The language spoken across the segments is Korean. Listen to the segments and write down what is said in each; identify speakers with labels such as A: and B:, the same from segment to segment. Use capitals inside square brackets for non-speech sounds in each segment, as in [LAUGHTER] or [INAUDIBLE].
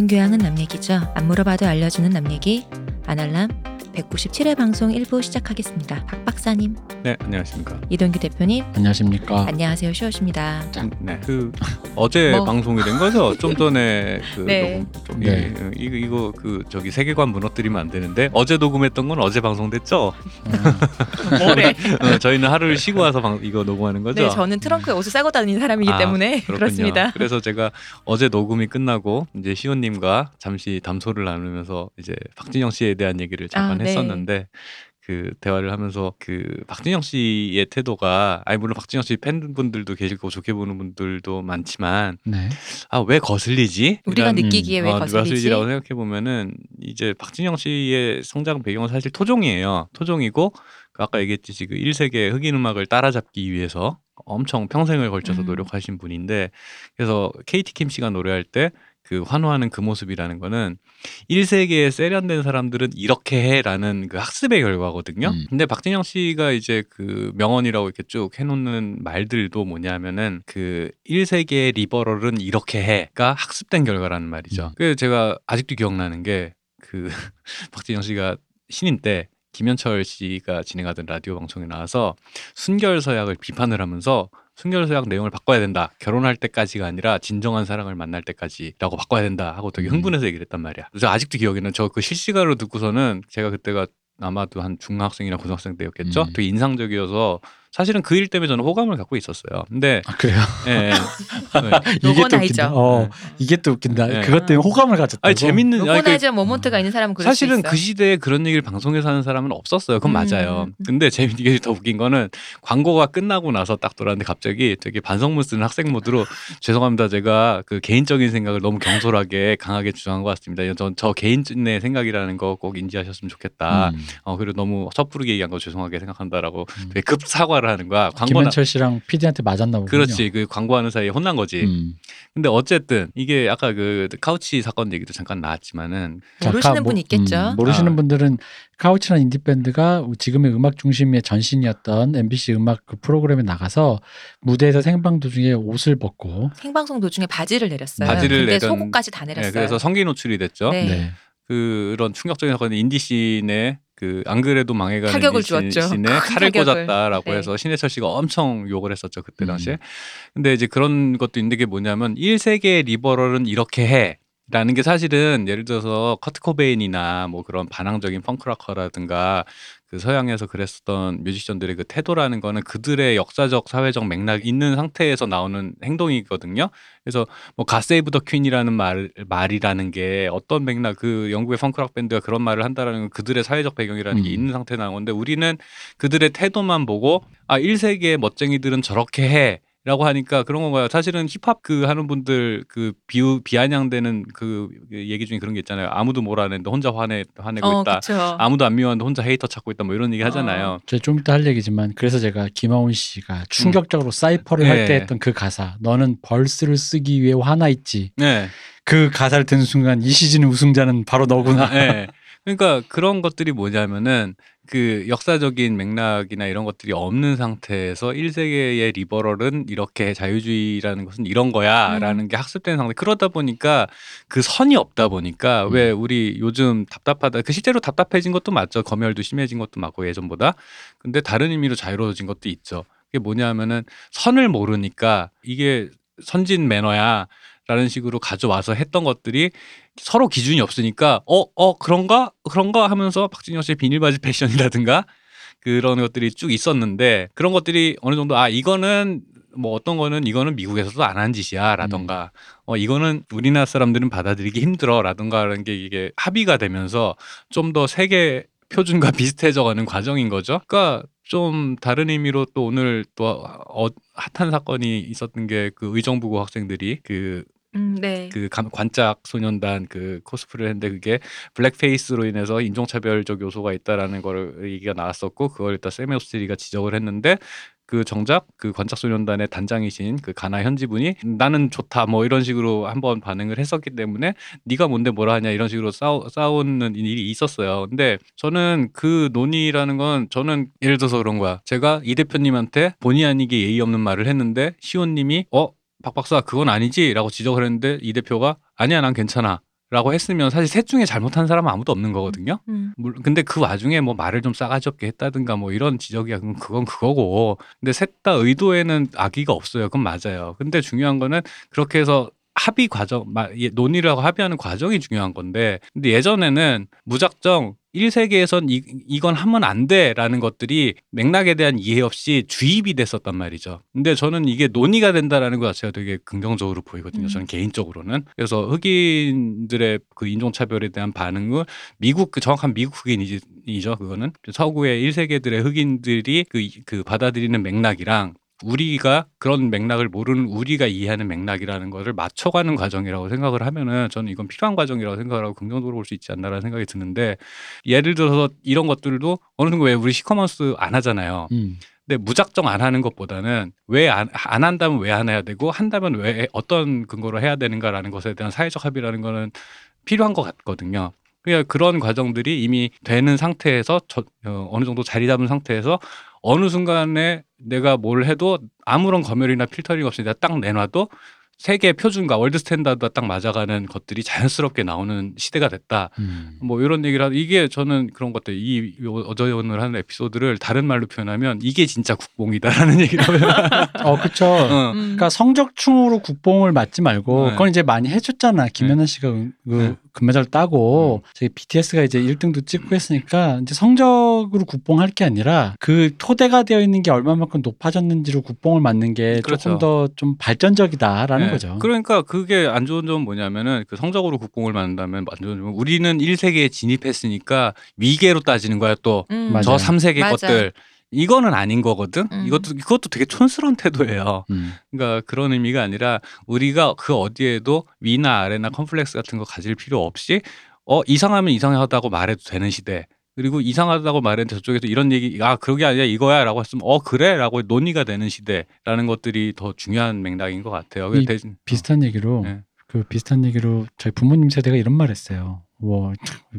A: 모든 교양은 남 얘기죠. 안 물어봐도 알려주는 남 얘기. 아날람 197회 방송 1부 시작하겠습니다. 박 박사님,
B: 네, 안녕하십니까.
A: 이동규 대표님,
C: 안녕하십니까.
A: 안녕하세요. 쇼우십니다.
B: 음, 네, 그 어제
A: 뭐.
B: 방송이 된 거죠. [LAUGHS] 좀 전에 그
A: 네.
B: 녹음 좀
C: 네.
B: 예, 이거 이거 그 저기 세계관 무너뜨리면 안 되는데 어제 녹음했던 건 어제 방송됐죠. [LAUGHS]
A: 뭐래?
B: 어, 저희는 하루를 쉬고 와서 방, 이거 녹음하는 거죠.
A: 네, 저는 트렁크에 옷을 싸고 다니는 사람이기
B: 아,
A: 때문에 [LAUGHS]
B: 그렇군요.
A: 그렇습니다.
B: 그래서 제가 어제 녹음이 끝나고 이제 시온님과 잠시 담소를 나누면서 이제 박진영 씨에 대한 얘기를 잠깐
A: 아, 네.
B: 했었는데 그 대화를 하면서 그 박진영 씨의 태도가 아니 물론 박진영 씨 팬분들도 계실 거고 좋게 보는 분들도 많지만
C: 네.
B: 아왜 거슬리지?
A: 우리가
B: 이런,
A: 느끼기에 왜
B: 어,
A: 거슬리지?
B: 거슬리지 라고 생각해 보면은 이제 박진영 씨의 성장 배경은 사실 토종이에요. 토종이고 그 아까 얘기했듯이 그 1세계 흑인 음악을 따라잡기 위해서 엄청 평생을 걸쳐서
A: 음.
B: 노력하신 분인데 그래서 KT 킴 씨가 노래할 때 그 환호하는 그 모습이라는 거는 1세기에 세련된 사람들은 이렇게 해라는 그 학습의 결과거든요.
C: 음.
B: 근데 박진영 씨가 이제 그 명언이라고 이렇게 쭉 해놓는 말들도 뭐냐면은 그 1세기의 리버럴은 이렇게 해가 학습된 결과라는 말이죠.
C: 음.
B: 그래서 제가 아직도 기억나는 게 그 [LAUGHS] 박진영 씨가 신인 때 김현철 씨가 진행하던 라디오 방송에 나와서 순결 서약을 비판을 하면서 순결서약 내용을 바꿔야 된다. 결혼할 때까지가 아니라 진정한 사랑을 만날 때까지라고 바꿔야 된다 하고 되게
C: 음.
B: 흥분해서 얘기를 했단 말이야. 그래서 아직도 기억에는 저그 실시간으로 듣고서는 제가 그때가 아마도 한 중학생이나 고등학생 때였겠죠.
C: 음.
B: 되게 인상적이어서 사실은 그 일 때문에 저는 호감을 갖고 있었어요. 근데
C: 아, 그래요.
B: 예, 예. 네. [LAUGHS]
C: 이게 또. 웃긴다. 어,
B: 네.
C: 이게 또 웃긴다.
B: 네.
C: 그것 때문에 호감을 가졌다고.
B: 아니 재밌는 아니, 그
A: 로고나이저 모먼트가 있는 사람은 그럴
B: 사실은
A: 수 있어.
B: 그 시대에 그런 얘기를 방송에서 하는 사람은 없었어요. 그건
A: 음.
B: 맞아요. 근데 재밌는 게더 웃긴 거는 광고가 끝나고 나서 딱 돌아왔는데 갑자기 되게 반성문 쓰는 학생 모드로 [LAUGHS] 죄송합니다. 제가 그 개인적인 생각을 너무 경솔하게 강하게 주장한 것 같습니다. 저, 저 개인의 생각이라는 거 꼭 인지하셨으면 좋겠다.
C: 음.
B: 어, 그리고 너무 섣부르게 얘기한 거 죄송하게 생각한다라고
C: 음.
B: 되게 급 사과 를 하는 거야. 광고나
C: 김현철 씨랑 PD한테 맞았나 보군요.
B: 그렇지. 그 광고하는 사이에 혼난 거지.
C: 음.
B: 근데 어쨌든 이게 아까 그 카우치 사건 얘기도 잠깐 나왔지만은
A: 모르시는 분 있겠죠.
C: 음, 모르시는
B: 아.
C: 분들은 카우치라는 인디 밴드가 지금의 음악 중심의 전신이었던 MBC 음악 그 프로그램에 나가서 무대에서 생방 도중에 옷을 벗고
A: 생방송 도중에 바지를 내렸어요.
B: 바지를
A: 근데
B: 내던-
A: 속옷까지 다 내렸어요.
B: 네, 그래서 성기 노출이 됐죠.
A: 네.
C: 네.
B: 그런 충격적인 사건이 인디 scene에 그 안 그래도 망해가는
A: 타격을 주었죠. 큰
B: 칼을
A: 타격을.
B: 꽂았다라고
A: 네.
B: 해서 신해철 씨가 엄청 욕을 했었죠 그때
C: 음.
B: 당시에. 근데 이제 그런 것도 있는 게 뭐냐면 1세계의 liberal은 이렇게 해. 라는 게 사실은 예를 들어서 커트 코베인이나 뭐 그런 반항적인 punk rocker라든가 그 서양에서 그랬었던 뮤지션들의 그 태도라는 거는 그들의 역사적 사회적 맥락이 있는 상태에서 나오는 행동이거든요. 그래서 뭐 God Save the Queen이라는 말 말이라는 게 어떤 맥락 그 영국의 punk rock 밴드가 그런 말을 한다라는 건 그들의 사회적 배경이라는 게
C: 음.
B: 있는 상태에 나온 건데 우리는 그들의 태도만 보고 아 1세계의 멋쟁이들은 저렇게 해. 라고 하니까 그런 건가요? 사실은 힙합 그 하는 분들 그 비우 비아냥대는 그 얘기 중에 그런 게 있잖아요. 아무도 안 했는데 혼자 화내 화내고
A: 어,
B: 있다.
A: 그렇죠.
B: 아무도 안 미웠는데 혼자 hater 찾고 있다. 뭐 이런 얘기 하잖아요.
C: 제가 좀 이따 할 얘기지만 그래서 제가 김하온 씨가 충격적으로 cypher를 할때
B: 네.
C: 했던 그 가사 너는 verse를 쓰기 위해 화나 있지
B: 네.
C: 그 가사를 듣는 순간 이 시즌의 우승자는 바로 너구나
B: 네. 그러니까 그런 것들이 뭐냐면은 그 역사적인 맥락이나 이런 것들이 없는 상태에서 1 세계의 liberal은 이렇게 자유주의라는 것은 이런 거야라는 게 학습된 상태. 그러다 보니까 그 선이 없다 보니까
C: 음.
B: 왜 우리 요즘 답답하다. 그 실제로 답답해진 것도 맞죠. 검열도 심해진 것도 맞고 예전보다. 근데 다른 의미로 자유로워진 것도 있죠. 그게 뭐냐면은 선을 모르니까 이게 선진 매너야. 라는 식으로 가져와서 했던 것들이 서로 기준이 없으니까 어어 그런가? 그런가? 하면서 박진영 씨의 비닐바지 패션이라든가 그런 것들이 쭉 있었는데 그런 것들이 어느 정도 아 이거는 뭐 어떤 거는 이거는 미국에서도 안 한 짓이야라던가 어 이거는 우리나라 사람들은 받아들이기 힘들어라던가라는 게 이게 합의가 되면서 좀 더 세계 표준과 [LAUGHS] 비슷해져가는 과정인 거죠. 그러니까 좀 다른 의미로 또 오늘 또 어, 핫한 사건이 있었던 게 그 의정부고 학생들이 그
A: 음, 네.
B: 그 감- 관짝 소년단 그 코스프레를 했는데 그게 블랙페이스로 인해서 인종차별적 요소가 있다라는 거를 얘기가 나왔었고 그걸 일단 세메오스트리가 지적을 했는데 그 정작 그 관짝 소년단의 단장이신 그 가나 현지분이 나는 좋다 뭐 이런 식으로 한번 반응을 했었기 때문에 네가 뭔데 뭐라 하냐 이런 식으로 싸우, 싸우는 일이 있었어요. 근데 저는 그 논의라는 건 저는 예를 들어서 그런 거야. 제가 이 대표님한테 본의 아니게 예의 없는 말을 했는데 시온님이 어 박 박사 그건 아니지라고 지적을 했는데 이 대표가 아니야 난 괜찮아 라고 했으면 사실 셋 중에 잘못한 사람은 아무도 없는 거거든요.
A: 음.
B: 물- 근데 그 와중에 뭐 말을 좀 싸가지 없게 했다든가 뭐 이런 지적이야. 그건 그건 그거고. 근데 셋 다 의도에는 악의가 없어요. 그건 맞아요. 근데 중요한 거는 그렇게 해서 합의 과정, 마- 예, 논의를 하고 합의하는 과정이 중요한 건데, 근데 예전에는 무작정 1세계에선 이, 이건 하면 안 돼라는 것들이 맥락에 대한 이해 없이 주입이 됐었단 말이죠. 근데 저는 이게 논의가 된다라는 것 자체가 되게 긍정적으로 보이거든요.
A: 음.
B: 저는 개인적으로는. 그래서 흑인들의 그 인종차별에 대한 반응을 미국, 그 정확한 미국 흑인이죠. 그거는. 서구의 1세계들의 흑인들이 그, 그 받아들이는 맥락이랑 우리가 그런 맥락을 모르는 우리가 이해하는 맥락이라는 것을 맞춰가는 과정이라고 생각을 하면은 저는 이건 필요한 과정이라고 생각을 하고 긍정적으로 볼 수 있지 않나라는 생각이 드는데 예를 들어서 이런 것들도 어느 정도 왜 우리 시커먼스 안 하잖아요.
C: 음.
B: 근데 무작정 안 하는 것보다는 왜안 안 한다면 왜 안 해야 되고 한다면 왜 어떤 근거로 해야 되는가라는 것에 대한 사회적 합의라는 거는 필요한 것 같거든요. 그러니까 그런 과정들이 이미 되는 상태에서 저, 어, 어느 정도 자리 잡은 상태에서 어느 순간에 내가 뭘 해도 아무런 검열이나 필터링 없이 내가 딱 내놔도 세계 표준과 world standard와 딱 맞아가는 것들이 자연스럽게 나오는 시대가 됐다.
C: 음.
B: 뭐 이런 얘기를 하도 이게 저는 그런 것들 이 어제 오늘 하는 에피소드를 다른 말로 표현하면 이게 진짜 국뽕이다라는 [LAUGHS] 얘기를 하면 [LAUGHS]
C: 어, 그쵸.
B: 어.
A: 음.
C: 그러니까 성적충으로 국뽕을 맞지 말고
B: 네.
C: 그건 이제 많이 해줬잖아. 김연아 씨가 그
B: 네.
C: 금메달 따고 저희 BTS가 이제 1등도 찍고 했으니까 이제 성적으로 국뽕할 게 아니라 그 토대가 되어 있는 게 얼마만큼 높아졌는지로 국뽕을 맞는 게
B: 그렇죠.
C: 조금 더 좀 발전적이다라는
B: 네.
C: 거죠.
B: 그러니까 그게 안 좋은 점은 뭐냐면은 그 성적으로 국뽕을 만든다면 안 좋은 점은 우리는 1세계에 진입했으니까 위계로 따지는 거야 또저
A: 음.
C: 맞아요.
B: 3세계
A: 맞아.
B: 것들 이거는 아닌 거거든.
A: 음.
B: 이것도 이것도 되게 촌스러운 태도예요.
C: 음.
B: 그러니까 그런 의미가 아니라 우리가 그 어디에도 위나 아래나 컴플렉스 같은 거 가질 필요 없이 어 이상하면 이상하다고 말해도 되는 시대. 그리고 이상하다고 말했는데 저쪽에서 이런 얘기 아 그게 아니라 이거야 라고 했으면 어 그래 라고 논의가 되는 시대라는 것들이 더 중요한 맥락인 것 같아요.
C: 이
B: 대신-
C: 비슷한 얘기로
B: 네.
C: 그 비슷한 얘기로 저희 부모님 세대가 이런 말 했어요. 뭐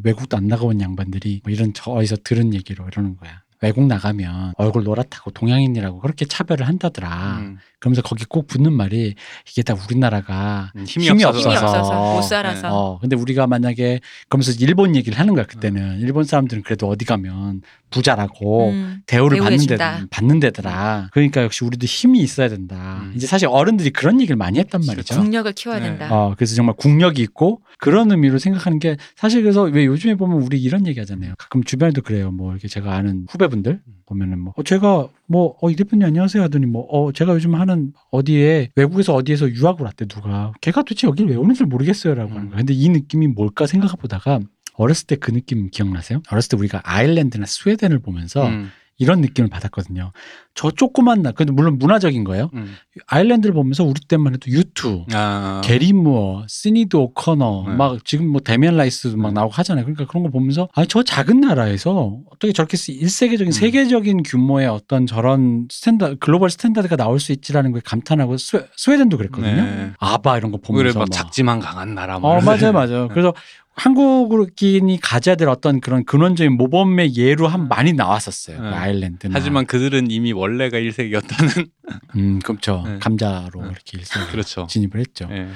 C: 외국도 안 나가본 양반들이 뭐 이런 저 어디서 들은 얘기로 이러는 거야. 외국 나가면 얼굴 노랗다고 동양인이라고 그렇게 차별을 한다더라.
B: 음,
C: 그러면서 거기 꼭 붙는 말이 이게 다 우리나라가
B: 음, 힘이,
C: 힘이
B: 없어서,
A: 힘이
C: 없어서.
A: 못 살아서.
C: 어 근데 우리가 만약에 그러면서 일본 얘기를 하는 거야 그때는 일본 사람들은 그래도 어디 가면 부자라고
A: 음.
C: 대우를 받는 데. 받는 데더라. 그러니까 역시 우리도 힘이 있어야 된다.
B: 음.
C: 이제 사실 어른들이 그런 얘기를 많이 했단 말이죠.
A: 국력을 키워야
B: 네.
A: 된다.
C: 어, 그래서 정말 국력이 있고 그런 의미로 생각하는 게 사실 그래서 왜 요즘에 보면 우리 이런 얘기 하잖아요. 가끔 주변에도 그래요. 뭐 이렇게 제가 아는 후배분들 보면은 뭐 어, 제가 뭐 어, 이 대표님 안녕하세요 하더니 뭐 어, 제가 요즘 하는 어디에 외국에서 어디에서 유학을 왔대 누가 걔가 도대체 여길 왜 오는지 모르겠어요라고 하는 거예요. 근데 이 느낌이 뭘까 생각해 보다가 어렸을 때 그 느낌 기억나세요? 어렸을 때 우리가 아일랜드나 스웨덴을 보면서
B: 음,
C: 이런 느낌을 받았거든요. 저 조그만 나, 근데 물론 문화적인 거예요.
B: 음.
C: 아일랜드를 보면서 우리 때만 해도 U2,
B: 아,
C: 게리 무어, 시니드 오커너,
B: 네.
C: 막 지금 뭐 데미안 라이스도 막
B: 네.
C: 나오고 하잖아요. 그러니까 그런 거 보면서 아니 저 작은 나라에서 어떻게 저렇게 일세계적인
B: 음.
C: 세계적인 규모의 어떤 저런 standa- global standard가 나올 수 있지라는 걸 감탄하고 스웨, 스웨 덴도 그랬거든요.
B: 네.
C: 아바 이런 거
B: 그래
C: 보면서
B: 막
C: 막.
B: 작지만 강한 나라. 뭐
C: 어 맞아요
B: 데. [LAUGHS]
C: 맞아요.
B: 네.
C: 그래서 한국인이 가져야 될 어떤 그런 근원적인 모범의 예로 한 많이 나왔었어요. 그
B: 네.
C: 아일랜드나.
B: 하지만 그들은 이미 원래가 1세기였다는
C: 음 그렇죠.
B: 네.
C: 감자로
B: 네.
C: 이렇게 일생
B: 그렇죠.
C: 진입을 했죠.
B: 예.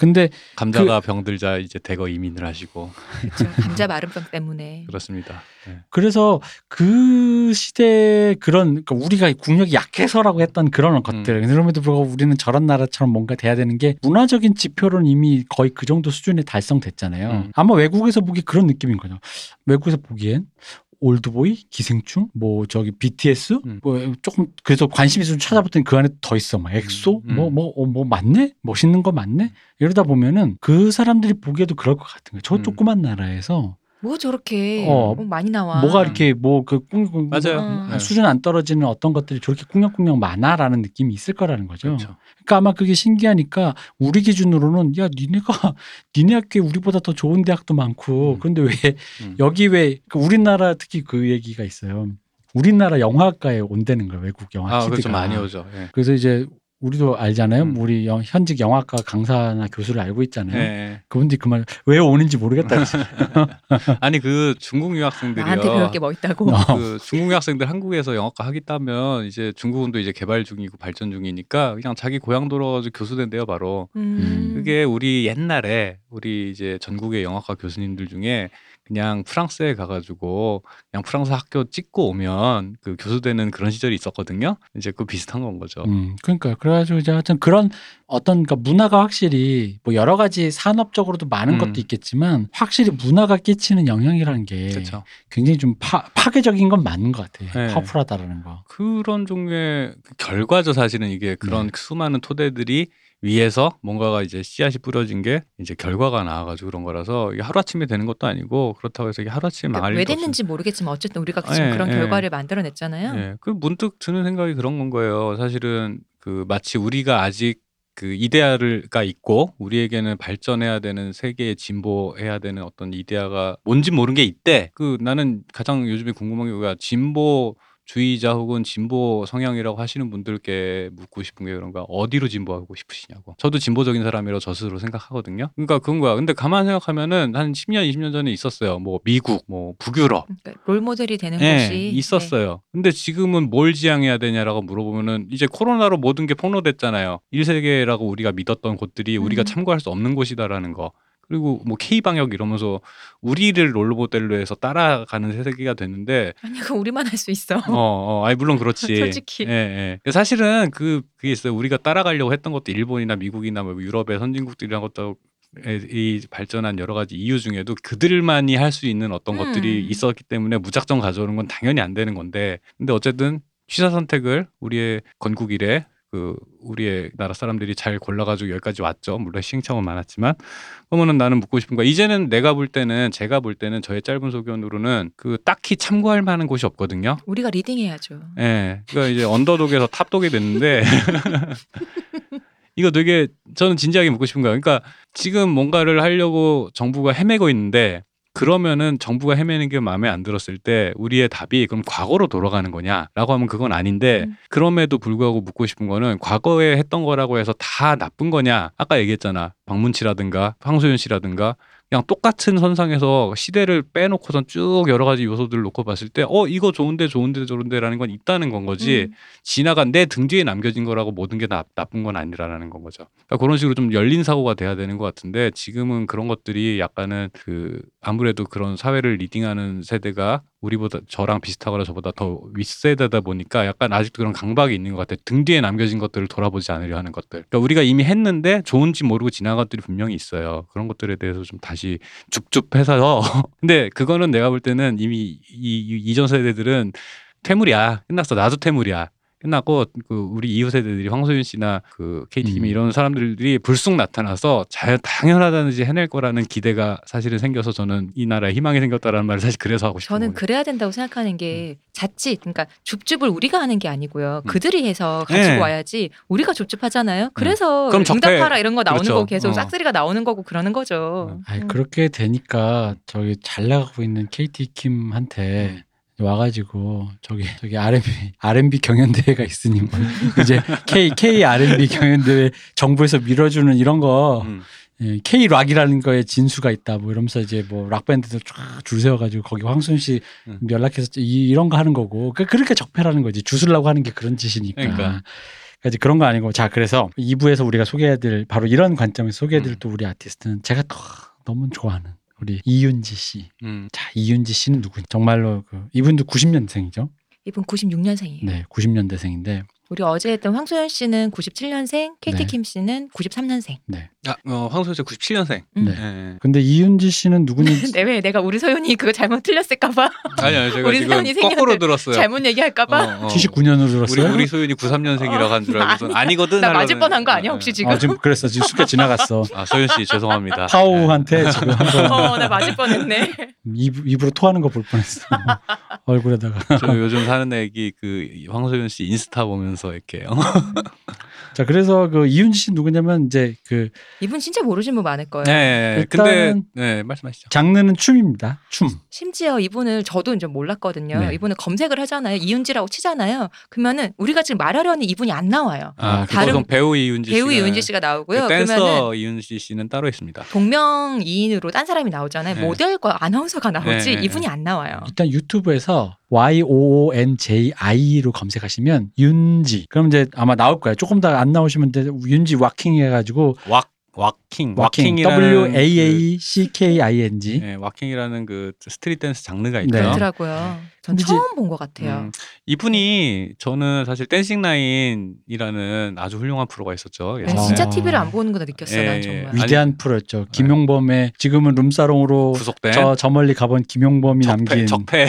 C: 근데
B: 감자가 병들자 이제 대거 이민을 하시고
A: 그렇죠. 감자 마른병 때문에. [LAUGHS]
B: 그렇습니다. 예.
C: 그래서 그 시대 그런 그러니까 우리가 국력이 약해서라고 했던 그런 것들 그럼에도 불구하고 우리는 저런 나라처럼 뭔가 돼야 되는 게 문화적인 지표로는 이미 거의 그 정도 수준에 달성됐잖아요.
B: 음.
C: 아마 외국에서 보기 그런 느낌인 거죠. 외국에서 보기엔 올드보이, 기생충, 뭐 저기 BTS,
B: 음.
C: 뭐 조금 그래서 관심 있으면 찾아봤더니 그 안에 더 있어, 막 엑소,
B: 음.
C: 뭐뭐뭐뭐 맞네, 멋있는 거 맞네. 이러다 보면은 그 사람들이 보기에도 그럴 것 같은 거예요. 저
B: 음.
C: 조그만 나라에서
A: 뭐 저렇게
C: 어,
A: 뭐 많이 나와.
C: 뭐가 이렇게 뭐그
B: 맞아요.
A: 음.
B: 네.
C: 수준 안 떨어지는 어떤 것들이 저렇게 꿍냥꿍냥 많아라는 느낌이 있을 거라는 거죠.
B: 그렇죠.
C: 그러니까 아마 그게 신기하니까 우리 기준으로는 야 니네가 [LAUGHS] 니네 학교에 우리보다 더 좋은 대학도 많고
B: 음.
C: 그런데 왜
B: 음.
C: 여기 왜그 우리나라 특히 그 얘기가 있어요. 우리나라 영화과에 온다는 거예요 외국 영화
B: 아,
C: 키드가.
B: 그렇죠. 많이 오죠. 예.
C: 그래서 이제 우리도 알잖아요.
B: 음.
C: 우리 영- 현직 영화과 강사나 교수를 알고 있잖아요.
B: 예.
C: 그분들이 그 말 왜 오는지 모르겠다. [LAUGHS]
B: 아니 그 중국 유학생들이요.
A: 나한테 배울 게뭐 있다고.
C: 어.
B: 그 중국 유학생들 한국에서 영어과 하겠다면 이제 중국은 또 이제 개발 중이고 발전 중이니까 그냥 자기 고향 돌아가서 교수 된대요 바로.
A: 음.
B: 그게 우리 옛날에 우리 이제 전국의 영어과 교수님들 중에 그냥 프랑스에 가가지고 그냥 프랑스 학교 찍고 오면 그 교수 되는 그런 시절이 있었거든요. 이제 그 비슷한 건 거죠.
C: 음, 그러니까 그래가지고 이제 하여튼 그런 어떤 그러니까 문화가 확실히 뭐 여러 가지 산업적으로도 많은
B: 음.
C: 것도 있겠지만 확실히 문화가 끼치는 영향이라는 게
B: 그렇죠.
C: 굉장히 좀 파, 파괴적인 건 맞는 것 같아요.
B: 네.
C: 파워풀하다라는 거.
B: 그런 종류의 그 결과죠 사실은 이게 그런
C: 네.
B: 수많은 토대들이 위에서 뭔가가 이제 씨앗이 뿌려진 게 이제 결과가 나와가지고 그런 거라서 이게 하루아침에 되는 것도 아니고 그렇다고 해서 이게 하루아침에
A: 그러니까
B: 망할
A: 왜 됐는지 모르겠지만 어쨌든 우리가 지금
B: 예,
A: 그런
B: 예.
A: 결과를 만들어냈잖아요.
B: 예, 그 문득 드는 생각이 그런 건 거예요. 사실은 그 마치 우리가 아직 그 이데아가 있고 우리에게는 발전해야 되는 세계에 진보해야 되는 어떤 이데아가 뭔지 모르는 게 있대. 그 나는 가장 요즘에 궁금한 게 뭐야 진보 주의자 혹은 진보 성향이라고 하시는 분들께 묻고 싶은 게 그런가 어디로 진보하고 싶으시냐고 저도 진보적인 사람이라고 저 스스로 생각하거든요 그러니까 그런 거야 근데 가만 생각하면은 한 10년 20년 전에 있었어요 뭐 미국 뭐 북유럽
A: 그러니까 롤 모델이 되는
B: 예,
A: 곳이 네.
B: 있었어요. 근데 지금은 뭘 지향해야 되냐라고 물어보면은 이제 코로나로 모든 게 폭로됐잖아요. 1세계라고 우리가 믿었던 곳들이 우리가
A: 음.
B: 참고할 수 없는 곳이다라는 거. 그리고 뭐 K 방역 이러면서 우리를 롤모델로 해서 따라가는 세계가 됐는데
A: 아니 그 우리만 할 수 있어.
B: 어, 어, 아니 물론 그렇지. [LAUGHS]
A: 솔직히.
B: 예, 예. 사실은 그 그게 있어요. 우리가 따라가려고 했던 것도 일본이나 미국이나 뭐 유럽의 선진국들이란 것도 이 발전한 여러 가지 이유 중에도 그들만이 할 수 있는 어떤
A: 음.
B: 것들이 있었기 때문에 무작정 가져오는 건 당연히 안 되는 건데 근데 어쨌든 취사 선택을 우리의 건국 이래 그 우리의 나라 사람들이 잘 골라가지고 여기까지 왔죠. 물론 시행착오는 많았지만 그러면은 나는 묻고 싶은 거야. 이제는 내가 볼 때는 제가 볼 때는 저의 짧은 소견으로는 그 딱히 참고할 만한 곳이 없거든요.
A: 우리가 리딩해야죠.
B: 예. 그러니까 이제 언더독에서 탑독이 됐는데 [LAUGHS] 이거 되게 저는 진지하게 묻고 싶은 거예요. 그러니까 지금 뭔가를 하려고 정부가 헤매고 있는데 그러면은 정부가 헤매는 게 마음에 안 들었을 때 우리의 답이 그럼 과거로 돌아가는 거냐라고 하면 그건 아닌데
A: 음.
B: 그럼에도 불구하고 묻고 싶은 거는 과거에 했던 거라고 해서 다 나쁜 거냐 아까 얘기했잖아 박문치라든가 황소연 씨라든가 그냥 똑같은 선상에서 시대를 빼놓고선 쭉 여러 가지 요소들을 놓고 봤을 때 어 이거 좋은데 좋은데 좋은데라는 건 있다는 건 거지
A: 음.
B: 지나간 내 등 뒤에 남겨진 거라고 모든 게 나, 나쁜 건 아니라는 건 거죠. 그러니까 그런 식으로 좀 열린 사고가 돼야 되는 것 같은데 지금은 그런 것들이 약간은 그 아무래도 그런 사회를 leading하는 세대가 우리보다 저랑 비슷하거나 저보다 더 윗세대다 보니까 약간 아직도 그런 강박이 있는 것 같아요. 등 뒤에 남겨진 것들을 돌아보지 않으려 하는 것들. 그러니까 우리가 이미 했는데 좋은지 모르고 지나간 것들이 분명히 있어요. 그런 것들에 대해서 좀 다시 줍줍해서 [LAUGHS] 근데 그거는 내가 볼 때는 이미 이, 이 이전 세대들은 퇴물이야. 끝났어. 나도 퇴물이야. 끝났고 그 우리 이후 세대들이 황소윤 씨나 그 KT 김
C: 음.
B: 이런 사람들이 불쑥 나타나서 잘 당연하다는지 해낼 거라는 기대가 사실은 생겨서 저는 이 나라에 희망이 생겼다라는 말을 사실 그래서 하고 싶은
A: 저는
B: 거예요.
A: 그래야 된다고 생각하는 게 자칫 그러니까 줍줍을 우리가 하는 게 아니고요.
B: 음.
A: 그들이 해서 가지고
B: 네.
A: 와야지 우리가 줍줍하잖아요. 그래서
B: 그럼 적폐-
A: 응답하라 이런 거 나오는
B: 그렇죠.
A: 거고 계속
B: 어.
A: 싹쓸이가 나오는 거고 그러는 거죠.
B: 음.
C: 아니
A: 음.
C: 그렇게 되니까 저기 잘 나가고 있는 KT
B: 음.
C: 킴한테 와가지고 저기 저기 R&B R&B 경연대회가 있으니 뭐 [LAUGHS] 이제 K K R&B 경연대회 정부에서 밀어주는 이런 거
B: 음.
C: 예, K 락이라는 거에 진수가 있다 뭐 이러면서 이제 뭐 락 밴드들 쫙줄 세워가지고 거기 황순 씨
B: 음.
C: 연락해서 이, 이런 거 하는 거고 그 그렇게 적폐라는 거지 주술라고 하는 게 그런 짓이니까.
B: 그러니까.
C: 그러니까 그런 거 아니고 자 그래서 2부에서 우리가 소개해드릴 바로 이런 관점에서 소개해드릴
B: 음.
C: 또 우리 아티스트는 제가 또 너무 좋아하는 우리 이윤지 씨.
B: 음.
C: 자 이윤지 씨는 누구냐? 정말로 그 이분도 90년생이죠.
A: 이분 96년생이에요.
C: 네, 90년대생인데
A: 우리 어제 했던 황소연 씨는 97년생, KT
C: 네.
A: 킴 씨는 93년생.
C: 네.
B: 아, 어, 황소연 씨 97년생.
A: 음.
C: 네.
B: 예, 예.
C: 근데 이윤지 씨는 누구냐?
A: 내왜 [LAUGHS] 내가 우리 소연이 그거 잘못 틀렸을까봐
B: 아니 아니 제가
A: 우리
B: 지금
A: 소연이
B: 거꾸로 들었어요.
A: 잘못 얘기할까봐
B: 어, 어.
C: 79년으로
B: 우리
C: 들었어요?
B: 우리 소연이 93년생이라고 한 줄 알고서
A: 아니,
B: 아니거든.
A: 나 맞을 뻔한 거 아니야
B: 예,
A: 혹시
B: 예.
A: 지금?
C: 어, 지금 그랬어. 지금 숙여 지나갔어. [LAUGHS]
B: 아 소연 씨 죄송합니다.
C: 파우한테 지금 한번 [LAUGHS]
A: 어, 나 맞을 뻔했네.
C: 입, 입으로 토하는 거 볼 뻔했어. 얼굴에다가.
B: 저 요즘 사는 애기 그 황소연 씨 인스타 보면서 이렇게 어? [LAUGHS]
C: 자 그래서 그 이윤지 씨 누구냐면 이제 그
A: 이분 진짜 모르신 분 많을 거예요.
B: 네, 근데
C: 일단은-
B: 네 말씀하시죠.
C: 장르는 춤입니다. 춤.
A: 심지어 이분을 저도 이제 몰랐거든요.
C: 네.
A: 이분을 검색을 하잖아요. 이윤지라고 치잖아요. 그러면은 우리가 지금 말하려는 이분이 안 나와요.
B: 아,
C: 다른
B: 다른 배우 이윤지
A: 배우 이윤지 씨가 나오고요.
B: 그
A: 그러면은
B: 댄서 이윤지 씨는 따로 있습니다.
A: 동명이인으로 딴 사람이 나오잖아요.
B: 네.
A: 모델과 아나운서가 나오지
B: 네, 네,
A: 이분이 안 나와요.
C: 일단 유튜브에서 Y O O N J I로 검색하시면 윤지. 그럼 이제 아마 나올 거예요. 조금 더 안 나오시면 이제 윤지 waacking 해가지고
B: 왁
C: waacking
B: waacking waacking이라는
C: W A A C K I N
B: 그,
C: G.
B: 네, waacking이라는 그 street dance 장르가 있죠.
C: 네.
A: 그렇더라고요. 전 처음 본 것 같아요.
B: 음, 이분이 저는 사실 댄싱 나인이라는 아주 훌륭한 프로가 있었죠.
A: 네. 진짜
C: 아.
A: TV를 안 보는구나 느꼈어요.
B: 예,
A: 난
B: 예.
A: 정말.
B: 위-
C: 위대한 프로였죠. 김용범의 지금은 룸살롱으로
B: 구속된
C: 저, 저 멀리 가본 김용범이
B: 적폐
C: 남긴
B: 적폐.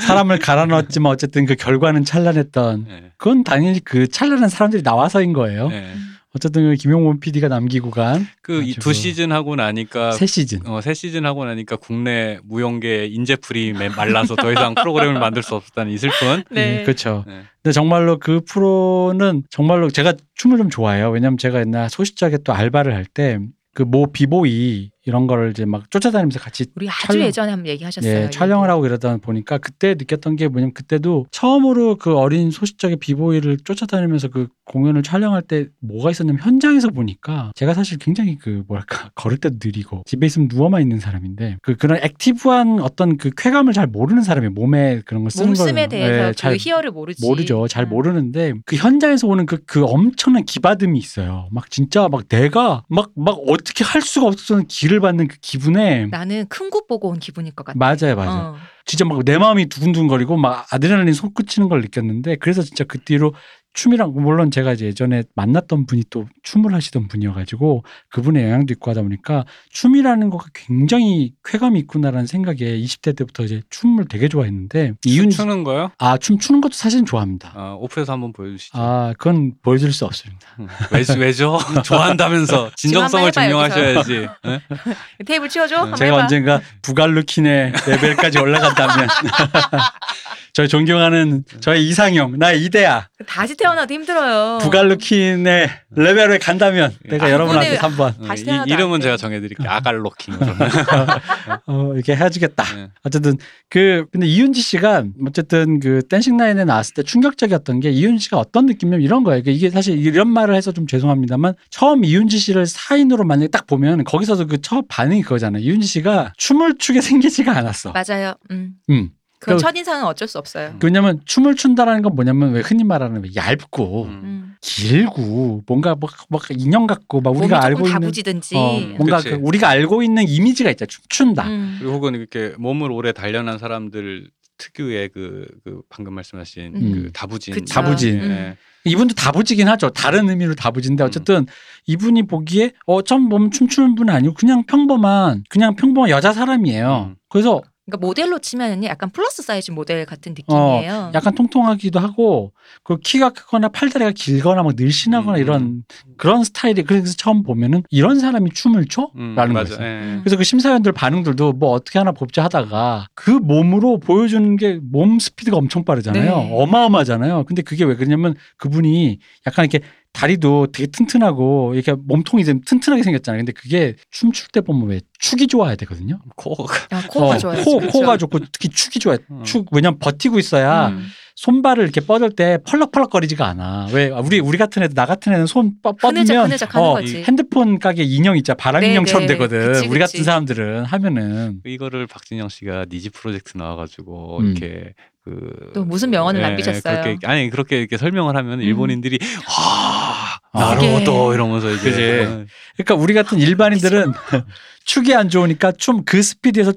C: 사람을 갈아 넣었지만 어쨌든 그 결과는 찬란했던
B: 네.
C: 그건 당연히 그 찬란한 사람들이 나와서인 거예요.
B: 네.
C: 어쨌든 그 김용범 PD가 남기고 간세
B: 그이
C: 아주
B: 두 시즌 하고 나니까
C: 시즌.
B: 어, 세 시즌 하고 나니까 국내 무용계 인재풀이 매- 말라서 더 이상 프로그램을 만들 수 없었다는 이 슬픈. [LAUGHS]
A: 네.
C: 그렇죠.
B: 네.
C: 근데 정말로 그 프로는 정말로 제가 춤을 좀 좋아해요. 왜냐면 제가 옛날 소시적에 또 알바를 할 때 그 모 비보이 이런 거를 이제 막 쫓아다니면서 같이
A: 우리 아주
C: 촬영-
A: 예전에 한번 얘기하셨어요.
C: 예. 촬영을 하고 이러다 보니까 그때 느꼈던 게 뭐냐면 그때도 처음으로 그 어린 소시적의 비보이를 쫓아다니면서 그 공연을 촬영할 때 뭐가 있었냐면 현장에서 보니까 제가 사실 굉장히 그 뭐랄까 [LAUGHS] 걸을 때도 느리고 집에 있으면 누워만 있는 사람인데 그 그런 active한 어떤 그 쾌감을 잘 모르는 사람이 몸에 그런 걸 쓰는
A: 몸씀에
C: 걸
A: 대해서
C: 예, 그잘
A: 희열을 모르지.
C: 모르죠. 잘
A: 음.
C: 모르는데 그 현장에서 오는 그, 그 엄청난 기받음이 있어요. 막 진짜 막 내가 막, 막 어떻게 할 수가 없었던 길을 받는 그 기분에
A: 나는 큰 곳 보고 온 기분일 것 같아.
C: 맞아요, 맞아요.
A: 어.
C: 진짜 막 내 마음이 두근두근거리고 막 아드레날린 솟구치는 걸 느꼈는데 그래서 진짜 그 뒤로 춤이랑 물론 제가 이제 예전에 만났던 분이 또 춤을 하시던 분이어가지고 그분의 영향도 있고 하다 보니까 춤이라는 거가 굉장히 쾌감이 있구나라는 생각에 20대 때부터 이제 춤을 되게 좋아했는데 이윤
B: 추는 거요?
C: 아춤 추는 것도 사실은 좋아합니다.
B: 어, 오프에서 한번 보여주시죠.
C: 아 그건 보여줄 수 없습니다.
B: 음, 왜죠? 왜죠? [LAUGHS] 좋아한다면서 진정성을 증명하셔야지. 네? [LAUGHS]
A: 테이블 치워줘. 한번
C: 제가
A: 해봐.
C: 언젠가 부갈루킨의 레벨까지 올라간다면 [LAUGHS] 저희 존경하는 저의 이상형 나의 이데아
A: 다시 태어나도 힘들어요.
C: 부갈루킨의 레벨에 간다면 내가
B: 아,
C: 여러분한테 한번
B: 어,
A: 다시
B: 이,
A: 태어나도
B: 이름은
A: 안 돼.
B: 제가 정해드릴게요. 아갈로킹으로. [LAUGHS]
C: 어, 이렇게 해주겠다.
B: 네.
C: 어쨌든 그 근데 이윤지 씨가 어쨌든 그 댄싱 나인에 나왔을 때 충격적이었던 게 이윤지 씨가 어떤 느낌이냐면 이런 거예요. 그러니까 이게 사실 이런 말을 해서 좀 죄송합니다만 처음 이윤지 씨를 사인으로 만약에 딱 보면 거기서도 그 첫 반응이 그거잖아요. 이윤지 씨가 춤을 추게 [LAUGHS] 생기지가 않았어.
A: 맞아요. 음.
C: 음.
A: 그건
C: 그-
A: 첫인상은 어쩔 수 없어요.
C: 왜냐면 춤을 춘다라는 건 뭐냐면 왜 흔히 말하는 왜 얇고
B: 음.
A: 음.
C: 길고 뭔가 막, 막 인형 같고 막 우리가 알고 있는
A: 다부지든지.
C: 어, 뭔가.
B: 그
C: 우리가 알고 있는 이미지가 있잖아. 춤춘다.
A: 음.
B: 그리고 혹은 이렇게 몸을 오래 단련한 사람들 특유의 그, 그 방금 말씀하신
C: 음.
B: 그 다부진.
A: 그쵸.
C: 다부진.
B: 네.
C: 이분도 다부지긴 하죠. 다른 의미로 다부진데 어쨌든 이분이 보기에 어 처음 보면 춤추는 분은 아니고 그냥 평범한 그냥 평범한 여자 사람이에요.
B: 음.
C: 그래서
A: 그러니까 모델로 치면은 약간 plus size 모델 같은
C: 어,
A: 느낌이에요.
C: 약간 통통하기도 하고 그 키가 크거나 팔다리가 길거나 막 늘씬하거나
B: 음.
C: 이런 그런 스타일이 그래서 처음 보면은 이런 사람이 춤을 춰?
B: 음,
C: 라는. 거죠.
B: 예.
C: 그래서 그 심사위원들 반응들도 뭐 어떻게 하나 보자 하다가 그 몸으로 보여주는 게 몸 스피드가 엄청 빠르잖아요.
A: 네.
C: 어마어마하잖아요. 근데 그게 왜 그러냐면 그분이 약간 이렇게 다리도 되게 튼튼하고 이렇게 몸통이 좀 튼튼하게 생겼잖아요. 근데 그게 춤출 때 보면 왜 축이 좋아야 되거든요.
B: 코어가.
A: 아, 코어가
C: 어,
A: 좋아요.
C: 코어,
A: 그쵸?
C: 코어가 좋고 특히 축이 좋아요.
B: 음.
C: 축 왜냐면 버티고 있어야
A: 음.
C: 손발을 이렇게 뻗을 때 펄럭펄럭거리지가 않아. 왜 우리 우리 같은 애들 나 같은 애는 손 뻗- 뻗으면 어. 핸드폰 가게 인형 있잖아. 바람
A: 네,
C: 인형처럼
A: 네.
C: 되거든.
A: 그치,
C: 우리
A: 그치.
C: 같은 사람들은 하면은
B: 이거를 박진영 씨가 니지 프로젝트 나와가지고
C: 음.
B: 이렇게 그
A: 또 무슨 명언을
B: 예,
A: 남기셨어요?
B: 그렇게, 아니 그렇게 이렇게 설명을 하면
A: 음.
B: 일본인들이 아
C: 아,
B: 나루도
A: 그게-
B: 이러면서 이제
C: 그러니까 우리 같은 일반인들은 [LAUGHS] 축이 안 좋으니까 좀그 스피드에서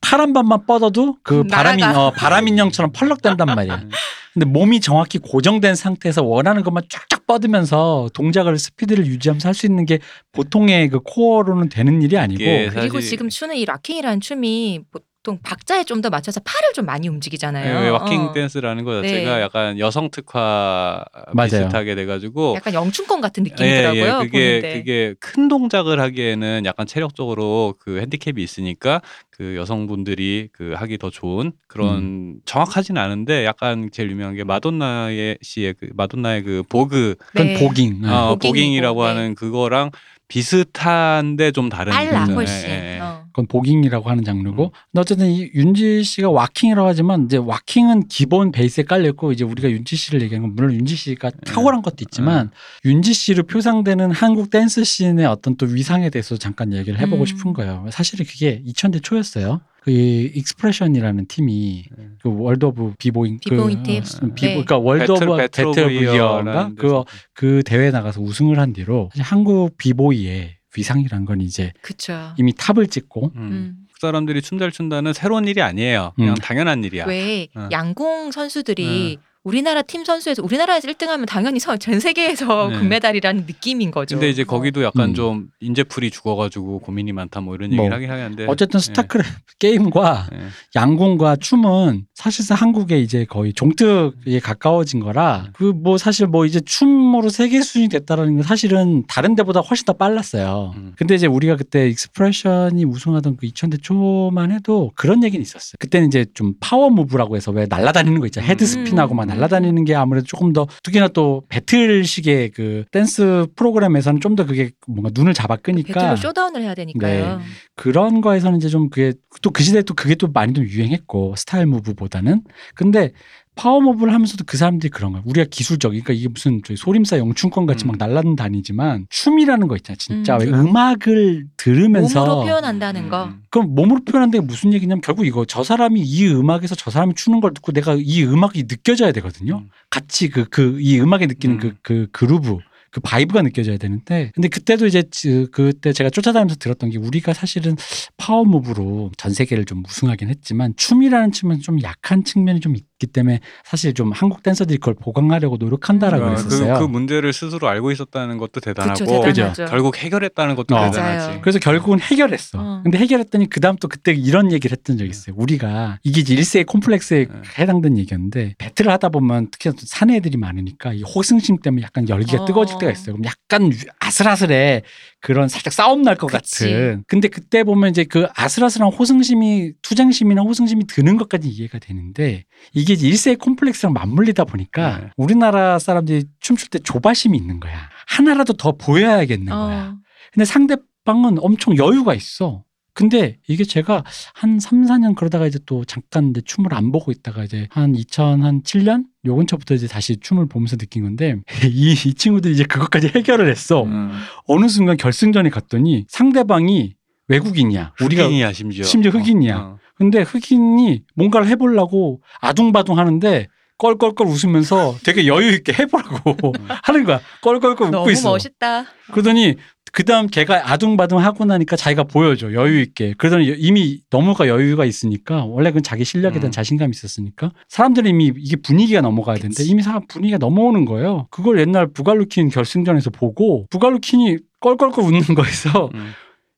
C: 팔 한 번만 뻗어도 그
A: 음,
C: 바람 인
A: 날아가.
C: 어, 바람 인형처럼 펄럭댄단 말이야.
B: 음. [LAUGHS]
C: 근데 몸이 정확히 고정된 상태에서 원하는 것만 쫙쫙 뻗으면서 동작을 스피드를 유지하면서 할 수 있는 게 보통의 그 코어로는 되는 일이 아니고
A: 그리고 지금 추는 이 waacking이라는 춤이 보통 박자에 좀 더 맞춰서 팔을 좀 많이 움직이잖아요.
B: 예, waacking
A: 어.
B: 댄스라는 거
A: 네.
B: 자체가 약간 여성 특화
C: 맞아요.
B: 비슷하게 돼가지고
A: 약간 영춘권 같은 느낌이더라고요.
B: 예, 예, 그게
A: 보는데.
B: 그게 큰 동작을 하기에는 약간 체력적으로 그 핸디캡이 있으니까 그 여성분들이 그 하기 더 좋은 그런
C: 음.
B: 정확하지는 않은데 약간 제일 유명한 게 마돈나의 씨의 그 마돈나의 그 Vogue
C: 그건
A: 네.
C: voguing. 네.
B: 어,
A: voguing이고,
B: voguing이라고
A: 네.
B: 하는 그거랑 비슷한데 좀 다른
A: 빨라
B: 거죠.
A: 훨씬.
B: 예, 예.
A: 어.
C: 그건 voguing이라고 하는 장르고.
B: 음.
C: 근데 어쨌든 이윤지 씨가 waacking이라고 하지만 이제 waacking은 기본 베이스에 깔려 있고 이제 우리가 윤지 씨를 얘기하는 건 물론 윤지 씨가 탁월한 것도 있지만 윤지 씨로 표상되는 한국 댄스 scene의 어떤 또 위상에 대해서 잠깐 얘기를 해보고
A: 음.
C: 싶은 거예요. 사실은 그게 2000대 초였어요. 그 익스프레션이라는 팀이
B: 네.
C: 그 World
A: of b-boying b-boying 팀?
C: 어, 비,
A: 네.
C: 그러니까
B: World Battle-
C: of Battle of Year인가
B: Year라는
C: 그거
B: 데서.
C: 그 대회 나가서 우승을 한 뒤로 사실 한국 비보이의 위상이란 건 이제
A: 그쵸.
C: 이미 top을 찍고
B: 음.
A: 음.
B: 그 사람들이 춤 잘 춘다는 새로운 일이 아니에요. 그냥
C: 음.
B: 당연한 일이야.
A: 왜
B: 어.
A: 양궁 선수들이 우리나라 팀 선수에서 우리나라에서 1등하면 당연히 서- 전 세계에서
B: 네.
A: 금메달이라는 느낌인 거죠.
B: 근데 이제 거기도 약간
C: 음.
B: 좀 인재풀이 죽어가지고 고민이 많다 뭐 이런
C: 뭐,
B: 얘기를 하긴 하는데
C: 어쨌든 스타크래프트 [LAUGHS] 게임과
B: 예.
C: 양궁과 춤은 사실상 한국의 이제 거의 종특에 가까워진 거라 그 뭐 사실 뭐 이제 춤으로 세계 수준이 됐다라는 건 사실은 다른 데보다 훨씬 더 빨랐어요.
B: 음.
C: 근데 이제 우리가 그때 익스프레션이 우승하던 그 2000대 초만 해도 그런 얘기는 있었어요. 그때는 이제 좀 power move라고 해서 왜 날아다니는 거 있잖아요. head spin하고 막
A: 음.
C: 날아다니는 게 아무래도 조금 더 특히나 또 battle식의 그 댄스 프로그램에서는 좀 더 그게 뭔가 눈을 잡아 끄니까
A: battle로 showdown을 해야 되니까요.
C: 네. 그런 거에서는 이제 좀 그게 또 그 시대에 또 그게 또 많이 좀 유행했고 style move보다는 근데 power move를 하면서도 그 사람들이 그런 거야. 우리가 기술적, 그러니까 이게 무슨 저희 소림사 영춘권 같이
B: 음.
C: 막 날라다니지만 춤이라는 거 있잖아. 진짜
A: 음.
C: 왜 음악을 들으면서
A: 몸으로 표현한다는 거.
B: 음.
C: 그럼 몸으로 표현하는 게 무슨 얘기냐면 결국 이거 저 사람이 이 음악에서 저 사람이 추는 걸 듣고 내가 이 음악이 느껴져야 되거든요.
B: 음.
C: 같이 그 그 이 음악에 느끼는
B: 음.
C: 그그 그루브 그 vibe가 느껴져야 되는데 근데 그때도 이제 지- 그때 제가 쫓아다니면서 들었던 게 우리가 사실은 power move로 전 세계를 좀 우승하긴 했지만 춤이라는 춤은 좀 약한 측면이 좀 있기 때문에 사실 좀 한국 댄서들이 그걸 보강하려고 노력한다라고
B: 어,
C: 그랬었어요.
B: 그, 그 문제를 스스로 알고 있었다는 것도 대단하고
A: 그쵸.
B: 결국 해결했다는 것도
C: 어.
B: 대단하지.
A: 맞아요.
C: 그래서 결국은 해결했어.
A: 어.
C: 근데 해결했더니 그 다음 또 그때 이런 얘기를 했던 적이 있어요. 우리가 이게 이제 일세의 콤플렉스에
B: 네.
C: 해당되는 얘기였는데 battle을 하다 보면 특히 사내 애들이 많으니까 이 호승심 때문에 약간 열기가
A: 어.
C: 뜨거워질 때가 있어요. 그럼 약간 아슬아슬해 그런 살짝 싸움 날 것. 같은. 근데 그때 보면 이제 그 아슬아슬한 호승심이 투쟁심이나 호승심이 드는 것까지 이해가 되는데 이게 일세의 콤플렉스랑 맞물리다 보니까
B: 네.
C: 우리나라 사람들이 춤출 때 조바심이 있는 거야. 하나라도 더 보여야겠는 거야.
A: 어.
C: 근데 상대방은 엄청 여유가 있어. 근데 이게 제가 한 3, 4년 그러다가 이제 또 잠깐 이제 춤을 안 보고 있다가 이제 한 2007년 요 근처부터 이제 다시 춤을 보면서 느낀 건데 [LAUGHS] 이, 이 친구들이 이제 그것까지 해결을 했어.
B: 음.
C: 어느 순간 결승전에 갔더니 상대방이 외국인이야. 우리가
B: 흑인이야 심지어.
C: 심지어 흑인이야.
B: 어, 어.
C: 근데 흑인이 뭔가를 해보려고 아둥바둥 하는데 껄껄껄 웃으면서 되게 여유 있게 해보라고 [LAUGHS] 하는 거야. 껄껄껄 웃고
A: 너무
C: 있어.
A: 멋있다.
C: 그러더니 그다음 걔가 아둥바둥 하고 나니까 자기가 보여줘 여유 있게 그러더니 이미 너무가 여유가 있으니까 원래 그건 자기 실력에 대한
B: 음.
C: 자신감이 있었으니까 사람들이 이미 이게 분위기가 넘어가야 되는데
A: 그치.
C: 이미 사람 분위기가 넘어오는 거예요 그걸 옛날 부갈루킨 결승전에서 보고 부갈루킨이 껄껄껄 웃는 [LAUGHS] 거에서
B: 음.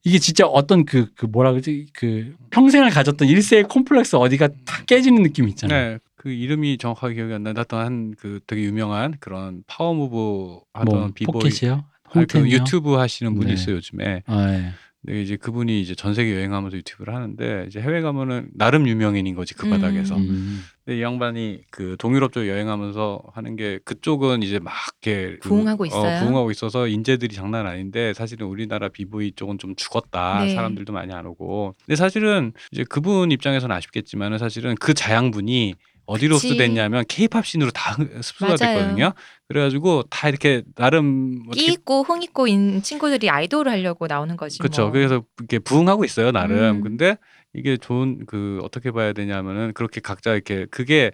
C: 이게 진짜 어떤 그, 그 뭐라 그러지 그 평생을 가졌던 일세의 콤플렉스 어디가 탁 깨지는 느낌 있잖아요
B: 네. 그 이름이 정확하게 기억이 안 나는데 하여튼 한그 되게 유명한 그런 power move 하던
C: 뭐
B: 비보이
C: 포켓이요
B: 그 유튜브 하시는 분이
C: 네.
B: 있어요 요즘에.
C: 아, 예.
B: 근데 이제 그분이 이제 전 세계 여행하면서 유튜브를 하는데 이제 해외 가면은 나름 유명인인 거지 그
A: 음.
B: 바닥에서.
C: 음.
B: 근데 이 양반이 그 동유럽 쪽 여행하면서 하는 게 그쪽은 이제 막 이렇게 그-
A: 부흥하고 있어요?
B: 어, 부흥하고 있어서 인재들이 장난 아닌데 사실은 우리나라 비보이 쪽은 좀 죽었다.
A: 네.
B: 사람들도 많이 안 오고. 근데 사실은 이제 그분 입장에서는 아쉽겠지만은 사실은 그 자양분이 어디로
A: 그치.
B: 흡수됐냐면 케이팝 씬으로 다 흡수가
A: 맞아요.
B: 됐거든요. 그래가지고 다 이렇게 나름
A: 끼 있고 흥 있고 있는 친구들이 아이돌을 하려고 나오는 거지.
B: 그렇죠.
A: 뭐.
B: 그래서 이렇게 부흥하고 있어요 나름.
A: 음.
B: 근데 이게 좋은 그 어떻게 봐야 되냐면은 그렇게 각자 이렇게 그게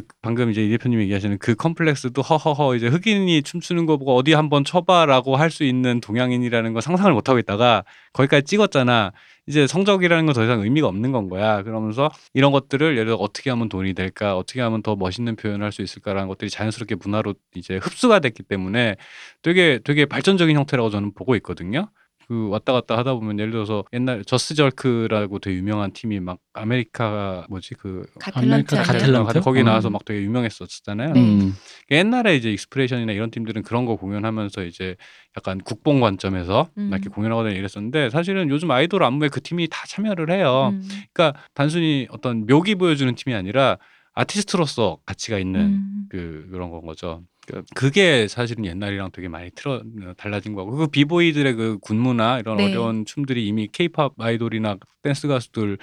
B: 그 방금 이제 이 대표님이 얘기하시는 그 컴플렉스도 허허허 이제 흑인이 춤추는 거 보고 어디 한번 쳐봐라고 할 수 있는 동양인이라는 거 상상을 못 하고 있다가 거기까지 찍었잖아. 이제 성적이라는 건 더 이상 의미가 없는 건 거야. 그러면서 이런 것들을 예를 들어 어떻게 하면 돈이 될까, 어떻게 하면 더 멋있는 표현을 할 수 있을까라는 것들이 자연스럽게 문화로 이제 흡수가 됐기 때문에 되게 되게 발전적인 형태라고 저는 보고 있거든요. 그 왔다 갔다 하다 보면 예를 들어서 옛날 Just Jerk라고 되게 유명한 팀이 막 아메리카 뭐지 그
A: 아니에요?
C: Got Talent?
B: 거기
C: 어.
B: 나와서 막 되게 유명했었잖아요.
A: 네.
C: 음.
B: 옛날에 이제 익스프레션이나 이런 팀들은 그런 거 공연하면서 이제 약간 국뽕 관점에서
A: 음.
B: 막 이렇게 공연하거나 이랬었는데 사실은 요즘 아이돌 안무에 그 팀이 다 참여를 해요.
A: 음.
B: 그러니까 단순히 어떤 묘기 보여주는 팀이 아니라 아티스트로서 가치가 있는
A: 음.
B: 그 그런 건 거죠. 그- 그게 사실은 옛날이랑 되게 많이 틀어 달라진 거고 그 비보이들의 그 군무나 이런
A: 네.
B: 어려운 춤들이 이미 케이팝 아이돌이나 댄스 가수들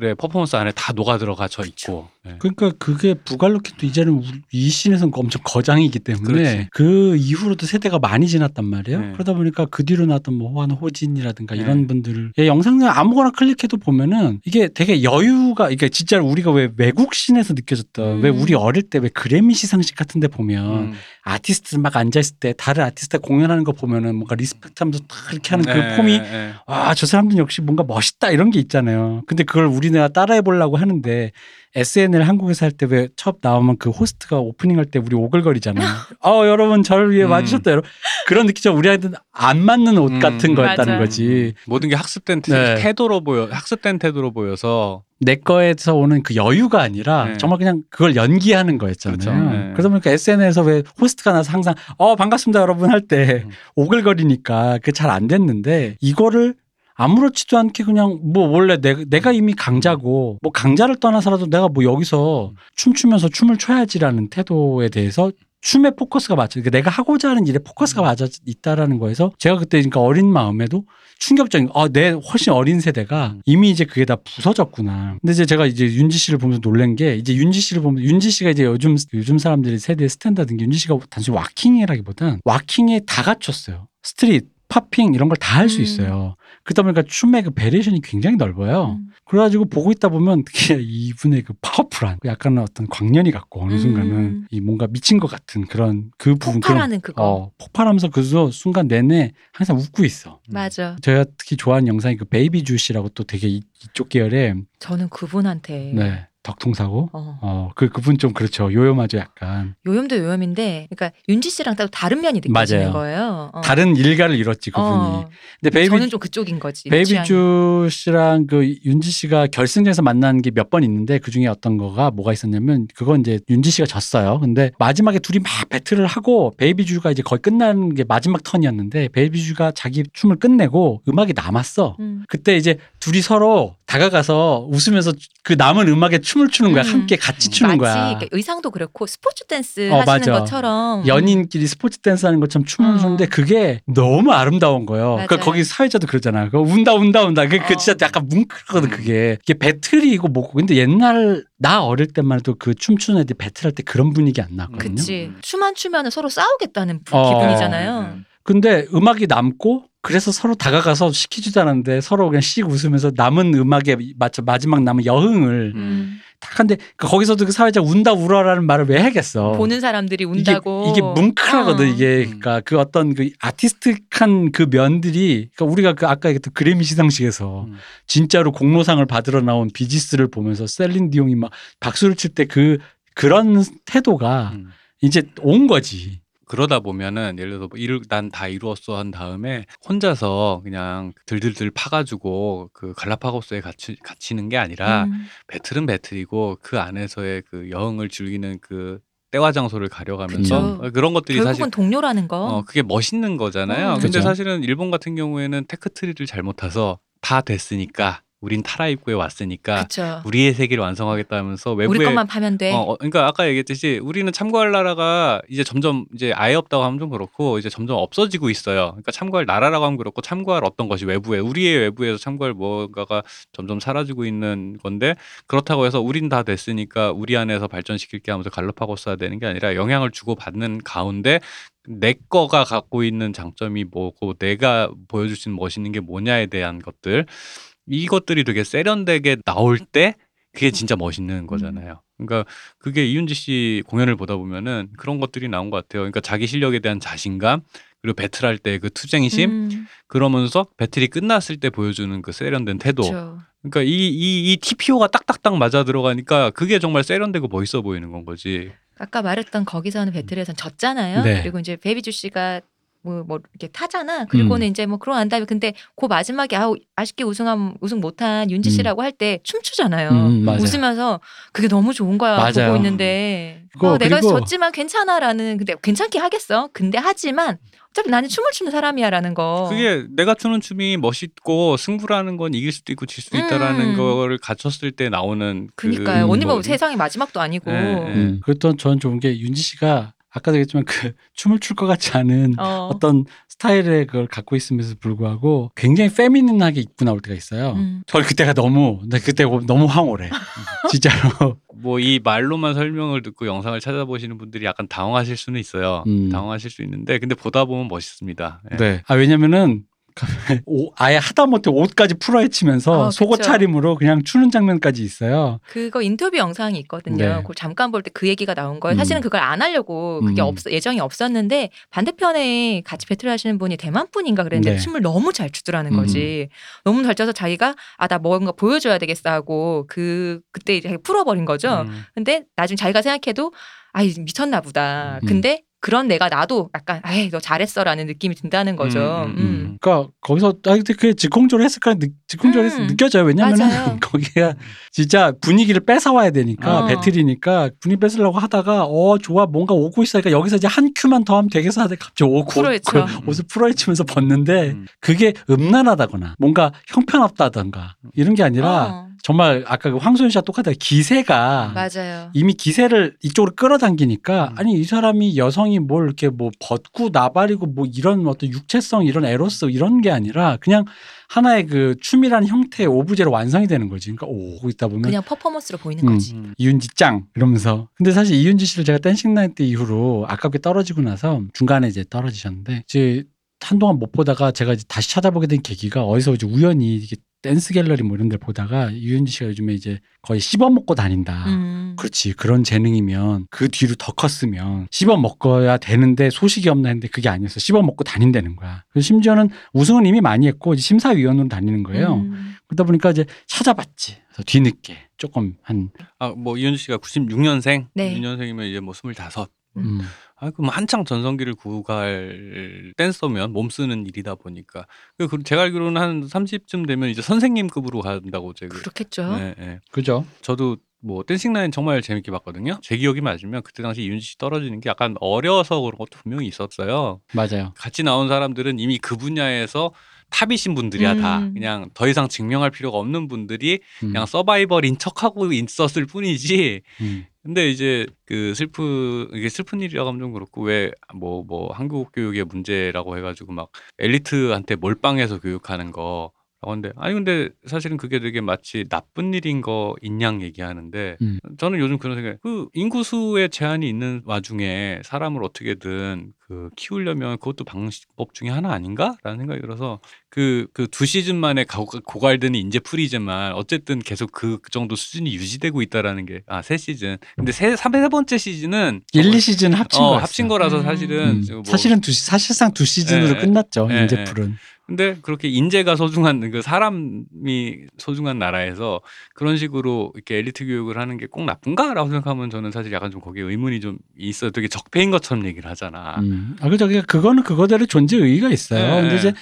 B: 의 퍼포먼스 안에 다 녹아 들어가져 있고 네.
C: 그러니까 그게 부갈루 킨도 이제는 우리- 이 scene에서는 엄청 거장이기 때문에
B: 그렇지.
C: 그 이후로도 세대가 많이 지났단 말이에요.
B: 네.
C: 그러다 보니까 그 뒤로 나왔던 뭐 호안 호진이라든가
B: 네.
C: 이런 분들을 예, 영상을 아무거나 클릭해도 보면은 이게 되게 여유가 이게 진짜 우리가 왜 외국 scene에서 느껴졌던
A: 음.
C: 왜 우리 어릴 때 왜 그래미 시상식 같은 데 보면
B: 음.
C: 아티스트 막 앉아 있을 때 다른 아티스트 공연하는 거 보면은 뭔가 respect 하면서 딱 이렇게 하는 그
B: 네,
C: 폼이
B: 네.
C: 아, 저 사람들은 역시 뭔가 멋있다 이런 게 있잖아요. 근데 그걸 우리나라 따라해 보려고 하는데 SNL 한국에서 할 때 왜 첫 나오면 그 호스트가 오프닝 할 때 우리 오글거리잖아요. [LAUGHS] 어, 여러분 저를 위해
B: 음.
C: 와주셨다. 여러분. 그런 느낌이죠. 우리한테는 안 맞는 옷
B: 음,
C: 같은
B: 음.
C: 거였다는
A: 맞아.
C: 거지.
B: 모든 게 학습된 태-
C: 네.
B: 태도로 보여 학습된 태도로 보여서
C: 내 거에서 오는 그 여유가 아니라
B: 네.
C: 정말 그냥 그걸 연기하는 거였잖아요.
B: 그렇죠. 네.
C: 그러다 보니까 SNL에서 왜 호스트가 나서 항상 어 반갑습니다 여러분 할때
B: 음.
C: 오글거리니까 그게 잘 안 됐는데 이거를 아무렇지도 않게 그냥 뭐 원래 내, 내가 이미 강자고 뭐 강자를 떠나서라도 내가 뭐 여기서
B: 음.
C: 춤추면서 춤을 춰야지라는 태도에 대해서 춤에 포커스가 맞춰. 그러니까 내가 하고자 하는 일에 포커스가
B: 음.
C: 맞아 있다라는 거에서 제가 그때 그러니까 어린 마음에도 충격적인 아, 내 훨씬 어린 세대가
B: 음.
C: 이미 이제 그게 다 부서졌구나. 근데 이제 제가 이제 윤지 씨를 보면서 놀란 게 이제 윤지 씨를 보면 윤지 씨가 이제 요즘 요즘 사람들이 세대 스탠다드인 게 윤지 씨가 단순히 waacking이라기보단 waacking에 다 갖췄어요. street, popping 이런 걸 다 할수
A: 음.
C: 있어요. 그러다 보니까 춤의 그 variation이 굉장히 넓어요.
A: 음.
C: 그래가지고 보고 있다 보면 [LAUGHS] 되게 이분의 그 파워풀한 그 약간 어떤 광년이 같고 어느 순간은
A: 음.
C: 이 뭔가 미친 것 같은 그런 그 부분 그런
A: 폭발하는 그거.
C: 어, 폭발하면서 그 순간 내내 항상 웃고 있어.
A: 맞아.
C: 제가 특히 좋아하는 영상이 그 베이비 주시라고 또 되게 이, 이쪽 계열의
A: 저는 그분한테
C: 네 덕통사고
A: 어,
C: 어 그 그분 좀 그렇죠 요염하죠 약간
A: 요염도 요염인데, 그러니까 윤지 씨랑 따로 다른 면이 느껴지는
C: 맞아요.
A: 거예요. 어.
C: 다른 일가를 이뤘지 그분이.
A: 어,
C: 근데 베이비
A: 저는 좀 그쪽인 거지.
C: 베이비
A: 취향이.
C: 주 씨랑 그 윤지 씨가 결승전에서 만난 게 몇 번 있는데 그 중에 어떤 거가 뭐가 있었냐면 그건 이제 윤지 씨가 졌어요. 근데 마지막에 둘이 막 배틀을 하고 베이비 주가 이제 거의 끝나는 게 마지막 턴이었는데 베이비 주가 자기 춤을 끝내고 음악이 남았어.
A: 음.
C: 그때 이제 둘이 서로 다가가서 웃으면서 그 남은 음악에 춤을 추는 거야.
A: 음.
C: 함께 같이 추는
A: 마치
C: 거야.
A: 그러니까 의상도 그렇고 스포츠 댄스
C: 어,
A: 하시는
C: 맞아.
A: 것처럼
C: 연인끼리 스포츠 댄스 하는 것처럼 춤을
A: 어.
C: 추는데 그게 너무 아름다운 거예요. 그
A: 맞아요.
C: 거기 사회자도 그러잖아. 그 운다 운다 운다. 그, 그
A: 어.
C: 진짜 약간 뭉클하거든
B: 음.
C: 그게. 이게 배틀이고 뭐고. 근데 옛날 나 어릴 때만 해도 그 춤추는 애들 배틀할 때 그런 분위기 안 나거든요.
A: 그치 춤안 추면 서로 싸우겠다는 부-
C: 어.
A: 기분이잖아요.
C: 근데 음악이 남고 그래서 서로 다가가서 시키지도 않았는데 서로 그냥 씩 웃으면서 남은 음악에 맞춰 마지막 남은 여흥을
A: 음.
C: 딱 한데 그 거기서도 그 사회자 운다 울어라는 말을 왜 하겠어.
A: 보는 사람들이 운다고
C: 이게, 이게 뭉클하거든
A: 어.
C: 이게
B: 음.
C: 그러니까 그 어떤 그 artistic한 그 면들이 그러니까 우리가 그 아까 얘기했던 그래미 시상식에서
B: 음.
C: 진짜로 공로상을 받으러 나온 비지스를 보면서 셀린 디옹이 막 박수를 칠 때 그 그런 태도가
B: 음.
C: 이제 온 거지.
B: 그러다 보면은 예를 들어서 뭐 일을 난 다 이루었어 한 다음에 혼자서 그냥 들들들 파가지고 그 갈라파고스에 갇히, 갇히는 게 아니라
A: 음.
B: 배틀은 배틀이고 그 안에서의 그 여흥을 즐기는 그 때와 장소를 가려가면서
A: 그쵸.
B: 그런 것들이 사실
A: 결국은 동료라는 거.
B: 어 그게 멋있는 거잖아요.
A: 음.
B: 근데
C: 그죠.
B: 사실은 일본 같은 경우에는 테크트리를 잘못 타서 다 됐으니까 우린 타라 입구에 왔으니까
A: 그쵸.
B: 우리의 세계를 완성하겠다 하면서 외부에
A: 우리 것만 파면 돼.
B: 어, 어, 그러니까 아까 얘기했듯이 우리는 참고할 나라가 이제 점점 이제 아예 없다고 하면 좀 그렇고 이제 점점 없어지고 있어요. 그러니까 참고할 나라라고 하면 그렇고 참고할 어떤 것이 외부에 우리의 외부에서 참고할 뭔가가 점점 사라지고 있는 건데 그렇다고 해서 우린 다 됐으니까 우리 안에서 발전시킬 게 하면서 갈라파고스가 되는 게 아니라 영향을 주고 받는 가운데 내 거가 갖고 있는 장점이 뭐고 내가 보여줄 수 있는 멋있는 게 뭐냐에 대한 것들 이것들이 되게 세련되게 나올 때 그게 진짜 멋있는 거잖아요. 그러니까 그게 이윤지 씨 공연을 보다 보면은 그런 것들이 나온 것 같아요. 그러니까 자기 실력에 대한 자신감 그리고 배틀할 때 그 투쟁심
A: 음,
B: 그러면서 배틀이 끝났을 때 보여주는 그 세련된 태도.
A: 그쵸.
B: 그러니까 이 이 이 TPO가 딱딱딱 맞아 들어가니까 그게 정말 세련되고 멋있어 보이는 건 거지.
A: 아까 말했던 거기서는 배틀에선 졌잖아요.
C: 네.
A: 그리고 이제 베이비주 씨가 뭐, 뭐 이렇게 타잖아. 그리고는
C: 음.
A: 이제 뭐 그러고 난 다음에 근데 그 마지막에 아 아쉽게 우승한 우승 못한 윤지
C: 음.
A: 씨라고 할때 춤추잖아요.
C: 음, 맞아요.
A: 웃으면서 그게 너무 좋은 거야
C: 맞아요.
A: 보고 있는데
C: 그거,
A: 어, 내가 졌지만 괜찮아라는 근데 괜찮게 하겠어. 근데 하지만 어차피 나는 춤을 추는 사람이야라는 거.
B: 그게 내가 추는 춤이 멋있고 승부라는 건 이길 수도 있고 질 수도 있다라는
A: 음.
B: 거를 갖췄을 때 나오는 그
A: 그니까요.
C: 음,
A: 언니 뭐
B: 뭐-
A: 세상의 마지막도 아니고.
B: 네, 네.
C: 음. 또 저는 좋은 게 윤지 씨가 아까도 얘기했지만 그 [LAUGHS] 춤을 출 것 같지 않은
A: 어.
C: 어떤 스타일의 그걸 갖고 있음에도 불구하고 굉장히 페미닌하게 입고 나올 때가 있어요.
A: 음.
C: 저 그때가 너무 나 그때 너무 황홀해. [LAUGHS] 진짜로.
B: 뭐 이 말로만 설명을 듣고 영상을 찾아보시는 분들이 약간 당황하실 수는 있어요.
C: 음.
B: 당황하실 수 있는데 근데 보다 보면 멋있습니다. 예.
C: 네. 아 왜냐면은 오- [LAUGHS] 아예 하다못해 옷까지 풀어헤치면서
A: 아,
C: 속옷. 차림으로 그냥 추는 장면까지 있어요.
A: 그거 인터뷰 영상이 있거든요.
C: 네.
A: 그걸 잠깐 볼 때 그 얘기가 나온 거예요.
C: 음.
A: 사실은 그걸 안 하려고 그게
C: 음.
A: 없 예정이 없었는데 반대편에 같이 배틀 하시는 분이 대만 분인가 그랬는데
C: 네.
A: 춤을 너무 잘 추더라는
C: 음.
A: 거지. 너무 잘 춰서 자기가 아 나 뭔가 보여줘야 되겠어 하고 그 그때 이제 풀어버린 거죠.
B: 음.
A: 근데 나중에 자기가 생각해도 아 미쳤나 보다.
C: 음.
A: 근데 그런 내가 나도 약간 아이 너 잘했어라는 느낌이 든다는 거죠.
B: 음,
A: 음.
B: 음, 음.
C: 그러니까 거기서 아 근데 그게 즉흥적으로 했을까 느, 즉흥적으로
A: 음.
C: 느껴져요. 왜냐면은. [LAUGHS] 거기가 진짜 분위기를 뺏어와야 되니까
A: 어.
C: 배틀이니까 분위기 뺏으려고 하다가 어 좋아 뭔가 오고 있으니까 여기서 이제 한 큐만 더 하면 되겠어 하다가 갑자기 옷을
A: 풀어헤쳐.
C: 그 옷을 풀어헤치면서 벗는데
B: 음.
C: 그게 음란하다거나 뭔가 형편없다던가 이런 게 아니라
A: 어,
C: 정말 아까 그 황소연 씨가 똑같아 기세가
A: 맞아요.
C: 이미 기세를 이쪽으로 끌어당기니까
B: 음.
C: 아니 이 사람이 여성이 뭘 이렇게 뭐 벗고 나발이고 뭐 이런 어떤 육체성 이런 에로스 이런 게 아니라 그냥 하나의 그 춤이라는 형태의 오브제로 완성이 되는 거지. 그러니까 보고 있다 보면
A: 그냥 퍼포먼스로 보이는
C: 음.
A: 거지.
B: 음.
C: 이윤지 짱 이러면서 근데 사실 이윤지 씨를 제가 댄싱 나인 이후로 아깝게 떨어지고 나서 중간에 이제 떨어지셨는데 이제 한동안 못 보다가 제가 이제 다시 찾아보게 된 계기가 어디서 이제 우연히 이게 댄스 갤러리 뭐 이런 데 보다가 이윤지 씨가 요즘에 이제 거의 씹어 먹고 다닌다.
A: 음.
C: 그렇지 그런 재능이면 그 뒤로 더 컸으면 씹어 먹어야 되는데 소식이 없나 했는데 그게 아니었어 씹어 먹고 다닌다는 거야 그래서 심지어는 우승은 이미 많이 했고 이제 심사위원으로 다니는 거예요
A: 음.
C: 그러다 보니까 이제 찾아봤지 그래서 뒤늦게 조금 한
B: 아, 뭐 이현주 씨가 96년생,
A: 네.
B: 6년생이면 이제 뭐 25.
C: 음,
B: 아, 그럼 한창 전성기를 구가할 댄서면 몸 쓰는 일이다 보니까. 그 그 제가 알기로는 한 30 쯤 되면 이제 선생님급으로 간다고 제가.
A: 그렇겠죠.
B: 네, 네.
C: 그죠
B: 저도 뭐 댄싱 나인 정말 재밌게 봤거든요. 제 기억이 맞으면 그때 당시 이윤지 씨 떨어지는 게 약간 어려서 그런 것도 분명히 있었어요.
C: 맞아요
B: 같이 나온 사람들은 이미 그 분야에서 탑이신 분들이야 다.
A: 음.
B: 그냥 더 이상 증명할 필요가 없는 분들이
C: 음,
B: 그냥 서바이벌인 척하고 있었을 뿐이지.
C: 음,
B: 근데 이제 그 슬프 이게 슬픈 일이라고 하면 좀 그렇고 왜 뭐 뭐 한국 교육의 문제라고 해 가지고 막 엘리트한테 몰빵해서 교육하는 거. 라고 하는데 아니 근데 사실은 그게 되게 마치 나쁜 일인 거 인 양 얘기하는데
C: 음.
B: 저는 요즘 그런 생각 그 인구수의 제한이 있는 와중에 사람을 어떻게든 그 키우려면 그것도 방법 중에 하나 아닌가라는 생각이 들어서 그 그 두 시즌 만에 고- 고갈되는 인재 프리지만 어쨌든 계속 그, 그 정도 수준이 유지되고 있다라는 게 아 세 시즌 근데 세, 삼- 세 번째 시즌은
C: 1, 2 시즌 합친
B: 어,
C: 거였어
B: 합친 거라서
A: 음.
B: 사실은
C: 음,
B: 뭐
C: 사실은 두, 시- 사실상 두 시즌으로
B: 예,
C: 끝났죠
B: 예,
C: 인재풀은
B: 근데 그렇게 인재가 소중한 그 사람이 소중한 나라에서 그런 식으로 이렇게 엘리트 교육을 하는 게 꼭 나쁜가라고 생각하면 저는 사실 약간 좀 거기에 의문이 좀 있어요. 되게 적폐인 것처럼 얘기를 하잖아.
C: 음. 아, 그죠. 그러니까 그거는 그거대로 존재 의의가 있어요.
B: 네.
C: 근데 이제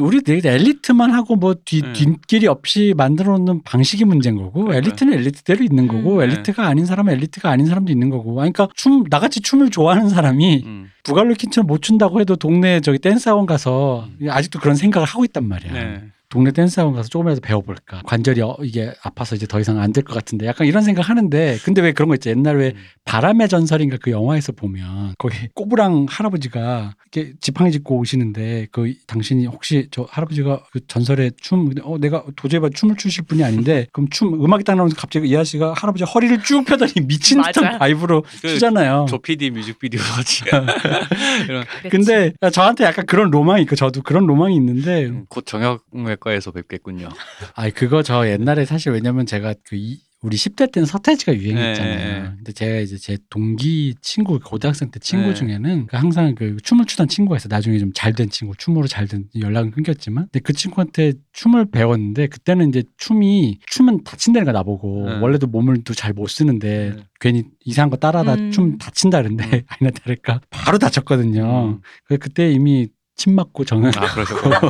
C: 우리 엘리트만 하고 뭐 뒤,
B: 네.
C: 뒷길이 없이 만들어 놓는 방식이 문제인 거고
B: 그러니까요.
C: 엘리트는 엘리트대로 있는 거고
A: 음.
C: 엘리트가 아닌 사람은 엘리트가 아닌 사람도 있는 거고 그러니까 춤 나같이 춤을 좋아하는 사람이
B: 음.
C: 부갈루 킨처럼 못 춘다고 해도 동네 저기 댄스 학원 가서 아직도 그런 생각을 하고 있단 말이야.
B: 네.
C: 동네 댄스 학원 가서 조금이라도 배워볼까. 관절이 어, 이게 아파서 이제 더 이상 안 될 것 같은데 약간 이런 생각 하는데 근데 왜 그런 거 있지? 옛날 왜
B: 음.
C: 바람의 전설인가 그 영화에서 보면 거기 꼬부랑 할아버지가 이렇게 지팡이 짚고 오시는데 그 당신이 혹시 저 할아버지가 그 전설의 춤 어, 내가 도저히 봐 춤을 추실 분이 아닌데 [LAUGHS] 그럼 춤 음악이 딱 나오면서 갑자기 이 아저씨가 할아버지 허리를 쭉 펴더니 [LAUGHS] 미친 듯한. vibe로
B: 그
C: 추잖아요.
B: 조피디 뮤직비디오 같이. [LAUGHS]
C: 근데 저한테 약간 그런 로망이 있고 저도 그런 로망이 있는데
B: 음, 곧 정형 외과에서 뵙겠군요.
C: 아 그거 저 옛날에 사실 왜냐면 제가 그 이- 우리 10대 때는 서태지가 유행했잖아요.
B: 네, 네.
C: 근데 제가 이제 제 동기 친구 고등학생 때 친구
B: 네.
C: 중에는 그 항상 그 춤을 추던 친구가 있어. 나중에 좀 잘 된 친구, 춤으로 잘 된 연락은 끊겼지만, 근데 그 친구한테 춤을 배웠는데 그때는 이제 춤이 춤은 다친다는 거 나보고
B: 네.
C: 원래도 몸을 또 잘 못 쓰는데
B: 네.
C: 괜히 이상한 거 따라하다
A: 음.
C: 춤 다친다 그랬는데
B: 음. [LAUGHS]
C: 아니나 다를까 바로 다쳤거든요.
B: 음.
C: 그 그때 이미 침 맞고 정은
B: 아 그러셨구나.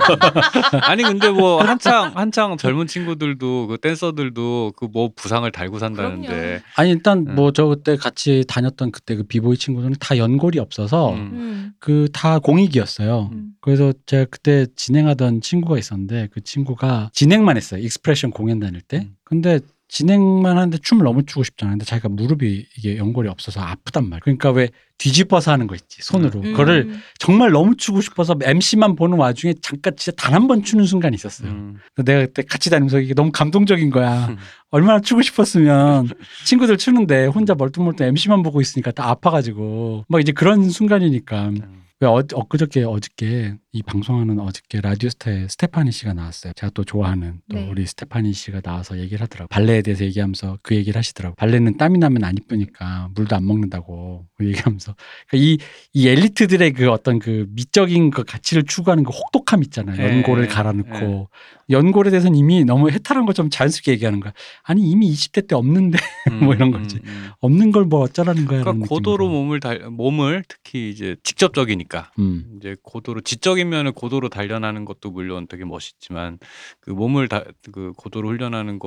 B: 아니 근데 뭐 한창 한창 젊은 친구들도 그 댄서들도 그 뭐 부상을 달고 산다는데.
A: 그럼요.
C: 아니 일단
B: 음.
C: 뭐저 그때 같이 다녔던 그때 그 비보이 친구들은 다 연골이 없어서
B: 음.
A: 음.
C: 그다 공익이었어요.
A: 음.
C: 그래서 제가 그때 진행하던 친구가 있었는데 그 친구가 진행만 했어요. 익스프레션 공연 다닐 때.
B: 음.
C: 근데 진행만 하는데 춤을 너무 추고 싶잖아요. 근데 자기가 무릎이 이게 연골이 없어서 아프단 말이에요. 그러니까 왜 뒤집어서 하는 거 있지 손으로.
A: 음.
C: 그거를 정말 너무 추고 싶어서 MC만 보는 와중에 잠깐 진짜 단 한 번 추는 순간이 있었어요.
B: 음.
C: 내가 그때 같이 다니면서 이게 너무 감동적인 거야.
B: 음. [LAUGHS]
C: 얼마나 추고 싶었으면 친구들 추는데 혼자 멀뚱멀뚱 MC만 보고 있으니까 다 아파가지고 막 이제 그런 순간이니까
B: 음.
C: 왜 어, 엊그저께 어저께 이 방송하는 어저께 라디오스타에 스테파니 씨가 나왔어요. 제가 또 좋아하는 또
A: 네.
C: 우리 스테파니 씨가 나와서 얘기를 하더라고. 발레에 대해서 얘기하면서 그 얘기를 하시더라고. 발레는 땀이 나면 안 이쁘니까 물도 안 먹는다고 [LAUGHS] 그 얘기하면서 그러니까 이, 이 엘리트들의 그 어떤 그 미적인 그 가치를 추구하는 그 혹독함 있잖아요.
B: 네.
C: 연고를 갈아넣고
B: 네.
C: 연골에 대해서는 이미 너무 해탈한 것처럼 자연스럽게 얘기하는 거야. 아니 이미 20대 때 없는데 [LAUGHS] 뭐 이런 거지.
B: 음, 음.
C: 없는 걸 뭐 어쩌라는 거야.
B: 그러니까 고도로 몸을 달 몸을 특히 이제 직접적이니까
C: 음.
B: 이제 고도로 지적 인 면을 고도로 단련하는 것도 물론 되게 멋있지만 그 몸을 다, 그 고도로 훈련하는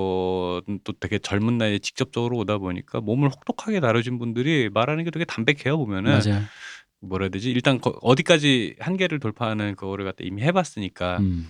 B: 또 되게 젊은 나이에 직접적으로 오다 보니까 몸을 혹독하게 다루신 분들이 말하는 게 되게 담백해요 보면은
C: 맞아요.
B: 뭐라 해야 되지 일단 거- 어디까지 한계를 돌파하는 그거를 갖다 이미 해봤으니까
C: 음.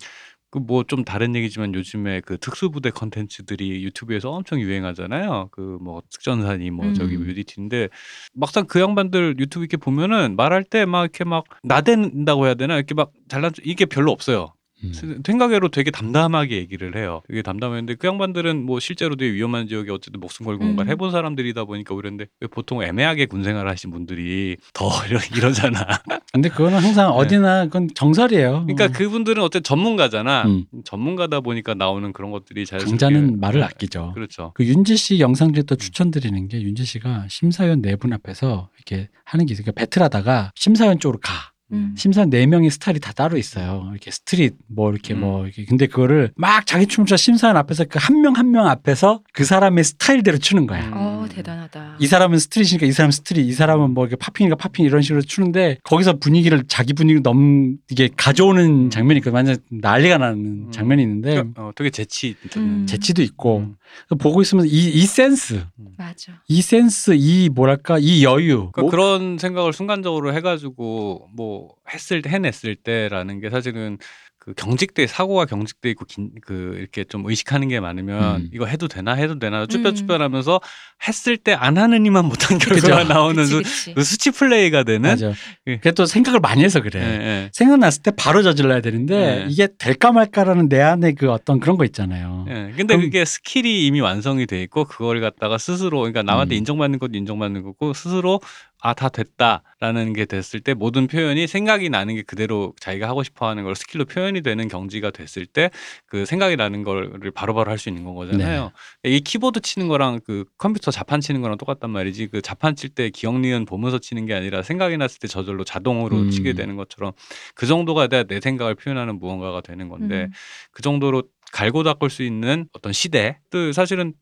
B: 그 뭐 좀 다른 얘기지만 요즘에 그 특수부대 컨텐츠들이 유튜브에서 엄청 유행하잖아요. 그 뭐 특전사니 뭐 저기
A: 음.
B: 뮤디티인데 막상 그 양반들 유튜브 이렇게 보면은 말할 때 막 이렇게 막 나댄다고 해야 되나 이렇게 막 잘난 척- 이게 별로 없어요.
C: 음.
B: 생각외로 되게 담담하게 얘기를 해요. 되게 담담했는데 그 양반들은 뭐 실제로 되게 위험한 지역에 어쨌든 목숨 걸고 뭔가
A: 음.
B: 해본 사람들이다 보니까 그런데 왜 보통 애매하게 군생활 하신 분들이 더 [LAUGHS] 이러, 이러잖아.
C: 근데 그거는 항상
B: 네.
C: 어디나 그건 정설이에요.
B: 그러니까 그분들은 어쨌든 전문가잖아.
C: 음.
B: 전문가다 보니까 나오는 그런 것들이 자연스럽게
C: 강자는 말을
B: 네.
C: 아끼죠.
B: 그렇죠.
C: 그 윤지 씨 영상 중에
B: 음.
C: 또 추천드리는 게 윤지 씨가 심사위원 네 분 앞에서 이렇게 하는 게 있어요. 그러니까 배틀하다가 심사위원 쪽으로 가.
A: 음.
C: 심사위원 네 명의 스타일이 다 따로 있어요. 이렇게 스트릿 뭐 이렇게
B: 음.
C: 뭐 이렇게 근데 그거를 막 자기 춤추자 심사위원 앞에서 그 한 명 한 명 앞에서 그 사람의 스타일대로 추는 거야.
B: 음.
A: 어 대단하다.
C: 이 사람은 street이니까 이 사람은 street, 이 사람은 뭐 이렇게 popping이니까 popping 이런 식으로 추는데 거기서 분위기를 자기 분위기를 너무 이게 가져오는
B: 음.
C: 장면이 있고 완전 난리가 나는
B: 음.
C: 장면이 있는데
B: 그러니까, 어, 되게 재치.
A: 음.
C: 재치도 있고
B: 음.
C: 보고 있으면 이, 이 센스,
A: 맞아.
C: 이 센스, 이 뭐랄까 이 여유.
B: 그러니까
C: 뭐-
B: 그런 생각을 순간적으로 해가지고 뭐 했을 때 해냈을 때라는 게 사실은 그 경직돼 사고가 경직돼 있고 긴, 그 이렇게 좀 의식하는 게 많으면
C: 음.
B: 이거 해도 되나 해도 되나
A: 음.
B: 쭈뼛쭈뼛하면서 했을 때 안 하느니만 못한 결과가. 나오는
A: 그치,
B: 수,
A: 그치.
B: 그 수치 플레이가 되는
C: 맞아.
B: 예.
C: 그게 또 생각을 많이 해서 그래.
B: 예, 예.
C: 생각났을 때 바로 저질러야 되는데
B: 네.
C: 이게 될까 말까라는 내 안에 그 어떤 그런 거 있잖아요.
B: 예. 근데
C: 그럼-
B: 그게 skill이 이미 완성이 돼 있고 그걸 갖다가 스스로 그러니까 남한테
C: 음.
B: 인정받는 것도 인정받는 거고 스스로 아 다 됐다라는 게 됐을 때 모든 표현이 생각이 나는 게 그대로 자기가 하고 싶어 하는 걸 skill로 표현이 되는 경지가 됐을 때 그 생각이 나는 거를 바로바로 할 수 있는 건 거잖아요. 이 키보드 치는 거랑 그 컴퓨터 자판 치는 거랑 똑같단 말이지. 그 자판 칠 때 기억 니은 보면서 치는 게 아니라 생각이 났을 때 저절로 자동으로
C: 음.
B: 치게 되는 것처럼 그 정도가 돼야 내 생각을 표현하는 무언가가 되는 건데
A: 음.
B: 그 정도로 갈고 닦을 수 있는 어떤 시대. 또 사실은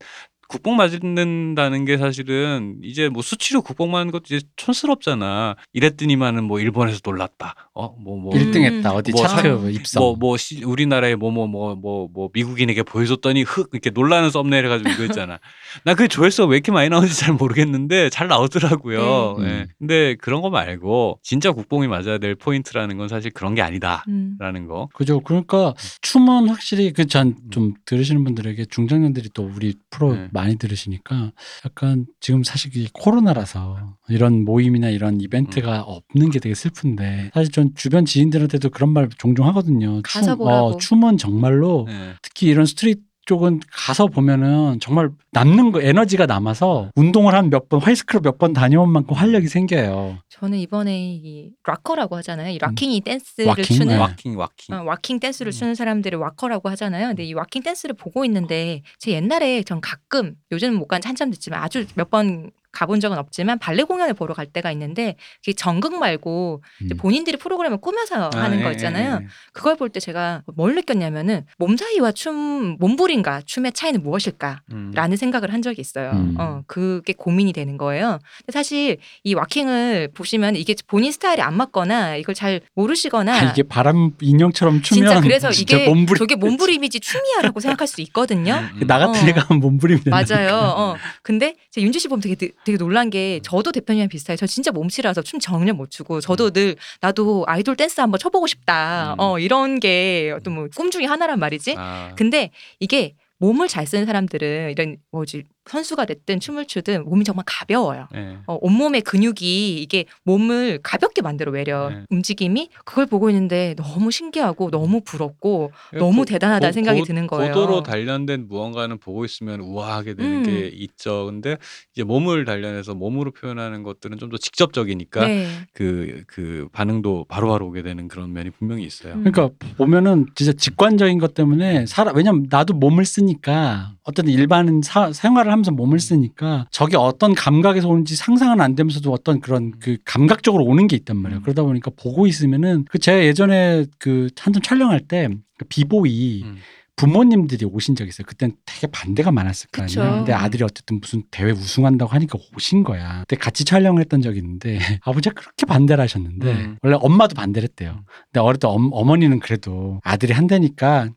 B: 국뽕 맞는다는 게 사실은 이제 뭐 수치로 국뽕 맞는 것도 이제 촌스럽잖아. 이랬더니만은 뭐 일본에서 놀랐다. 어, 뭐, 뭐.
A: 일-
C: 1등 했다. 어디
B: 뭐
C: 차트
B: 사-
C: 입성.
B: 뭐, 뭐, 시- 우리나라에 뭐, 뭐, 뭐, 뭐, 뭐, 미국인에게 보여줬더니 흑, 이렇게 놀라는 썸네일 해가지고 이거 있잖아. [LAUGHS] 나 그 조회수가 왜 이렇게 많이 나오는지 잘 모르겠는데 잘 나오더라고요.
C: 네.
B: 예.
C: 음.
B: 근데 그런 거 말고 진짜 국뽕이 맞아야 될 포인트라는 건 사실 그런 게 아니다.
A: 음.
B: 라는 거.
C: 그죠. 그러니까 춤은 확실히 그 전 좀 들으시는 분들에게 중장년들이 또 우리 프로
B: 네.
C: 많이 들으시니까 약간 지금 사실 이 코로나라서 이런 모임이나 이런 이벤트가
B: 음.
C: 없는 게 되게 슬픈데 사실 전 주변 지인들한테도 그런 말 종종 하거든요.
A: 가서
C: 춤,
A: 보라고.
C: 어, 춤은 정말로
B: 예.
C: 특히 이런 스트릿 쪽은 가서 보면은 정말 남는 거 에너지가 남아서 운동을 한 몇 번 화이스크럽 몇번 다녀온 만큼 활력이 생겨요.
A: 저는 이번에 이 locker라고 하잖아요. 이 locking이 댄스를
C: 음. waacking?
A: 추는
C: 네.
B: waacking, waacking.
A: 어, waacking 댄스를
B: 음.
A: 추는 사람들을 waacker라고 하잖아요. 근데 이 waacking 댄스를 보고 있는데 제 옛날에 전 가끔 요즘은 못간 지 한참 됐지만 아주 몇 번 가본 적은 없지만 발레 공연을 보러 갈 때가 있는데 그게 정극 말고
C: 음.
A: 본인들이 프로그램을 꾸며서 하는
B: 아,
A: 거
B: 예,
A: 있잖아요.
B: 예, 예.
A: 그걸 볼 때 제가 뭘 느꼈냐면은 몸 사이와 춤 몸부림과 춤의 차이는 무엇일까?
B: 음.
A: 라는 생각을 한 적이 있어요.
C: 음.
A: 어, 그게 고민이 되는 거예요. 근데 사실 이 와킹을 보시면 이게 본인 스타일이 안 맞거나 이걸 잘 모르시거나
C: 아, 이게 바람 인형처럼 추면
A: 진짜 그래서
C: 진짜
A: 이게
C: 몸부림
A: 저게 몸부림이지 춤이야라고 생각할 수 있거든요.
B: 음, 음.
C: 나 같은
A: 어.
C: 애가 몸부림이.
A: 맞아요. 어. 근데 제가 윤주 씨 보면 되게 되게 놀란 게 저도 대표님이랑 비슷해요. 저 진짜 몸치라서 춤 전혀 못 추고 저도 늘 나도 아이돌 댄스 한번 춰보고 싶다.
B: 음.
A: 어 이런 게 어떤 뭐 꿈 중에 하나란 말이지.
B: 아,
A: 근데 이게 몸을 잘 쓰는 사람들은 이런 뭐지 선수가 됐든 춤을 추든 몸이 정말 가벼워요.
B: 예.
A: 어, 온몸의 근육이 이게 몸을 가볍게 만들어 외려
B: 네.
A: 움직임이 그걸 보고 있는데 너무 신기하고 너무 부럽고 너무
B: 고-
A: 대단하다
B: 고-
A: 생각이
B: 고-
A: 드는 거예요.
B: 고도로 단련된 무언가는 보고 있으면 우아하게 되는
A: 음.
B: 게 있죠. 근데 이제 몸을 단련해서 몸으로 표현하는 것들은 좀 더 직접적이니까
A: 네.
B: 그, 그 반응도 바로바로 오게 되는 그런 면이 분명히 있어요.
A: 음.
C: 그러니까 보면은 진짜 직관적인 것 때문에 사람 왜냐면 나도 몸을 쓰니까 어떤 일반 사, 생활을 하면서 몸을 쓰니까 저게 어떤 감각에서 오는지 상상은 안 되면서도 어떤 그런 그 감각적으로 오는 게 있단 말이에요.
B: 음.
C: 그러다 보니까 보고 있으면은 그 제가 예전에 그 한참 촬영할 때그 비보이
B: 음.
C: 부모님들이 오신 적이 있어요. 그땐 되게 반대가 많았을 거. 아니에요. 근데 아들이 어쨌든 무슨 대회 우승한다고 하니까 오신 거야. 그때 같이 촬영을 했던 적이 있는데 [LAUGHS] 아버지가 그렇게 반대를 하셨는데
B: 음.
C: 원래 엄마도 반대를 했대요. 근데 어릴 때 엄, 어머니는 그래도 아들이 한다니까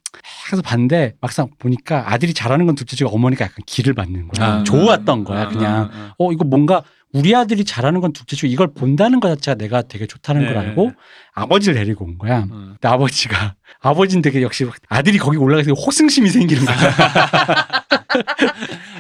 C: 해서 반대 막상 보니까 아들이 잘하는 건 둘째치고 어머니가 약간 기를 받는 거야.
B: 아.
C: 좋았던 거야.
B: 아,
C: 그냥
B: 아, 아.
C: 어 이거 뭔가 우리 아들이 잘하는 건 둘째치고 이걸 본다는 것 자체가 내가 되게 좋다는 걸
B: 네.
C: 알고 아버지를 데리고 온 거야.
B: 음.
C: 근데 아버지가 아버지는 되게 역시 아들이 거기 올라가서 호승심이 생기는 거야. [LAUGHS]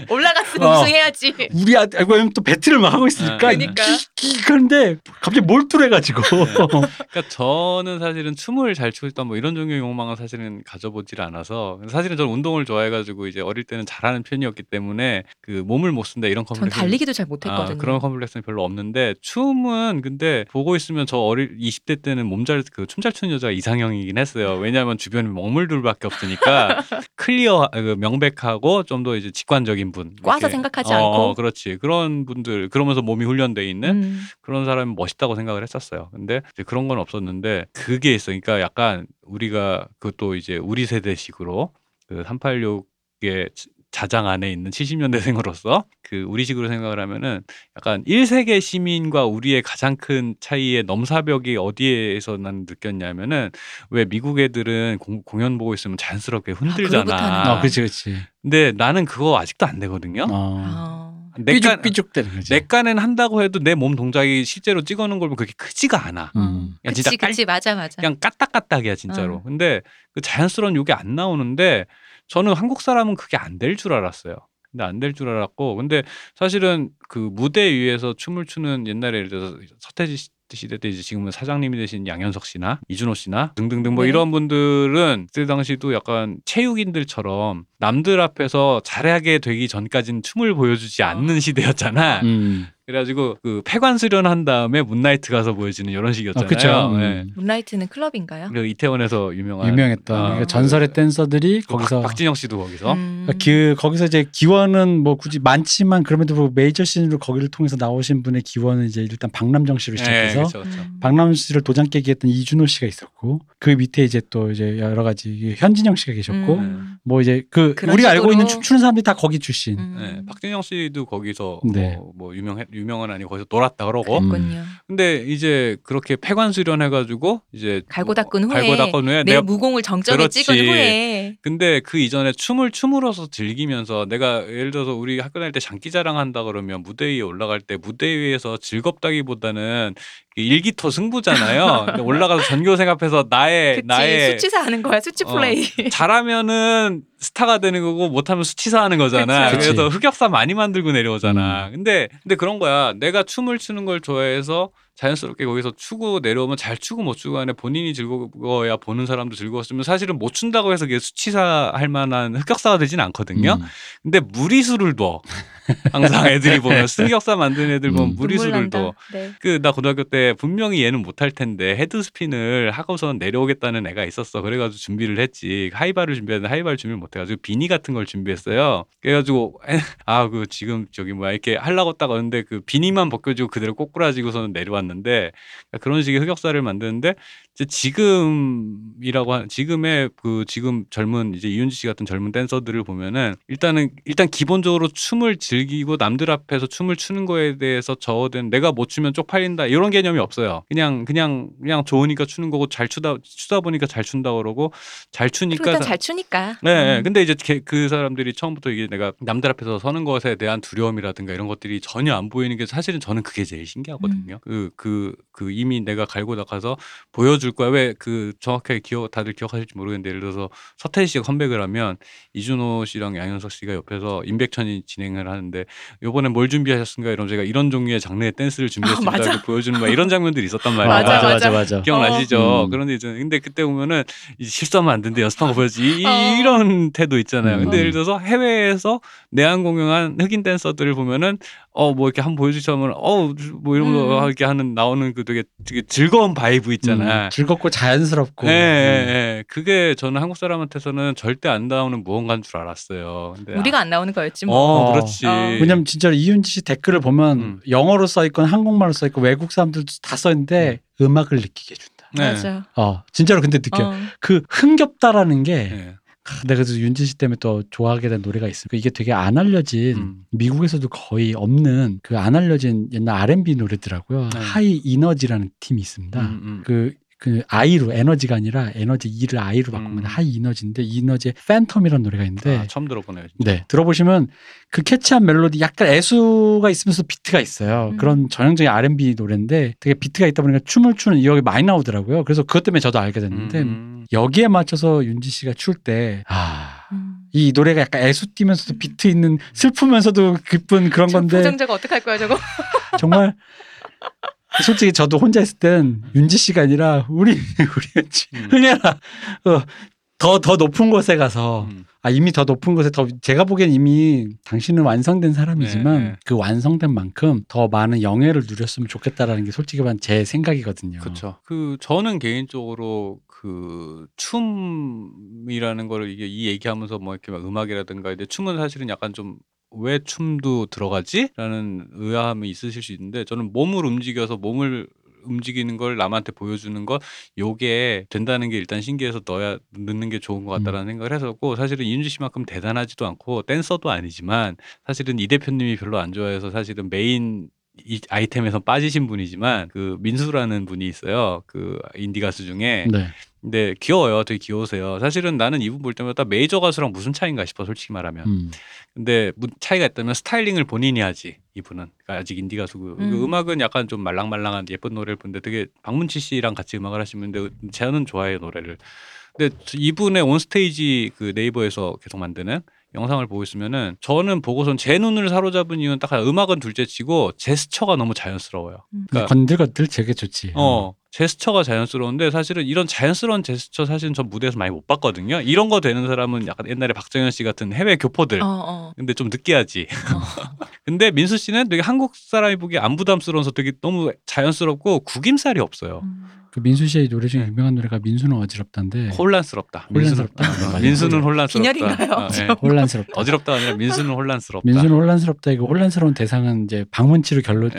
A: 올라갔으면
C: 어.
A: 우승해야지.
C: 우리 아들 알고 보면 또 배틀을 막 하고 있으니까
A: 그러니까.
C: 기, 기, 그런데 갑자기 몰두해가지고
B: 그러니까 저는 사실은 춤을 잘 추고 싶다 뭐 이런 종류의 욕망은 사실은 가져보질 않아서 사실은 저는 운동을 좋아해가지고 이제 어릴 때는 잘하는 편이었기 때문에 그 몸을 못 쓴다 이런
A: 전
B: 컴플렉스
A: 달리기도 잘 못했거든요.
B: 아, 그런 컴플렉스는 별로 없는데 춤은 근데 보고 있으면 저 어릴 20대 때는 몸 잘 그 춤 잘 추는 여자가 이상형이긴 했어요. 왜냐하면 주변에 먹물들밖에 없으니까 [LAUGHS] 클리어 그 명백하고 좀 더 이제 직관적인 분.
A: 꽈서
B: 이렇게.
A: 생각하지
B: 어,
A: 않고.
B: 그렇지 그런 분들 그러면서 몸이 훈련돼 있는
A: 음.
B: 그런 사람이 멋있다고 생각을 했었어요. 근데 이제 그런 건 없었는데 그게 있어. 그러니까 약간 우리가 그것도 이제 우리 세대식으로 그 386의 자장 안에 있는 70년대생으로서 그 우리식으로 생각을 하면은 약간 1세계 시민과 우리의 가장 큰 차이의 넘사벽이 어디에서 난 느꼈냐면은 왜 미국 애들은 공, 공연 보고 있으면 자연스럽게 흔들잖아.
A: 그루브타는
C: 어, 그렇지 그렇지.
B: 근데 나는 그거 아직도 안 되거든요.
C: 어.
A: 아.
B: 내 깐-
C: 삐죽삐죽 되는 거지.
B: 내 깐엔 한다고 해도 내 몸 동작이 실제로 찍어놓은 걸 보면 그렇게 크지가 않아.
C: 음.
B: 그냥 진짜
A: 그치
B: 깔-
A: 그치 맞아 맞아.
B: 그냥 까딱까딱이야 진짜로.
A: 어.
B: 근데 그 자연스러운 욕이 안 나오는데 저는 한국 사람은 그게 안 될 줄 알았어요. 근데 안 될 줄 알았고 근데 사실은 그 무대 위에서 춤을 추는 옛날에 예를 들어서 서태지 시- 시대 때 이제 지금은 사장님이 되신 양현석 씨나 이준호 씨나 등등등 뭐
A: 네.
B: 이런 분들은 그때 당시도 약간 체육인들처럼 남들 앞에서 잘하게 되기 전까지는 춤을 보여주지
A: 어.
B: 않는 시대였잖아.
C: 음.
B: 그래가지고 그 폐관 수련한 다음에 문나이트 가서 보여주는 이런 식이었잖아요.
C: 어, 그쵸. 음.
B: 네.
A: 문라이트는 클럽인가요?
B: 그 이태원에서 유명한
C: 유명했던
B: 아,
C: 그러니까 전설의 댄서들이
B: 그
C: 거기서
B: 박, 박진영 씨도 거기서
A: 음.
C: 그 거기서 이제 기원은 뭐 굳이 많지만 그럼에도 불구하고 메이저 씬으로 거기를 통해서 나오신 분의 기원은 이제 일단 박남정 씨로 시작해서
B: 그쵸, 그쵸.
A: 음.
C: 박남정 씨를 도장 깨기 했던 이준호 씨가 있었고 그 밑에 이제 또 이제 여러 가지 현진영 씨가 계셨고
A: 음.
C: 뭐 이제 그 우리가 알고
A: 식으로.
C: 있는 춤추는 사람들이 다 거기 출신.
A: 음.
B: 네, 박진영 씨도 거기서
C: 네.
B: 뭐, 뭐 유명 유명한 아니고 거기서 놀았다 그러고
C: 음.
A: 그렇군요.
B: 근데 이제 그렇게 폐관 수련해가지고 이제
A: 갈고 닦은
B: 뭐
A: 후에
B: 갈고 닦은 후에
A: 내
B: 내가
A: 무공을 정점에
B: 그렇지.
A: 찍은 후에
B: 근데 그 이전에 춤을 춤으로서 즐기면서 내가 예를 들어서 우리 학교 다닐 때 장기자랑 한다 그러면 무대 위에 올라갈 때 무대 위에서 즐겁다기보다는 일기토 승부잖아요. 올라가서 전교생 앞에서 나의
A: 그치
B: 나의
A: 수치사 하는 거야 수치
B: 어.
A: 플레이.
B: 잘하면은 스타가 되는 거고 못하면 수치사 하는 거잖아.
A: 그치.
B: 그래서 흑역사 많이 만들고 내려오잖아. 근데 근데 그런 거야. 내가 춤을 추는 걸 좋아해서 자연스럽게 거기서 추고 내려오면 잘 추고 못 추고 안에 본인이 즐거워야 보는 사람도 즐거웠으면 사실은 못 춘다고 해서 그게 수치사 할 만한 흑역사가 되진 않거든요.
C: 음.
B: 근데 무리수를 둬. 항상 애들이 보면 흑역사 만든 애들 보면
C: 음.
A: 눈물 난다. 네.
B: 그나 고등학교 때 분명히 얘는 못할 텐데 head spin을 하고선 내려오겠다는 애가 있었어. 그래가지고 준비를 했지. 하이바를 준비했는데 하이바를 준비를 못해가지고 비니 같은 걸 준비했어요. 그래가지고 [LAUGHS] 아 그 지금 저기 뭐야 이렇게 하려고 딱 왔는데 그 비니만 벗겨지고 그대로 꼬꾸라지고서는 내려왔 는데 그런 식의 흑역사를 만드는데 이제 지금이라고 한 지금의 그 지금 젊은 이제 이윤지 씨 같은 젊은 댄서들을 보면은 일단은 일단 기본적으로 춤을 즐기고 남들 앞에서 춤을 추는 거에 대해서 저어된 내가 못 추면 쪽팔린다 이런 개념이 없어요. 그냥 그냥 그냥 좋으니까 추는 거고 잘 추다 추다 보니까 잘 춘다 그러고 잘 추니까
A: 일단 잘 추니까.
B: 네, 네.
A: 음.
B: 근데 이제 걔- 그 사람들이 처음부터 이게 내가 남들 앞에서 서는 것에 대한 두려움이라든가 이런 것들이 전혀 안 보이는 게 사실은 저는 그게 제일 신기하거든요. 그, 그, 그 이미 내가 갈고 나가서 보여 줄 거야. 왜 그 정확하게 기억, 다들 기억하실지 모르겠는데 예를 들어서 서태지 씨가 컴백을 하면 이준호 씨랑 양현석 씨가 옆에서 임백천이 진행을 하는데 요번에 뭘 준비하셨습니까? 이러면 제가 이런 종류의 장르의 댄스를 준비했습니다.
A: 아, 맞아.
B: 이렇게 보여주는 막 이런 장면들이 있었단 말이에요.
A: 맞아,
C: 맞아,
A: 맞아.
C: 맞아.
B: 기억나시죠?
C: 음.
B: 그런데 이제 근데 그때 보면은 이제 실수하면 안 된대 연습한 거 보여지 이,
A: 어.
B: 이런 태도 있잖아요. 근데
C: 음.
B: 예를 들어서 해외에서 내한 공연한 흑인 댄서들을 보면은 어 뭐 이렇게 한번 보여주시면 어뭐 이런 거
A: 음.
B: 이렇게 하는 나오는 그 되게, 되게 즐거운 vibe 있잖아.
C: 음, 즐겁고 자연스럽고.
B: 예, 예,
C: 음.
B: 예. 그게 저는 한국 사람한테서는 절대 안 나오는 무언가인 줄 알았어요. 근데
A: 우리가 안 나오는 거였지
B: 아,
A: 뭐.
B: 어,
C: 어.
B: 그렇지.
A: 어.
C: 왜냐면 진짜로 이윤지 씨 댓글을 보면
B: 음.
C: 영어로 써 있건 한국말로 써 있고 외국 사람들도 다 써 있는데 음. 악을 느끼게 해준다.
B: 네.
A: 맞아.
C: 어 진짜로 근데 느껴.
A: 어.
C: 그 흥겹다라는 게
B: 예.
C: 하, 내가 그래서 윤지 씨 때문에 또 좋아하게 된 노래가 있어요. 이게 되게 안 알려진
B: 음.
C: 미국에서도 거의 없는 그 안 알려진 옛날 R&B 노래더라고요.
B: 네.
C: High Inergy라는 팀이 있습니다.
B: 음, 음.
C: 그, 그 아이로 에너지가 아니라 에너지 이를 아이로 바꾸면
B: 음.
C: High Inergy인데 이 이너지의 팬텀이라는 노래가 있는데
B: 아, 처음 들어보네요. 진짜.
C: 네 들어보시면 그 catchy한 멜로디 약간 애수가 있으면서 비트가 있어요.
A: 음.
C: 그런 전형적인 R&B 노래인데 되게 비트가 있다 보니까 춤을 추는 이역이 많이 나오더라고요. 그래서 그것 때문에 저도 알게 됐는데
B: 음.
C: 여기에 맞춰서 윤지 씨가 출 때 아.
A: 음.
C: 이 노래가 약간 애수 띄면서도 비트 있는 슬프면서도 기쁜 그런
A: 저
C: 건데
A: 부정자가 어떡할 거야 저거. [LAUGHS]
C: 정말 솔직히 저도 혼자 있을 땐 윤지 씨가 아니라 우리 우리 윤지
B: 음.
C: 흥해라 더더 더 높은 곳에 가서
B: 음.
C: 아 이미 더 높은 곳에 더 제가 보기엔 이미 당신은 완성된 사람이지만
B: 네, 네.
C: 그 완성된 만큼 더 많은 영예를 누렸으면 좋겠다라는 게 솔직히 말하면 제 생각이거든요.
B: 그렇죠. 그 저는 개인적으로 그 춤이라는 거를 이게 이 얘기하면서 뭐 이렇게 막 음악이라든가 근데 춤은 사실은 약간 좀 왜 춤도 들어가지?라는 의아함이 있으실 수 있는데 저는 몸을 움직여서 몸을 움직이는 걸 남한테 보여주는 것 요게 된다는 게 일단 신기해서 넣어야 넣는 게 좋은 것 같다라는 생각을 했었고 사실은 이윤지 씨만큼 대단하지도 않고 댄서도 아니지만 사실은 이 대표님이 별로 안 좋아해서 사실은 메인 이 아이템에서 빠지신 분이지만 그 민수라는 분이 있어요. 그 인디 가수 중에.
C: 네.
B: 근데 귀여워요. 되게 귀여우세요. 사실은 나는 이분 볼 때마다 메이저 가수랑 무슨 차이인가 싶어 솔직히 말하면.
C: 음.
B: 근데 무- 차이가 있다면 스타일링을 본인이 하지 이분은 그러니까 아직 인디 가수고
A: 음.
B: 그 음악은 약간 좀 말랑말랑한 예쁜 노래를 부는데 되게 박문치 씨랑 같이 음악을 하시는데 저는 좋아해요 노래를. 근데 이분의 온 스테이지 그 네이버에서 계속 만드는 영상을 보고 있으면은 저는 보고선 제 눈을 사로잡은 이유는 딱 하나, 음악은 둘째치고 제스처가 너무 자연스러워요. 그러니까
C: 건들건들 되게 좋지.
B: 어 제스처가 자연스러운데 사실은 이런 자연스러운 제스처 사실은 전 무대에서 많이 못 봤거든요. 이런 거 되는 사람은 약간 옛날에 박정현 씨 같은 해외 교포들.
A: 어, 어.
B: 근데 좀 느끼하지. [LAUGHS] 근데 민수 씨는 되게 한국 사람이 보기에 안 부담스러워서 되게 너무 자연스럽고 구김살이 없어요.
A: 음.
C: 그 민수 씨의 노래 중에
B: 네.
C: 유명한 노래가 민수는 어지럽다인데
B: 혼란스럽다.
C: 혼란스럽다.
B: 민수는,
C: 맞아요.
B: 민수는 혼란스럽다.
A: 빈혈인가요?
B: 어, 예.
C: 혼란스럽다.
B: 어지럽다가 아니라 민수는 혼란스럽다.
C: 민수는 혼란스럽다. 이거 혼란스러운 대상은 이제 박문치로 결론.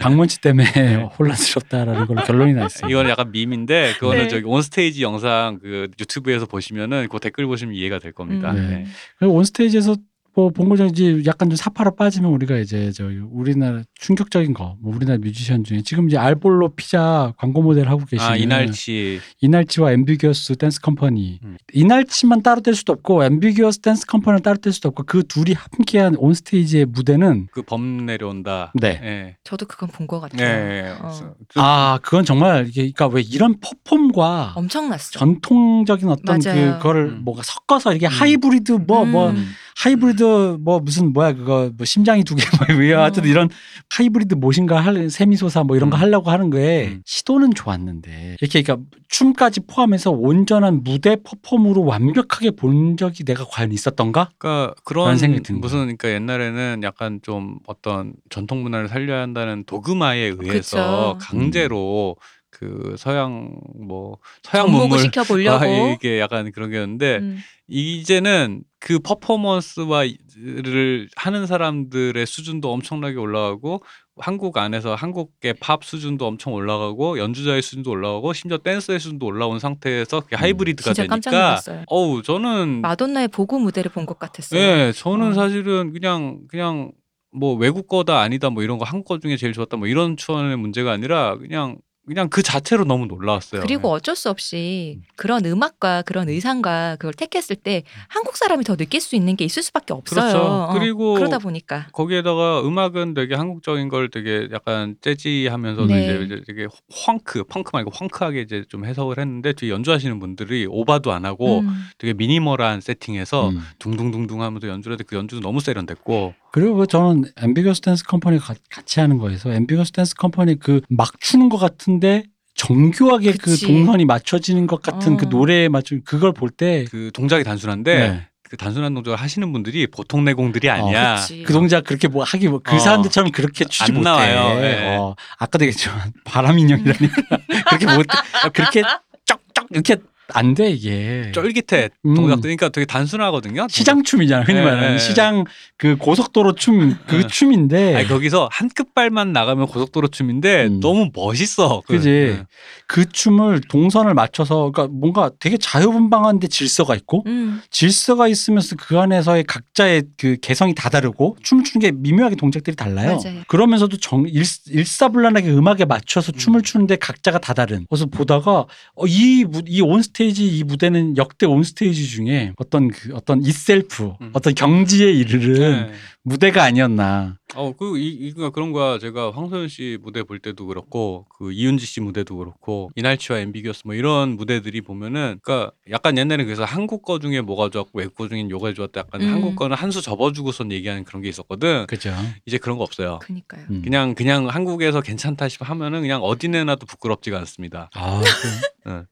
C: 박문치 때문에
B: 네. [LAUGHS]
C: 혼란스럽다라는 걸로 결론이 나 있어요.
B: 이거는 약간 밈인데 그거는
A: 네.
B: 저기 온스테이지 영상 그 유튜브에서 보시면은 그 댓글 보시면 이해가 될 겁니다.
A: 음.
C: 네.
B: 네.
C: 그리고 온스테이지에서 뭐 본거장 이제 약간 좀 사파로 빠지면 우리가 이제 저 우리나라 충격적인 거, 뭐 우리나라 뮤지션 중에 지금 이제 알볼로 피자 광고 모델 하고 계시는
B: 아 이날치
C: 이날치와 엠비규어스 댄스 컴퍼니
B: 음.
C: 이날치만 따로 뗄 수도 없고 엠비규어스 댄스 컴퍼니를 따로 뗄 수도 없고 그 둘이 함께한 온 스테이지의 무대는
B: 그 범 내려온다.
C: 네.
B: 예.
A: 저도 그건 본 것
B: 예.
A: 같아요.
B: 예.
A: 어.
C: 아 그건 정말 이게 그러니까 왜 이런 퍼폼과
A: 엄청났어.
C: 전통적인 어떤
A: 맞아요.
C: 그거를
B: 음.
C: 뭐가 섞어서 이게
B: 음.
C: 하이브리드 뭐뭐
A: 음.
C: 하이브리드 뭐 무슨 뭐야 그거 뭐 심장이 두 개뭐 하여튼
A: 어.
C: 이런 하이브리드 모신가 할 세미소사 뭐 이런 거
B: 음.
C: 하려고 하는 거에
B: 음.
C: 시도는 좋았는데 이렇게 그러니까 춤까지 포함해서 온전한 무대 퍼폼으로 완벽하게 본 적이 내가 과연 있었던가?
B: 그러니까 그런
C: 생각이 드는
B: 무슨 그러니까 옛날에는 약간 좀 어떤 전통 문화를 살려야 한다는 도그마에 의해서
A: 그쵸.
B: 강제로 그 서양 뭐 서양 문물
A: 시켜 보려고.
B: 아, 이게 약간 그런 게 있는데
A: 음.
B: 이제는 그 퍼포먼스와를 하는 사람들의 수준도 엄청나게 올라가고 한국 안에서 한국의 팝 수준도 엄청 올라가고 연주자의 수준도 올라가고 심지어 댄서의 수준도 올라온 상태에서 그게
C: 음,
B: 하이브리드가
A: 진짜 깜짝
B: 되니까
A: 놀랐어요.
B: 어우 저는
A: 마돈나의 보고 무대를 본 것 같았어요.
B: 예, 저는
A: 어.
B: 사실은 그냥 그냥 뭐 외국 거다 아니다 뭐 이런 거 한국 거 중에 제일 좋았다 뭐 이런 추원의 문제가 아니라 그냥 그냥 그 자체로 너무 놀라웠어요.
A: 그리고 어쩔 수 없이 그런 음악과 그런 의상과 그걸 택했을 때 한국 사람이 더 느낄 수 있는 게 있을 수밖에 없어요.
B: 그렇죠.
A: 어,
B: 그리고
A: 그러다 보니까
B: 거기에다가 음악은 되게 한국적인 걸 되게 약간 jazzy하면서도
A: 네.
B: 이제 되게 펑크, 펑크 말고 펑크하게 이제 좀 해석을 했는데 뒤에 연주하시는 분들이 오바도 안 하고
A: 음.
B: 되게 미니멀한 세팅에서
C: 음.
B: 둥둥둥둥 하면서 연주를 했는데 그 연주도 너무 세련됐고
C: 그리고 그 저는 앰비거스 댄스 컴퍼니 가- 같이 하는 거에서 앰비거스 댄스 컴퍼니 그 막 추는 것 같은 데 정교하게 그
A: 그치.
C: 동선이 맞춰지는 것 같은
A: 어.
C: 그 노래에 맞춘 그걸 볼 때
B: 그 동작이 단순한데
C: 네.
B: 그 단순한 동작을 하시는 분들이 보통 내공들이 아니야.
A: 그치.
C: 그 동작 그렇게 뭐 하기 뭐그
B: 어.
C: 사람들처럼 그렇게 추지
B: 안
C: 못해.
B: 나와요. 예.
C: 어, 아까도 얘기했지만 바람 인형이라니까 [LAUGHS] 그렇게 못 그렇게 쩍쩍 이렇게 안 돼 이게.
B: 쫄깃해
C: 음.
B: 동작도 그러니까 되게 단순하거든요.
C: 시장 춤이잖아 흔히
B: 예,
C: 말하는
B: 예.
C: 시장 그 고속도로 춤그
B: 예.
C: 춤인데
B: 아니 거기서 한 끝발만 나가면 고속도로 춤인데
C: 음.
B: 너무 멋있어. 그-
C: 그지
B: 예.
C: 그 춤을 동선을 맞춰서 그러니까 뭔가 되게 자유분방한데 질서가 있고
A: 음.
C: 질서가 있으면서 그 안에서의 각자의 그 개성이 다 다르고 춤을 추는 게 미묘하게 동작들이 달라요.
A: 맞아요.
C: 그러면서도 정 일, 일사불란하게 음악에 맞춰서
B: 음.
C: 춤을 추는데 각자가 다 다른. 그래서 보다가 어, 이이 온스 테이지 이 무대는 역대 온스테이지 중에 어떤 그 어떤 이셀프
B: 음.
C: 어떤 경지에 이르른
B: 네.
C: 무대가 아니었나.
B: 어, 그, 이, 이거 그런 거야. 제가 황소연 씨 무대 볼 때도 그렇고, 그 이윤지 씨 무대도 그렇고, 이날치와 엠비기어스 뭐 이런 무대들이 보면은, 그니까 약간 옛날에 그래서 한국 거 중에 뭐가 좋았고, 외국 거 중에 요가 좋았다. 약간
A: 음.
B: 한국 거는 한 수 접어주고선 얘기하는 그런 게 있었거든.
C: 그죠.
B: 이제 그런 거 없어요.
A: 그니까요.
C: 음.
B: 그냥, 그냥 한국에서 괜찮다 싶어 하면은 그냥 어디 내놔도 부끄럽지가 않습니다.
C: 아, 그,
B: 네.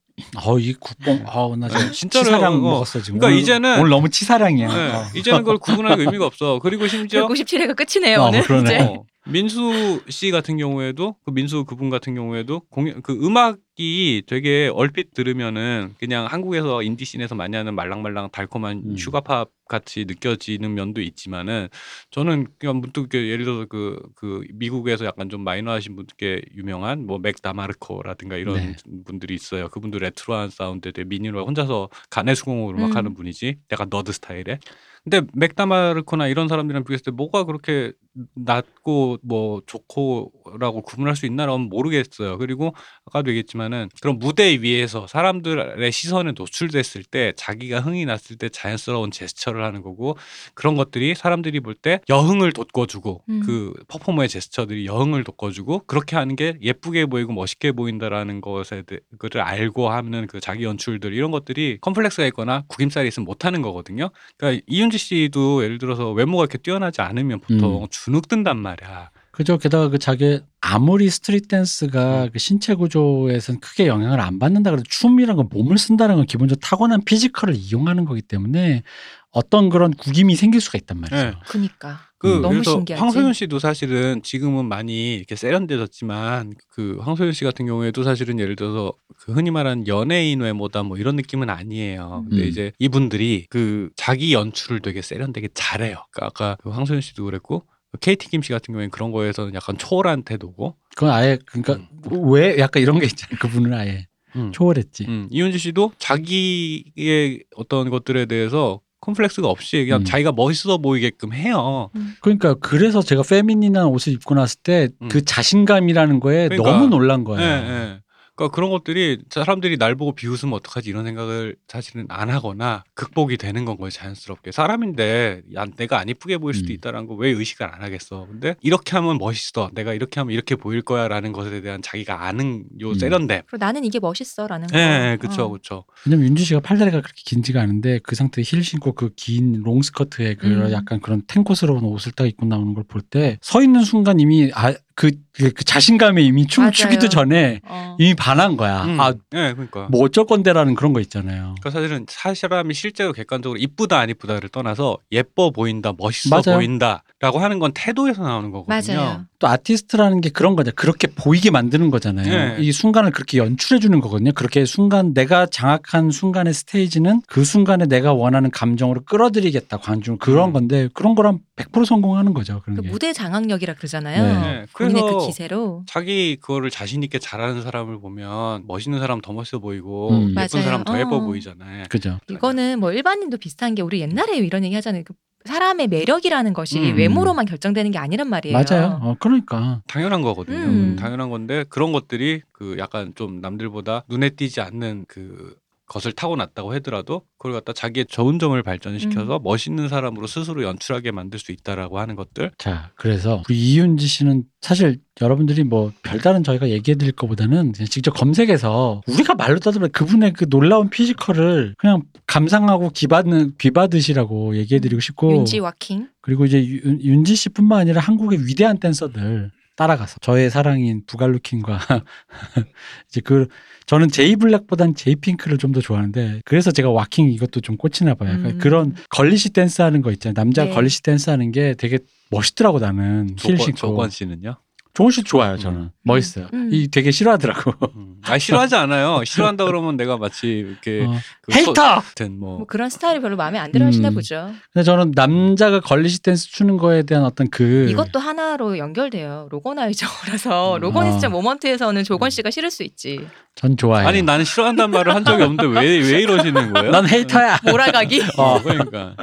C: 어, 이 국뽕, 아우, 나 지금
B: 네, 진짜로,
C: 치사량
B: 어.
C: 먹었어, 지금.
B: 그러니까
C: 오늘,
B: 이제는-
C: 오늘 너무 치사량이야.
B: 네,
C: 어.
B: 이제는 그걸 구분할 의미가 없어. 그리고 심지어
A: 197회가 끝이네요
C: 어,
A: 오늘
C: 그러네.
A: 이제.
B: 어, 민수 씨 같은 경우에도 그 민수 그분 같은 경우에도 공연 그 음악이 되게 얼핏 들으면은 그냥 한국에서 인디 scene에서 많이 하는 말랑말랑 달콤한
C: 음.
B: sugar pop 같이 느껴지는 면도 있지만은 저는 그냥 문득 이렇게 예를 들어서 그, 그 미국에서 약간 좀 마이너하신 분께 유명한 뭐 맥 드마르코라든가 이런
C: 네.
B: 분들이 있어요. 그분도 레트로한 사운드에 되게 미디로 혼자서 가내 수공으로 막
A: 음.
B: 하는 분이지. 약간 nerd 스타일의. 근데 맥다마르코나 이런 사람들이랑 비교했을 때 뭐가 그렇게 낮고 뭐 좋고라고 구분할 수 있나라면 모르겠어요. 그리고 아까도 얘기했지만은 그런 무대 위에서 사람들의 시선에 노출됐을 때 자기가 흥이 났을 때 자연스러운 제스처를 하는 거고 그런 것들이 사람들이 볼 때 여흥을 돋궈주고
A: 음.
B: 그 퍼포머의 제스처들이 여흥을 돋궈주고 그렇게 하는 게 예쁘게 보이고 멋있게 보인다라는 것에 대- 그를 알고 하는 그 자기 연출들 이런 것들이 컴플렉스가 있거나 구김살이 있으면 못하는 거거든요. 그러니까 이윤지 씨도 예를 들어서 외모가 이렇게 뛰어나지 않으면 보통
C: 음.
B: 주눅 든단 말이야.
C: 그죠. 게다가 그 자기 아무리 street 댄스가
B: 음.
C: 그 신체 구조에선 크게 영향을 안 받는다 그래도 춤이란 건 몸을 쓴다는 건 기본적으로 타고난 physical을 이용하는 거기 때문에 어떤 그런 구김이 생길 수가 있단 말이죠.
B: 네.
A: 그니까
B: 그
C: 음.
A: 너무
B: 그래서
A: 신기하지.
B: 황소윤 씨도 사실은 지금은 많이 이렇게 세련돼졌지만 그 황소윤 씨 같은 경우에도 사실은 예를 들어서 그 흔히 말하는 연예인 외모다 뭐 이런 느낌은 아니에요. 근데
C: 음.
B: 이제 이분들이 그 자기 연출을 되게 세련되게 잘해요. 그러니까 아까 그 황소윤 씨도 그랬고 KT 김 씨 같은 경우에는 그런 거에서는 약간 초월한 태도고
C: 그건 아예 그러니까 왜 약간 이런 게 있잖아요. 그분은 아예
B: 음.
C: 초월했지.
B: 음, 이윤지 씨도 자기의 어떤 것들에 대해서 콤플렉스가 없이 그냥
C: 음.
B: 자기가 멋있어 보이게끔 해요.
C: 그러니까 그래서 제가 페미닌한 옷을 입고 났을 때그
B: 음.
C: 자신감이라는 거에
B: 그러니까.
C: 너무 놀란 거예요.
B: 예, 예. 그러니까 그런 것들이 사람들이 날 보고 비웃으면 어떡하지 이런 생각을 사실은 안 하거나 극복이 되는 건 거예요 자연스럽게 사람인데 야, 내가 안 이쁘게 보일 수도
C: 음.
B: 있다라는 거 왜 의식을 안 하겠어 근데 이렇게 하면 멋있어 내가 이렇게 하면 이렇게 보일 거야라는 것에 대한 자기가 아는 요
C: 음.
B: 세련됨
A: 그리고 나는 이게 멋있어라는 거.
B: 예, 예 그쵸
A: 어.
B: 그쵸
C: 왜냐면 윤주 씨가 팔다리가 그렇게 긴지가 않은데 그 상태에 힐 신고 그 긴 롱스커트에 그
A: 음.
C: 약간 그런 탱코스러운 옷을 딱 입고 나오는 걸 볼 때 서 있는 순간 이미 아, 그, 그, 그 자신감에 이미 춤을
A: 맞아요.
C: 추기도 전에
A: 어.
C: 이미 반한 거야.
B: 음,
C: 아,
B: 예 그러니까
C: 뭐 어쩔 건데라는 그런 거 있잖아요.
B: 그러니까 사실은 사람이 실제로 객관적으로 이쁘다 안 이쁘다를 떠나서 예뻐 보인다 멋있어
C: 맞아요.
B: 보인다 라고 하는 건 태도에서 나오는 거거든요.
A: 맞아요.
C: 또 아티스트라는 게 그런 거죠. 그렇게 보이게 만드는 거잖아요.
B: 네.
C: 이 순간을 그렇게 연출해 주는 거거든요. 그렇게 순간 내가 장악한 순간의 스테이지는 그 순간에 내가 원하는 감정으로 끌어들이겠다 관중 그런
B: 음.
C: 건데 그런 거랑 100% 성공하는 거죠. 그런
A: 그
C: 게.
A: 무대 장악력이라 그러잖아요.
C: 네.
B: 네,
A: 본인의
B: 그래서
A: 그 기세로.
B: 자기 그거를 자신 있게 잘하는 사람을 보면 멋있는 사람 더 멋있어 보이고
C: 음.
B: 예쁜
A: 맞아요.
B: 사람 더 예뻐
A: 어.
B: 보이잖아요.
C: 그죠.
A: 이거는 뭐 일반인도 비슷한 게 우리 옛날에 이런 얘기 하잖아요. 그 사람의 매력이라는 것이
B: 음.
A: 외모로만 결정되는 게 아니란 말이에요.
C: 맞아요. 어, 그러니까.
B: 당연한 거거든요.
A: 음.
B: 당연한 건데 그런 것들이 그 약간 좀 남들보다 눈에 띄지 않는 그 것을 타고났다고 하더라도 그걸 갖다 자기의 좋은 점을 발전시켜서
A: 음.
B: 멋있는 사람으로 스스로 연출하게 만들 수 있다라고 하는 것들.
C: 자, 그래서 우리 이윤지 씨는 사실 여러분들이 뭐 별다른 저희가 얘기해 드릴 것보다는 그냥 직접 검색해서 우리가 말로 떠들면 그분의 그 놀라운 physical을 그냥 감상하고 기받는 기받으시라고 얘기해 드리고 싶고
A: 윤지 waacking.
C: 그리고 이제 윤, 윤지 씨뿐만 아니라 한국의 위대한 댄서들 따라가서 저의 사랑인 부갈루킨과 [LAUGHS] 이제 그 저는 제이 블랙보단 제이 핑크를 좀 더 좋아하는데 그래서 제가 waacking 이것도 좀 꽂히나 봐요. 약간
A: 음.
C: 그런 girlish 댄스 하는 거 있잖아요. 남자
A: 네.
C: girlish 댄스 하는 게 되게 멋있더라고 나는 힐 조권.
B: 조권 씨는요?
C: 조권 씨 좋아요 저는
B: 음.
C: 멋있어요.
A: 음.
C: 이 되게 싫어하더라고.
B: 음. 아 싫어하지 않아요. 싫어한다 그러면 내가 마치 이렇게
C: 어,
B: 그 소-
C: hater.
B: 같은
A: 뭐뭐 그런 스타일이 별로 마음에 안 들어 하시나
C: 음.
A: 보죠.
C: 근데 저는 남자가 girlish 댄스 추는 거에 대한 어떤 그
A: 이것도 하나로 연결돼요. 로건아이저라서
B: 음.
A: 로건이스트
C: 아.
A: moment에서는 조권 씨가 싫을 수 있지.
C: 전 좋아해요.
B: 아니 나는 싫어한다는 말을 한 적이 없는데 왜 왜 이러시는 거예요?
C: 난 헤이터야.
A: 몰아가기.
B: 어, 그러니까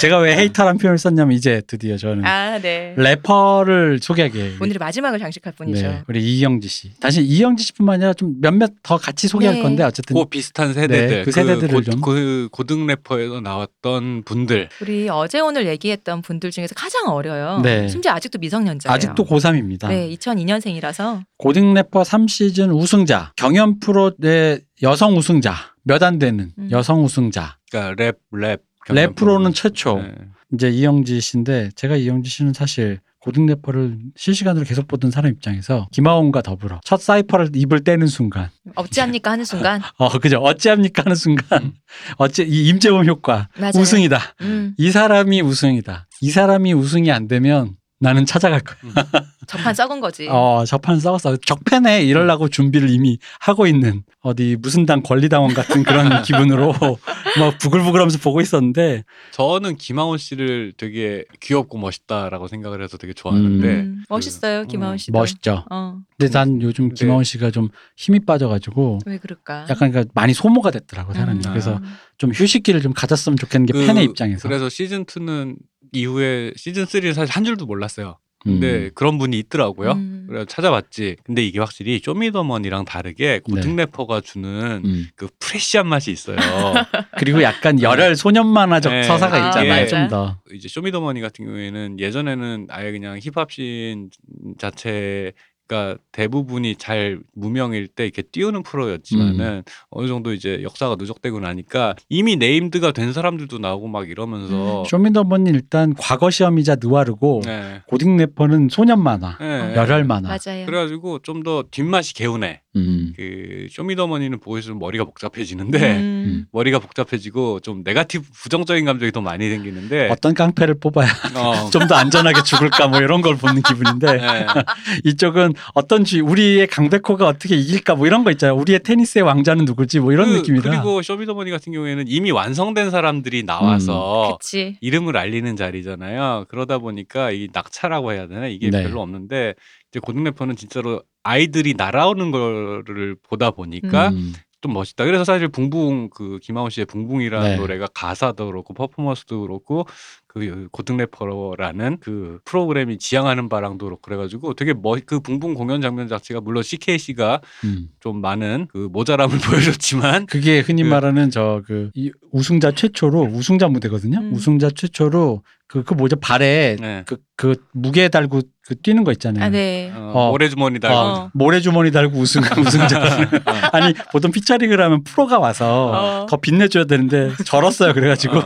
C: 제가 왜 hater란 표현을 썼냐면 이제 드디어 저는
A: 아 네.
C: 래퍼를 소개하게
A: 오늘의 마지막을 장식할 분이죠.
C: 네, 우리 이영지 씨. 다시 이영지 씨뿐만 아니라 좀 몇몇 더 같이 소개할
A: 네.
C: 건데 어쨌든
B: 그 비슷한 세대들
C: 네, 그 세대들을
B: 고,
C: 좀.
B: 그 고등 래퍼에서 나왔던 분들
A: 우리 어제 오늘 얘기했던 분들 중에서 가장 어려요.
C: 네.
A: 심지어 아직도 미성년자예요.
C: 아직도 고3입니다.
A: 네, 2002년생이라서
C: 고등 래퍼 3시즌 우승자, 경연 프로의 여성 우승자, 몇 안 되는
A: 음.
C: 여성 우승자.
B: 그러니까 랩 랩.
C: 랩 프로는 최초.
B: 네.
C: 이제 이영지 씨인데 제가 이영지 씨는 사실 고등 래퍼를 실시간으로 계속 보던 사람 입장에서 김하온과 더불어 첫 cypher를 입을 떼는 순간.
A: 없지않니까 하는 순간. [LAUGHS]
C: 어 그죠. 어찌합니까 하는 순간. [LAUGHS] 어찌 이 임재범 효과.
A: 맞아요.
C: 우승이다.
A: 음,
C: 이 사람이 우승이다. 이 사람이 우승이 안 되면 나는 찾아갈 거야
A: 접한 썩은 거지.
C: 어 저판 싸웠어 적팬에 이러려고 준비를 이미 하고 있는 어디 무슨 당 권리당원 같은 그런 [LAUGHS] 기분으로 막 부글부글하면서 보고 있었는데
B: 저는 김하온 씨를 되게 귀엽고 멋있다라고 생각을 해서 되게 좋아하는데
A: 음, 멋있어요, 김하온 씨도.
C: 멋있죠
A: 어,
C: 근데 난 요즘
B: 네.
C: 김하온 씨가 좀 힘이 빠져가지고
A: 왜 그럴까?
C: 약간 그러니까 많이 소모가 됐더라고 사람이.
A: 음.
C: 그래서 좀 휴식기를 좀 가졌으면 좋겠는 게
B: 그-
C: 팬의 입장에서.
B: 그래서 시즌 2는 이후에 시즌 3를 사실 한 줄도 몰랐어요. 근데
C: 음.
B: 그런 분이 있더라고요.
A: 음.
B: 그래서 찾아봤지. 근데 이게 확실히 쇼미더머니랑 다르게 고등 래퍼가 주는
C: 음.
B: 그 fresh한 맛이 있어요. [LAUGHS]
C: 그리고 약간 열혈 소년 만화적
B: 네.
C: 서사가
A: 아,
C: 있잖아요.
B: 맞아요.
C: 좀 더.
B: 이제 쇼미더머니 같은 경우에는 예전에는 아예 그냥 힙합씬 자체 가 대부분이 잘 무명일 때 이렇게 띄우는 프로였지만은
C: 음.
B: 어느 정도 이제 역사가 누적되고 나니까 이미 named가 된 사람들도 나오고 막 이러면서
A: 음.
C: 쇼미더머니 일단 과거 시험이자 느와르고
B: 네.
C: 고딩 래퍼는 소년 만화,
B: 네.
C: 열혈 만화.
A: 맞아요.
B: 그래가지고 좀 더 뒷맛이 개운해.
C: 음.
B: 그 쇼미더머니는 보고 있으면 머리가 복잡해지는데
A: 음.
B: 머리가 복잡해지고 좀 네가티브 부정적인 감정이 더 많이 생기는데
C: 어떤 깡패를 뽑아야
B: 어. [LAUGHS]
C: 좀더 안전하게 죽을까 뭐 이런 걸 보는 기분인데
B: 네. [LAUGHS]
C: 이쪽은 어떤 주 우리의 강백호가 어떻게 이길까 뭐 이런 거 있잖아요. 우리의 테니스의 왕자는 누구지 뭐 이런
B: 그,
C: 느낌이라.
B: 그리고 쇼미더머니 같은 경우에는 이미 완성된 사람들이 나와서
A: 그치.
B: 이름을 알리는 자리잖아요. 그러다 보니까 이 낙차라고 해야 되나 이게
C: 네.
B: 별로 없는데 이제 고등 래퍼는 진짜로 아이들이 날아오는 거를 보다 보니까
C: 음.
B: 좀 멋있다. 그래서 사실 붕붕 그 김하온 씨의 붕붕이라는
C: 네.
B: 노래가 가사도 그렇고 퍼포먼스도 그렇고 그 고등 래퍼라는 그 프로그램이 지향하는 바랑도 그렇고 그래가지고 되게 멋그 붕붕 공연 장면 자체가 물론 CKC가
C: 음.
B: 좀 많은 그 모자람을 [LAUGHS] 보여줬지만
C: 그게 흔히
B: 그-
C: 말하는 저 그 우승자 최초로 우승자 무대거든요.
A: 음.
C: 우승자 최초로 그 그 뭐죠 발에
B: 네.
C: 그 그 무게 달고 그 뛰는 거 있잖아요.
A: 아, 네.
B: 어,
C: 어.
B: 모래주머니 달고
A: 어.
C: 모래주머니 달고 우승 [LAUGHS] 우승자.
B: 어.
C: 아니 보통 피처링을 하면 프로가 와서
A: 어.
C: 더 빛내줘야 되는데 절었어요. 그래가지고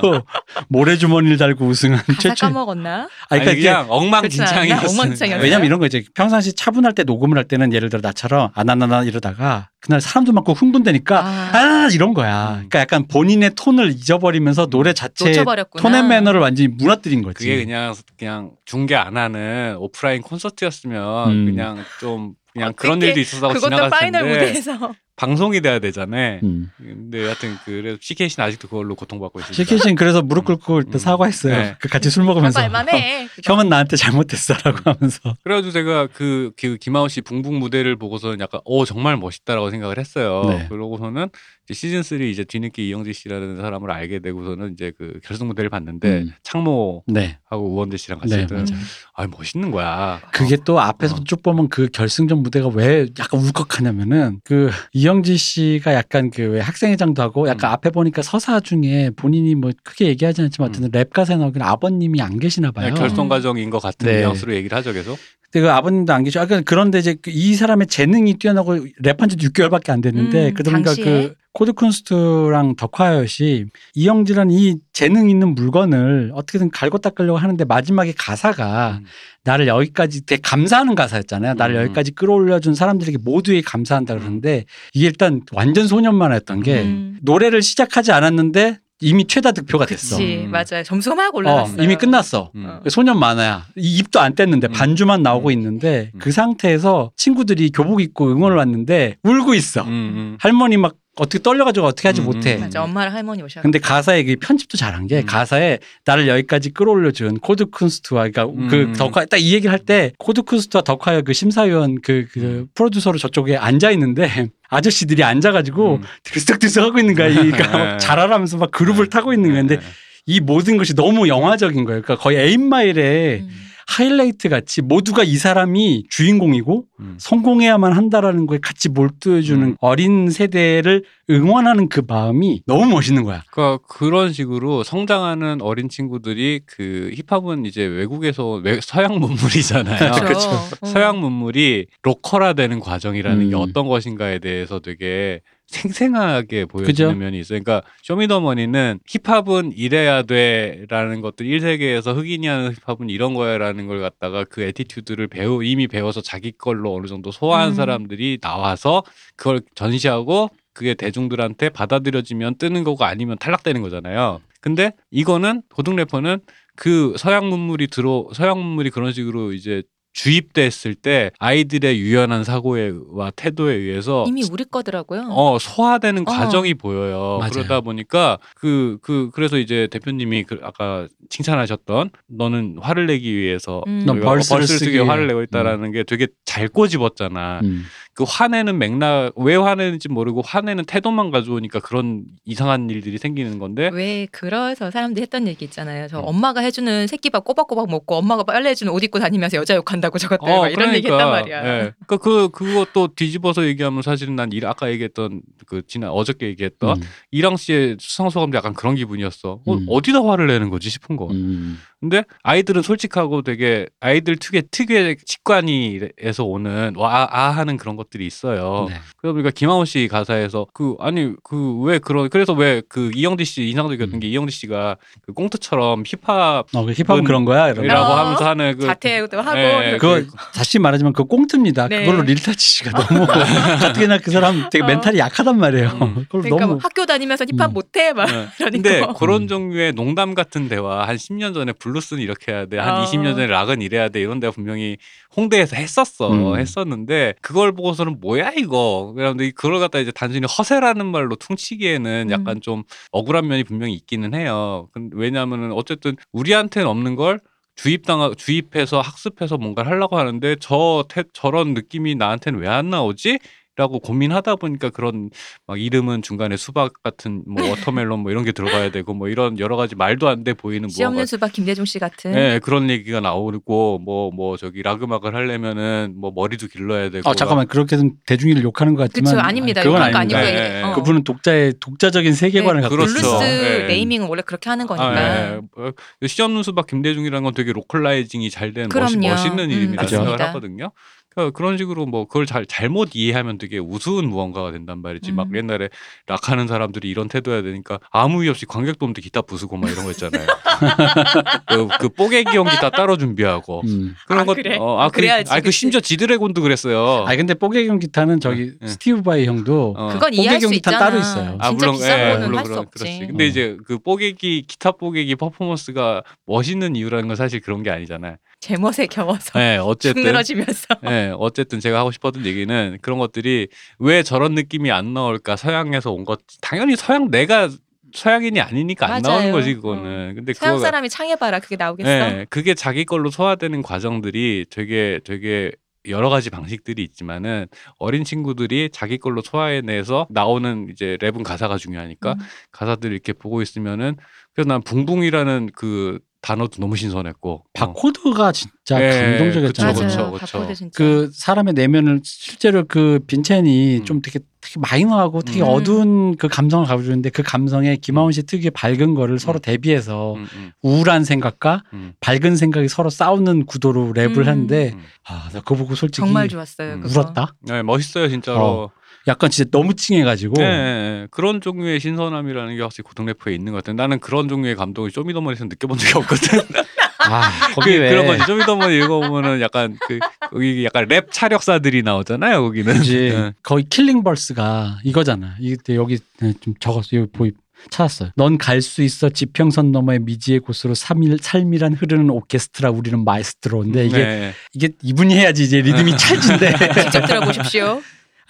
C: 모래주머니를 달고 우승 한
A: 가사
C: 최초.
A: 까먹었나?
C: 아니,
B: 아니
C: 그러니까 이게
B: 그냥 엉망진창이었어.
A: 엉망진창이었어요?
C: 왜냐면 이런 거 이제 평상시 차분할 때 녹음을 할 때는 예를 들어 나처럼 아나나나 이러다가 그날 사람도 많고 흥분되니까
A: 아,
C: 아 이런 거야.
B: 음.
C: 그러니까 약간 본인의 톤을 잊어버리면서 노래 자체
A: 놓쳐버렸구나.
C: tone and manner를 완전히 무너뜨린 거지.
B: 그게 그냥 그냥 중계 안 하는 오프라인 콘서트였으면
C: 음.
B: 그냥 좀 그냥
A: 어떻게
B: 그런 일도 있었다고
A: 그것도
B: 지나갔을
A: final
B: 텐데
A: 무대에서
B: 방송이 돼야 되잖아요.
C: 음.
B: 근데 여하튼 그래서 CKC는 아직도 그걸로 고통받고 있습니다.
C: CKC는 그래서 무릎 꿇고 일단
B: 음.
C: 사과했어요.
B: 네.
C: 그 같이 술 먹으면서
A: 말만해. [LAUGHS]
C: 형은 나한테 잘못했어라고 [LAUGHS] 하면서
B: 그래가지고 제가 그, 그 김하우 씨 붕붕 무대를 보고서는 약간 오 정말 멋있다라고 생각을 했어요.
C: 네.
B: 그러고서는 시즌 3 이제 뒤늦게 이영지 씨라는 사람을 알게 되고서는 이제 그 결승 무대를 봤는데
C: 음.
B: 창모하고
C: 네.
B: 우원재 씨랑 같이
C: 네,
B: 했던.
C: 아
B: 멋있는 거야.
C: 그게 또 앞에서
B: 어.
C: 쭉 보면 그 결승전 무대가 왜 약간 울컥하냐면은 그 이영지 씨가 약간 그 왜 학생회장도 하고 약간
B: 음.
C: 앞에 보니까 서사 중에 본인이 뭐 크게 얘기하지 않지만 어쨌든 랩 가사에 나오긴 아버님이 안 계시나 봐요.
B: 그냥 결성 과정인 것 같은
C: 네.
B: 뉘앙스로 얘기를 하죠 계속.
C: 근데 그 아버님도 안 계시고 약간 그런데 이제 그이 사람의 재능이 뛰어나고 랩한 지도 6개월밖에 안 됐는데
A: 음,
C: 그러다 보니까
A: 당시에?
C: 그 코드 쿤스트랑 더콰이엇이 이영지란 이 재능 있는 물건을 어떻게든 갈고 닦으려고 하는데 마지막에 가사가
B: 음.
C: 나를 여기까지 되게 감사하는 가사였잖아요. 나를
B: 음.
C: 여기까지 끌어올려준 사람들에게 모두에게 감사한다 그러는데 이게 일단 완전 소년만화 했던 게
A: 음.
C: 노래를 시작하지 않았는데 이미 최다 득표가 됐어.
A: 그치
B: 음.
A: 맞아요. 점수가 막
C: 어,
A: 올라갔어요.
C: 이미 끝났어.
B: 음.
A: 어.
C: 소년 만화야. 이 입도 안 뗐는데
B: 음.
C: 반주만 나오고
B: 음.
C: 있는데
B: 음.
C: 그 상태에서 친구들이 교복 입고 응원을 왔는데 울고 있어.
B: 음, 음.
C: 할머니 막 어떻게 떨려가지고 어떻게 하지
B: 음,
C: 못해.
B: 음.
A: 맞아 엄마랑 할머니 오셔.
C: 근데 가사에 그 편집도 잘한 게
B: 음.
C: 가사에 나를 여기까지 끌어올려준 코드 쿤스트와 그러니까
B: 음.
C: 그 더콰이엇 딱 이 얘기를 할 때 코드 쿤스트와 더콰이엇의 그 심사위원 그, 그
B: 음.
C: 프로듀서로 저쪽에 앉아 있는데 [LAUGHS] 아저씨들이 앉아가지고
B: 음.
C: 들썩들썩 하고 있는 거야. 그러니까 [LAUGHS] 막 잘하라면서 막 groove를 타고 있는 건데
B: 네.
C: 이 모든 것이 너무 영화적인 거예요. 그러니까 거의 에임마일에
A: 음.
C: 하이라이트 같이 모두가 이 사람이 주인공이고
B: 음.
C: 성공해야만 한다라는 거에 같이 몰두해주는
B: 음.
C: 어린 세대를 응원하는 그 마음이 너무 멋있는 거야.
B: 그러니까 그런 식으로 성장하는 어린 친구들이 그 힙합은 이제 외국에서 외- 서양 문물이잖아요. [LAUGHS]
C: 그렇죠.
A: 어.
B: 서양 문물이 로컬화되는 과정이라는 게
C: 음.
B: 어떤 것인가에 대해서 되게 생생하게 보여지는? 면이 있어요. 그러니까 쇼미더머니는 힙합은 이래야 돼라는 것들 1세계에서 흑인이 하는 힙합은 이런 거야라는 걸 갖다가 그 attitude를 배우 이미 배워서 자기 걸로 어느 정도 소화한
A: 음.
B: 사람들이 나와서 그걸 전시하고 그게 대중들한테 받아들여지면 뜨는 거고 아니면 탈락되는 거잖아요. 근데 이거는 고등 래퍼는 그 서양 문물이 들어 서양 문물이 그런 식으로 이제 주입됐을 때 아이들의 유연한 사고와 태도에 의해서
A: 이미 우리 거더라고요.
B: 어 소화되는
A: 어.
B: 과정이 보여요.
C: 맞아요.
B: 그러다 보니까 그그 그, 래서 이제 대표님이 그 아까 칭찬하셨던 너는 화를 내기 위해서
A: 음.
C: 벌스를
B: 벌스를 쓰기 화를. 내고 있다라는 게 되게 잘 꼬집었잖아.
C: 음.
B: 그 화내는 맥락 왜 화내는지 모르고 화내는 태도만 가져오니까 그런 이상한 일들이 생기는 건데
A: 왜 그래서 사람들이 했던 얘기 있잖아요. 저
B: 음.
A: 엄마가 해주는 새끼밥 꼬박꼬박 먹고 엄마가 빨래 해주는 옷 입고 다니면서 여자 욕한다고 저것들 막 이런 얘기 했단 말이야.
B: 예. 그러니까 그 그것도 뒤집어서 얘기하면 사실은 난 일, 아까 얘기했던 그 지난 어저께 얘기했던
C: 음.
B: 이랑 씨의 수상 소감도 약간 그런 기분이었어. 어,
C: 음.
B: 어디다 화를 내는 거지 싶은 거.
C: 음.
B: 근데 아이들은 솔직하고 되게 아이들 특유의 특유의 직관이에서 오는 와아 하는 그런 것들이 있어요.
C: 네.
B: 그러다 보니까 김하우 씨 가사에서 그 아니 그 왜 그런 그래서 왜 그 이영지 씨 인상적이었던
C: 음.
B: 게 이영지 씨가 그 꽁트처럼 힙합이라고
C: 어, 그 힙합은
B: 은-
C: 그런 거야. 이런 거.
A: 어.
B: 하면서 하는 그
A: 자퇴도 하고
B: 예,
C: 그거
B: 그-
C: 다시 말하지만 그 꽁트입니다.
A: 네.
C: 그걸로 릴타치 씨가 너무 [LAUGHS] 가뜩이나 그 사람 되게
A: 어.
C: 멘탈이 약하단 말이에요.
B: 음. [LAUGHS]
C: 그걸
A: 그러니까
C: 너무
A: 뭐 학교 다니면서 힙합
C: 음.
A: 못해 막
B: 네.
A: 이러니까.
B: 근데 그런
C: 음.
B: 종류의 농담 같은 대화 한 10년 전에 블루스는 이렇게 해야 돼. 한
A: 어.
B: 20년 전에 락은 이래야 돼. 이런 데가 분명히 홍대에서 했었어.
C: 음.
B: 했었는데 그걸 보고서는 뭐야 이거. 그런데 그걸 갖다 이제 단순히 허세라는 말로 퉁치기에는
A: 음.
B: 약간 좀 억울한 면이 분명히 있기는 해요. 근- 왜냐하면은 어쨌든 우리한테는 없는 걸 주입당 주입해서 학습해서 뭔가를 하려고 하는데 저 태, 저런 느낌이 나한테는 왜 안 나오지? 라고 고민하다 보니까 그런 막 이름은 중간에 수박 같은 뭐 watermelon 뭐 이런 게 들어가야 되고 뭐 이런 여러 가지 말도 안 돼 보이는
A: 씨 없는 수박 김대중 씨 같은.
B: 예, 그런 얘기가 나오고 뭐뭐 저기 락음악을 하려면은 뭐 머리도 길러야 되고
C: 어 잠깐만 그렇게는 대중이를 욕하는 것 같지만
A: 그쵸 아닙니다.
C: 그건
A: 그런 거
C: 아닙니다.
B: 예, 예.
A: 어.
C: 그분은 독자의 독자적인 세계관을
A: 네,
C: 갖고
B: 그렇죠.
A: 블루스
B: 예.
A: naming은 원래 그렇게 하는 거니까.
B: 아, 예. 어, 씨 없는 수박 김대중이라는 건 되게 localizing이 잘 된 멋있. 멋있는
A: 음,
B: 이름이라
C: 맞죠.
B: 생각을. 하거든요. 그러니까 그런 식으로 뭐 그걸 잘 잘못 이해하면 되게 우스운 무언가가 된단 말이지. 막
A: 음.
B: 옛날에 락하는 사람들이 이런 태도해야 되니까 아무 이유 없이 관객도한테 기타 부수고 막 이런 거 있잖아요. [LAUGHS] 그, 그 뽀개기용 기타 따로 준비하고
C: 음.
B: 그런
A: 아,
B: 것.
A: 그래?
B: 어, 아,
A: 아,
B: 그,
A: 그래야지,
B: 아, 그
A: 그치.
B: 심지어 지드래곤도 그랬어요.
C: 아니 근데 뽀개기용 기타는 저기
B: 예.
C: 스티브 바이 형도
B: 어.
A: 그건 이해할 수
C: 뽀개기 기타
A: 있잖아.
C: 따로 있어요.
B: 아,
A: 진짜
B: 물론,
A: 비싼
B: 예,
A: 거는
B: 물론
A: 할수
B: 그런-
A: 없지.
B: 그렇지. 근데
C: 어.
B: 이제 그 뽀개기 기타 뽀개기 퍼포먼스가 멋있는 이유라는 건 사실 그런 게 아니잖아요.
A: 제멋에 겨워서
B: 네, 어쨌든
A: 죽늘어지면서.
B: 네, 어쨌든 제가 하고 싶었던 얘기는 그런 것들이 왜 저런 느낌이 안 나올까 서양에서 온 것 당연히 서양 내가 서양인이 아니니까 안
A: 맞아요.
B: 나오는 거지 그거는. 근데
A: 서양
B: 그거가
A: 사람이 창해봐라 그게 나오겠어.
B: 네, 그게 자기 걸로 소화되는 과정들이 되게 되게 여러 가지 방식들이 있지만은 어린 친구들이 자기 걸로 소화해내서 나오는 이제 랩은 가사가 중요하니까
A: 음.
B: 가사들을 이렇게 보고 있으면은 그래서 난 붕붕이라는 그 단어도 너무 신선했고
C: 바코드가 진짜
B: 예,
C: 감동적이었잖아요.
B: 그쵸. 그쵸, 그쵸.
A: 바코드 진짜.
C: 그 사람의 내면을 실제로 그 빈첸이
B: 음.
C: 좀 되게 되게 마이너하고 되게
B: 음.
C: 어두운 그 감성을 가져주는데 그 감성에 김하온 씨 특유의 밝은 거를 서로 대비해서
B: 음, 음,
C: 우울한 생각과
B: 음,
C: 밝은 생각이 서로 싸우는 구도로 랩을
A: 음.
C: 하는데
B: 음.
C: 아, 나 그거 보고 솔직히
A: 정말 좋았어요.
B: 음.
C: 울었다.
B: 네, 멋있어요 진짜로.
C: 어. 약간 진짜 너무 찡해가지고
B: 네, 네, 그런 종류의 신선함이라는 게 확실히 고등 래퍼에 있는 것 같아요. 나는 그런 종류의 감동을 쇼미더머니에서 느껴본 적이 없거든. [LAUGHS]
C: 아,
B: 그,
C: 거기 왜
B: 그런 거지. 쇼미더머니 읽어보면은 약간 그 거기 약간 랩 차력사들이 나오잖아요. 거기는. 네.
C: 거의 killing verse가 이거잖아. 이때 여기 네, 좀 적었어. 여기 보이 찾았어요. 넌 갈 수 있어 지평선 너머의 미지의 곳으로 삶일, 삶이란 흐르는 오케스트라 우리는 마에스트로인데 이게
B: 네.
C: 이게 이분이 해야지 이제 리듬이 찰진데. [LAUGHS]
A: 직접 들어보십시오.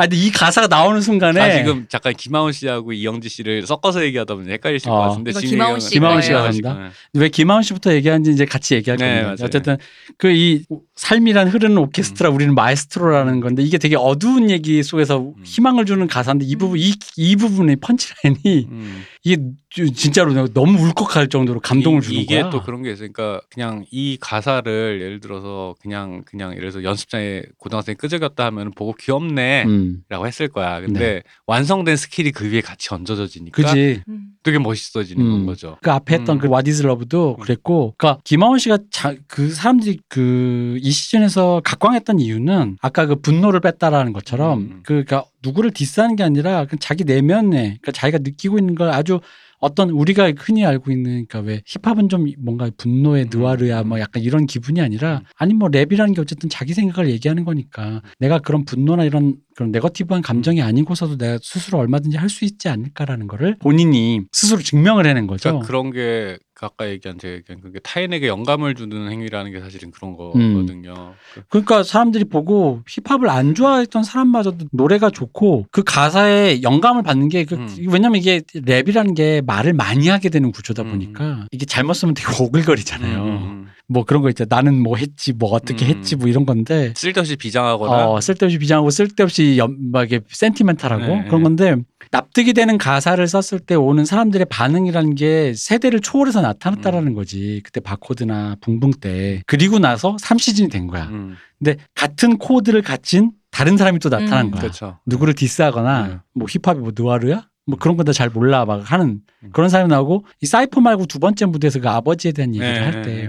C: 아 근데 이 가사가 나오는 순간에
B: 아, 지금 잠깐 김하온 씨하고 이영지 씨를 섞어서 얘기하다 보니 헷갈리실
C: 어.
B: 것 같은데
A: 이거
B: 지금
A: 김하온 씨
C: 김하온 씨가
B: 네,
C: 간다? 왜 김하온 씨부터 얘기하는지 이제 같이 얘기할
B: 네,
C: 겁니다.
B: 맞아요.
C: 어쨌든 그 이 삶이란 흐르는 오케스트라
B: 음.
C: 우리는 마에스트로라는 건데 이게 되게 어두운 얘기 속에서 희망을 주는 가사인데 이 부분 이, 이 부분의 punchline이
B: 음.
C: 이게 주- 진짜로 내가 너무 울컥할 정도로 감동을
B: 이-
C: 주는
B: 이게
C: 거야.
B: 또 그런 게 있으니까 그냥 이 가사를 예를 들어서 그냥 그냥 예를 들어서 연습장에 고등학생이 끄적였다 하면 보고 귀엽네라고
C: 음.
B: 했을 거야. 근데 완성된 skill이 그 위에 같이 얹어져지니까
C: 그지.
A: 음.
B: 되게 멋있어지는
C: 음.
B: 거죠.
C: 그 앞에 했던
B: 음.
C: 그 What Is Love도
B: 음.
C: 그랬고, 그러니까 김하온 씨가 자, 그 사람들이 그 이 시즌에서 각광했던 이유는 아까 그 분노를 뺐다라는 것처럼
B: 음.
C: 그 그러니까 누구를 diss하는 게 아니라 그 자기 내면에 그러니까 자기가 느끼고 있는 걸 아주 어떤 우리가 흔히 알고 있는 그러니까 왜 힙합은 좀 뭔가 분노의
B: 음.
C: 느와르야 뭐 약간 이런 기분이 아니라
B: 음.
C: 아니 뭐 랩이라는 게 어쨌든 자기 생각을 얘기하는 거니까 내가 그런 분노나 이런 그런 네거티브한 감정이 아니고서도 내가 스스로 얼마든지 할 수 있지 않을까라는 거를 본인이 스스로 증명을 해낸 거죠.
B: 그러니까 그런 게 아까 얘기한 제가 얘기한 그게 타인에게 영감을 주는 행위라는 게 사실은 그런
C: 음.
B: 거거든요. 그-
C: 그러니까 사람들이 보고 힙합을 안 좋아했던 사람마저도 노래가 좋고 그 가사에 영감을 받는 게 그,
B: 음.
C: 왜냐면 이게 랩이라는 게 말을 많이 하게 되는 구조다
B: 음.
C: 보니까 이게 잘못 쓰면 되게 [LAUGHS] 오글거리잖아요. 뭐 그런 거 있잖아. 나는 뭐 했지, 뭐 어떻게
B: 음.
C: 했지, 뭐 이런 건데.
B: 쓸데없이 비장하거나
C: 어, 쓸데없이 비장하고 쓸데없이 연, 막 이게 센티멘탈하고
B: 네,
C: 그런
B: 네.
C: 건데 납득이 되는 가사를 썼을 때 오는 사람들의 반응이라는 게 세대를 초월해서 나타났다라는
B: 음.
C: 거지. 그때 바코드나 붕붕 때. 그리고 나서 3시즌이 된 거야.
B: 음,
C: 근데 같은 코드를 가진 다른 사람이 또 나타난
A: 음.
C: 거야.
B: 그렇죠.
C: 누구를 diss하거나
B: 네.
C: 뭐 힙합이 뭐 느와르야? 뭐 그런 건 다 잘 몰라 막 하는
B: 음.
C: 그런 사람이 나오고 이 사이퍼 말고 두 번째 무대에서 그 아버지에 대한 얘기를
B: 네,
C: 할때
B: 네.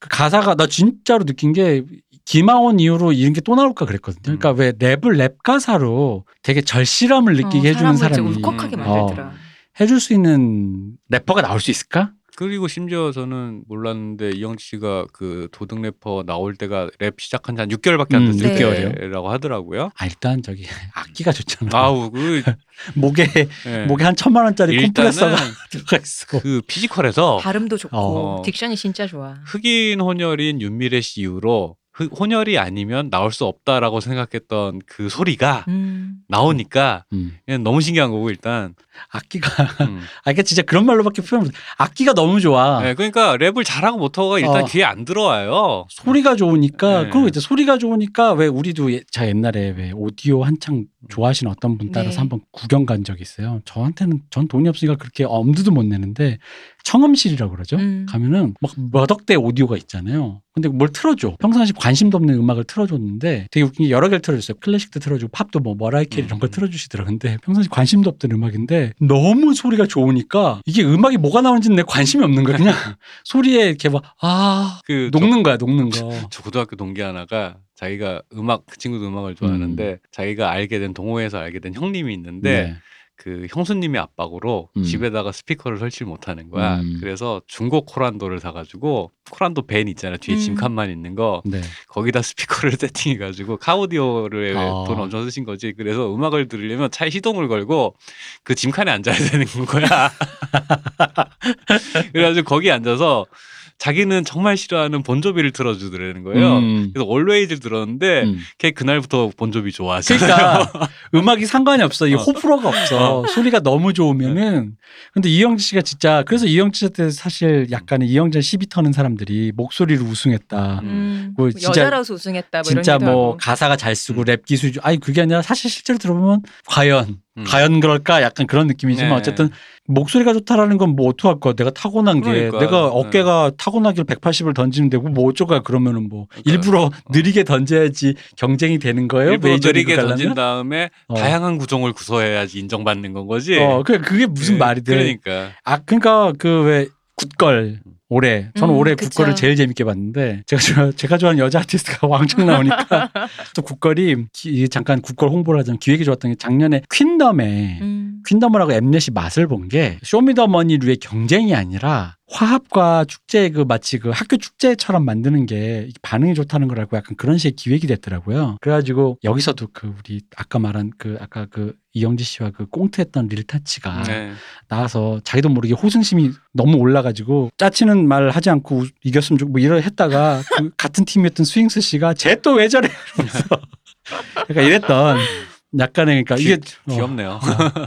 C: 그 가사가 나 진짜로 느낀 게 김하온 이후로 이런 게 또 나올까 그랬거든요. 그러니까 왜 랩을 랩 가사로 되게 절실함을 느끼게
A: 어,
C: 해주는 사람이
A: 울컥하게
B: 음.
A: 만들더라.
C: 해줄 수 있는 래퍼가 나올 수 있을까?
B: 그리고 심지어 저는 몰랐는데 이영지 씨가 그 고등 래퍼 나올 때가 랩 시작한 지 한 6개월밖에 안
C: 음,
B: 됐을
A: 네.
B: 때라고 하더라고요.
C: 아 일단 저기 [LAUGHS] 악기가 좋잖아.
B: 아우 그 [LAUGHS]
C: 목에
B: 예.
C: 목에 한 천만 원짜리
B: 일단은
C: 컴프레서가 [LAUGHS] 들어가 있어.
B: 그 physical에서
A: 발음도 좋고
C: 어.
A: diction이 진짜 좋아.
B: 흑인 혼혈인 윤미래 씨 이후로 그 혼혈이 아니면 나올 수 없다라고 생각했던 그 소리가
A: 음.
B: 나오니까
C: 음.
B: 그냥 너무 신기한 거고 일단
C: 악기가
B: 음. [LAUGHS]
C: 아 이게 진짜 그런 말로밖에 표현 못. 악기가 너무 좋아.
B: 네, 그러니까 랩을 잘하고 못하고가 일단
C: 어.
B: 귀에 안 들어와요.
C: 소리가 좋으니까
B: 네.
C: 그리고 이제 소리가 좋으니까 왜 우리도 예- 자 옛날에 왜 오디오 한창 좋아하시는 어떤 분 따라서
A: 네.
C: 한번 구경 간 적이 있어요. 저한테는 전 돈이 없으니까 그렇게 엄두도 못 내는데 청음실이라고 그러죠.
A: 음.
C: 가면은 막 몇 억대 오디오가 있잖아요. 근데 뭘 틀어줘. 평상시 관심도 없는 음악을 틀어줬는데 되게 웃긴 게 여러 개를 틀어줬어요. 클래식도 틀어주고 팝도 뭐 머라이 캐리 이런 걸
B: 음.
C: 틀어주시더라고요. 근데 평상시 관심도 없던 음악인데 너무 소리가 좋으니까 이게 음악이 뭐가 나오는지는 내 관심이 없는 거야. 그냥 [LAUGHS] 소리에 이렇게 막
B: 아그 저-
C: 녹는 거야, 녹는 거. [LAUGHS]
B: 저 고등학교 동기 하나가 자기가 음악 그 친구도 음악을 좋아하는데 자기가 알게 된 동호회에서 알게 된 형님이 있는데
C: 네.
B: 그 형수님의 압박으로
C: 음.
B: 집에다가 스피커를 설치를 못하는 거야.
C: 음.
B: 그래서 중고 코란도를 사가지고 코란도 벤 있잖아 뒤에
A: 음.
B: 짐칸만 있는 거
C: 네.
B: 거기다 스피커를 [LAUGHS] 세팅해가지고 카오디오를
C: 아.
B: 돈 엄청 쓰신 거지. 그래서 음악을 들으려면 차에 시동을 걸고 그 짐칸에 앉아야 [LAUGHS] 되는 거야. [LAUGHS] 그래가지고 거기 앉아서 자기는 정말 싫어하는 본조비를 틀어주더라는 거예요.
C: 음.
B: 그래서 Always를 들었는데
C: 음.
B: 걔 그날부터 본조비 좋아하잖아요.
C: 그러니까 [LAUGHS] 음악이 상관이 없어. 이
B: 어.
C: 호불호가 없어. 소리가 너무 좋으면은. 근데 이영지 씨가 진짜 그래서 이영지 씨한테 사실 약간의 이영지한테 시비 터는 사람들이 목소리를 우승했다.
A: 음. 뭐뭐
C: 진짜-
A: 여자라서 우승했다. 뭐
C: 진짜 뭐
A: 하고.
C: 가사가 잘 쓰고 랩 기술 좀 아니 그게 아니라 사실 실제로 들어보면 과연
B: 음.
C: 과연 그럴까 약간 그런 느낌이지만
B: 네.
C: 어쨌든 목소리가 좋다라는 건 뭐 어떡할 거야 내가 타고난 게
B: 그러니까.
C: 내가 어깨가 타고나길 180을 던지는데 뭐 어쩌가 그러면은 뭐
B: 그러니까.
C: 일부러 느리게 던져야지 경쟁이 되는 거예요
B: 일부러 느리게
C: 가려면?
B: 던진 다음에
C: 어.
B: 다양한 구종을 구사해야지 인정받는 건 거지.
C: 어, 그 그게 무슨
B: 예,
C: 말이 돼?
B: 그러니까.
C: 아, 그러니까 그 왜 굿걸 올해 저는
A: 음,
C: 올해
A: 그쵸.
C: 굿걸을 제일 재밌게 봤는데 제가 좋아- 제가 좋아하는 여자 아티스트가 [LAUGHS] 왕창 나오니까 또 굿걸이 기- 잠깐 굿걸 홍보를 하자면 기획이 좋았던 게 작년에 퀸덤에
A: 음.
C: 퀸덤을 하고 엠넷이 맛을 본 게 쇼미더머니류의 경쟁이 아니라 화합과 축제 그 마치 그 학교 축제처럼 만드는 게 반응이 좋다는 걸 알고 약간 그런 식의 기획이 됐더라고요. 그래가지고 여기서도 그 우리 아까 말한 그 아까 그 이영지 씨와 그 꽁트했던 릴타치가
B: 네.
C: 나와서 자기도 모르게 호승심이 너무 올라가지고 짜치는 말 하지 않고 우- 이겼으면 좋고 뭐 이러 했다가 그 같은 팀이었던 스윙스 씨가 쟤 또 왜 저래 이러면서 [LAUGHS] 약간 이랬던 약간의 그러니까 이게 어,
B: 귀엽네요.
C: 어,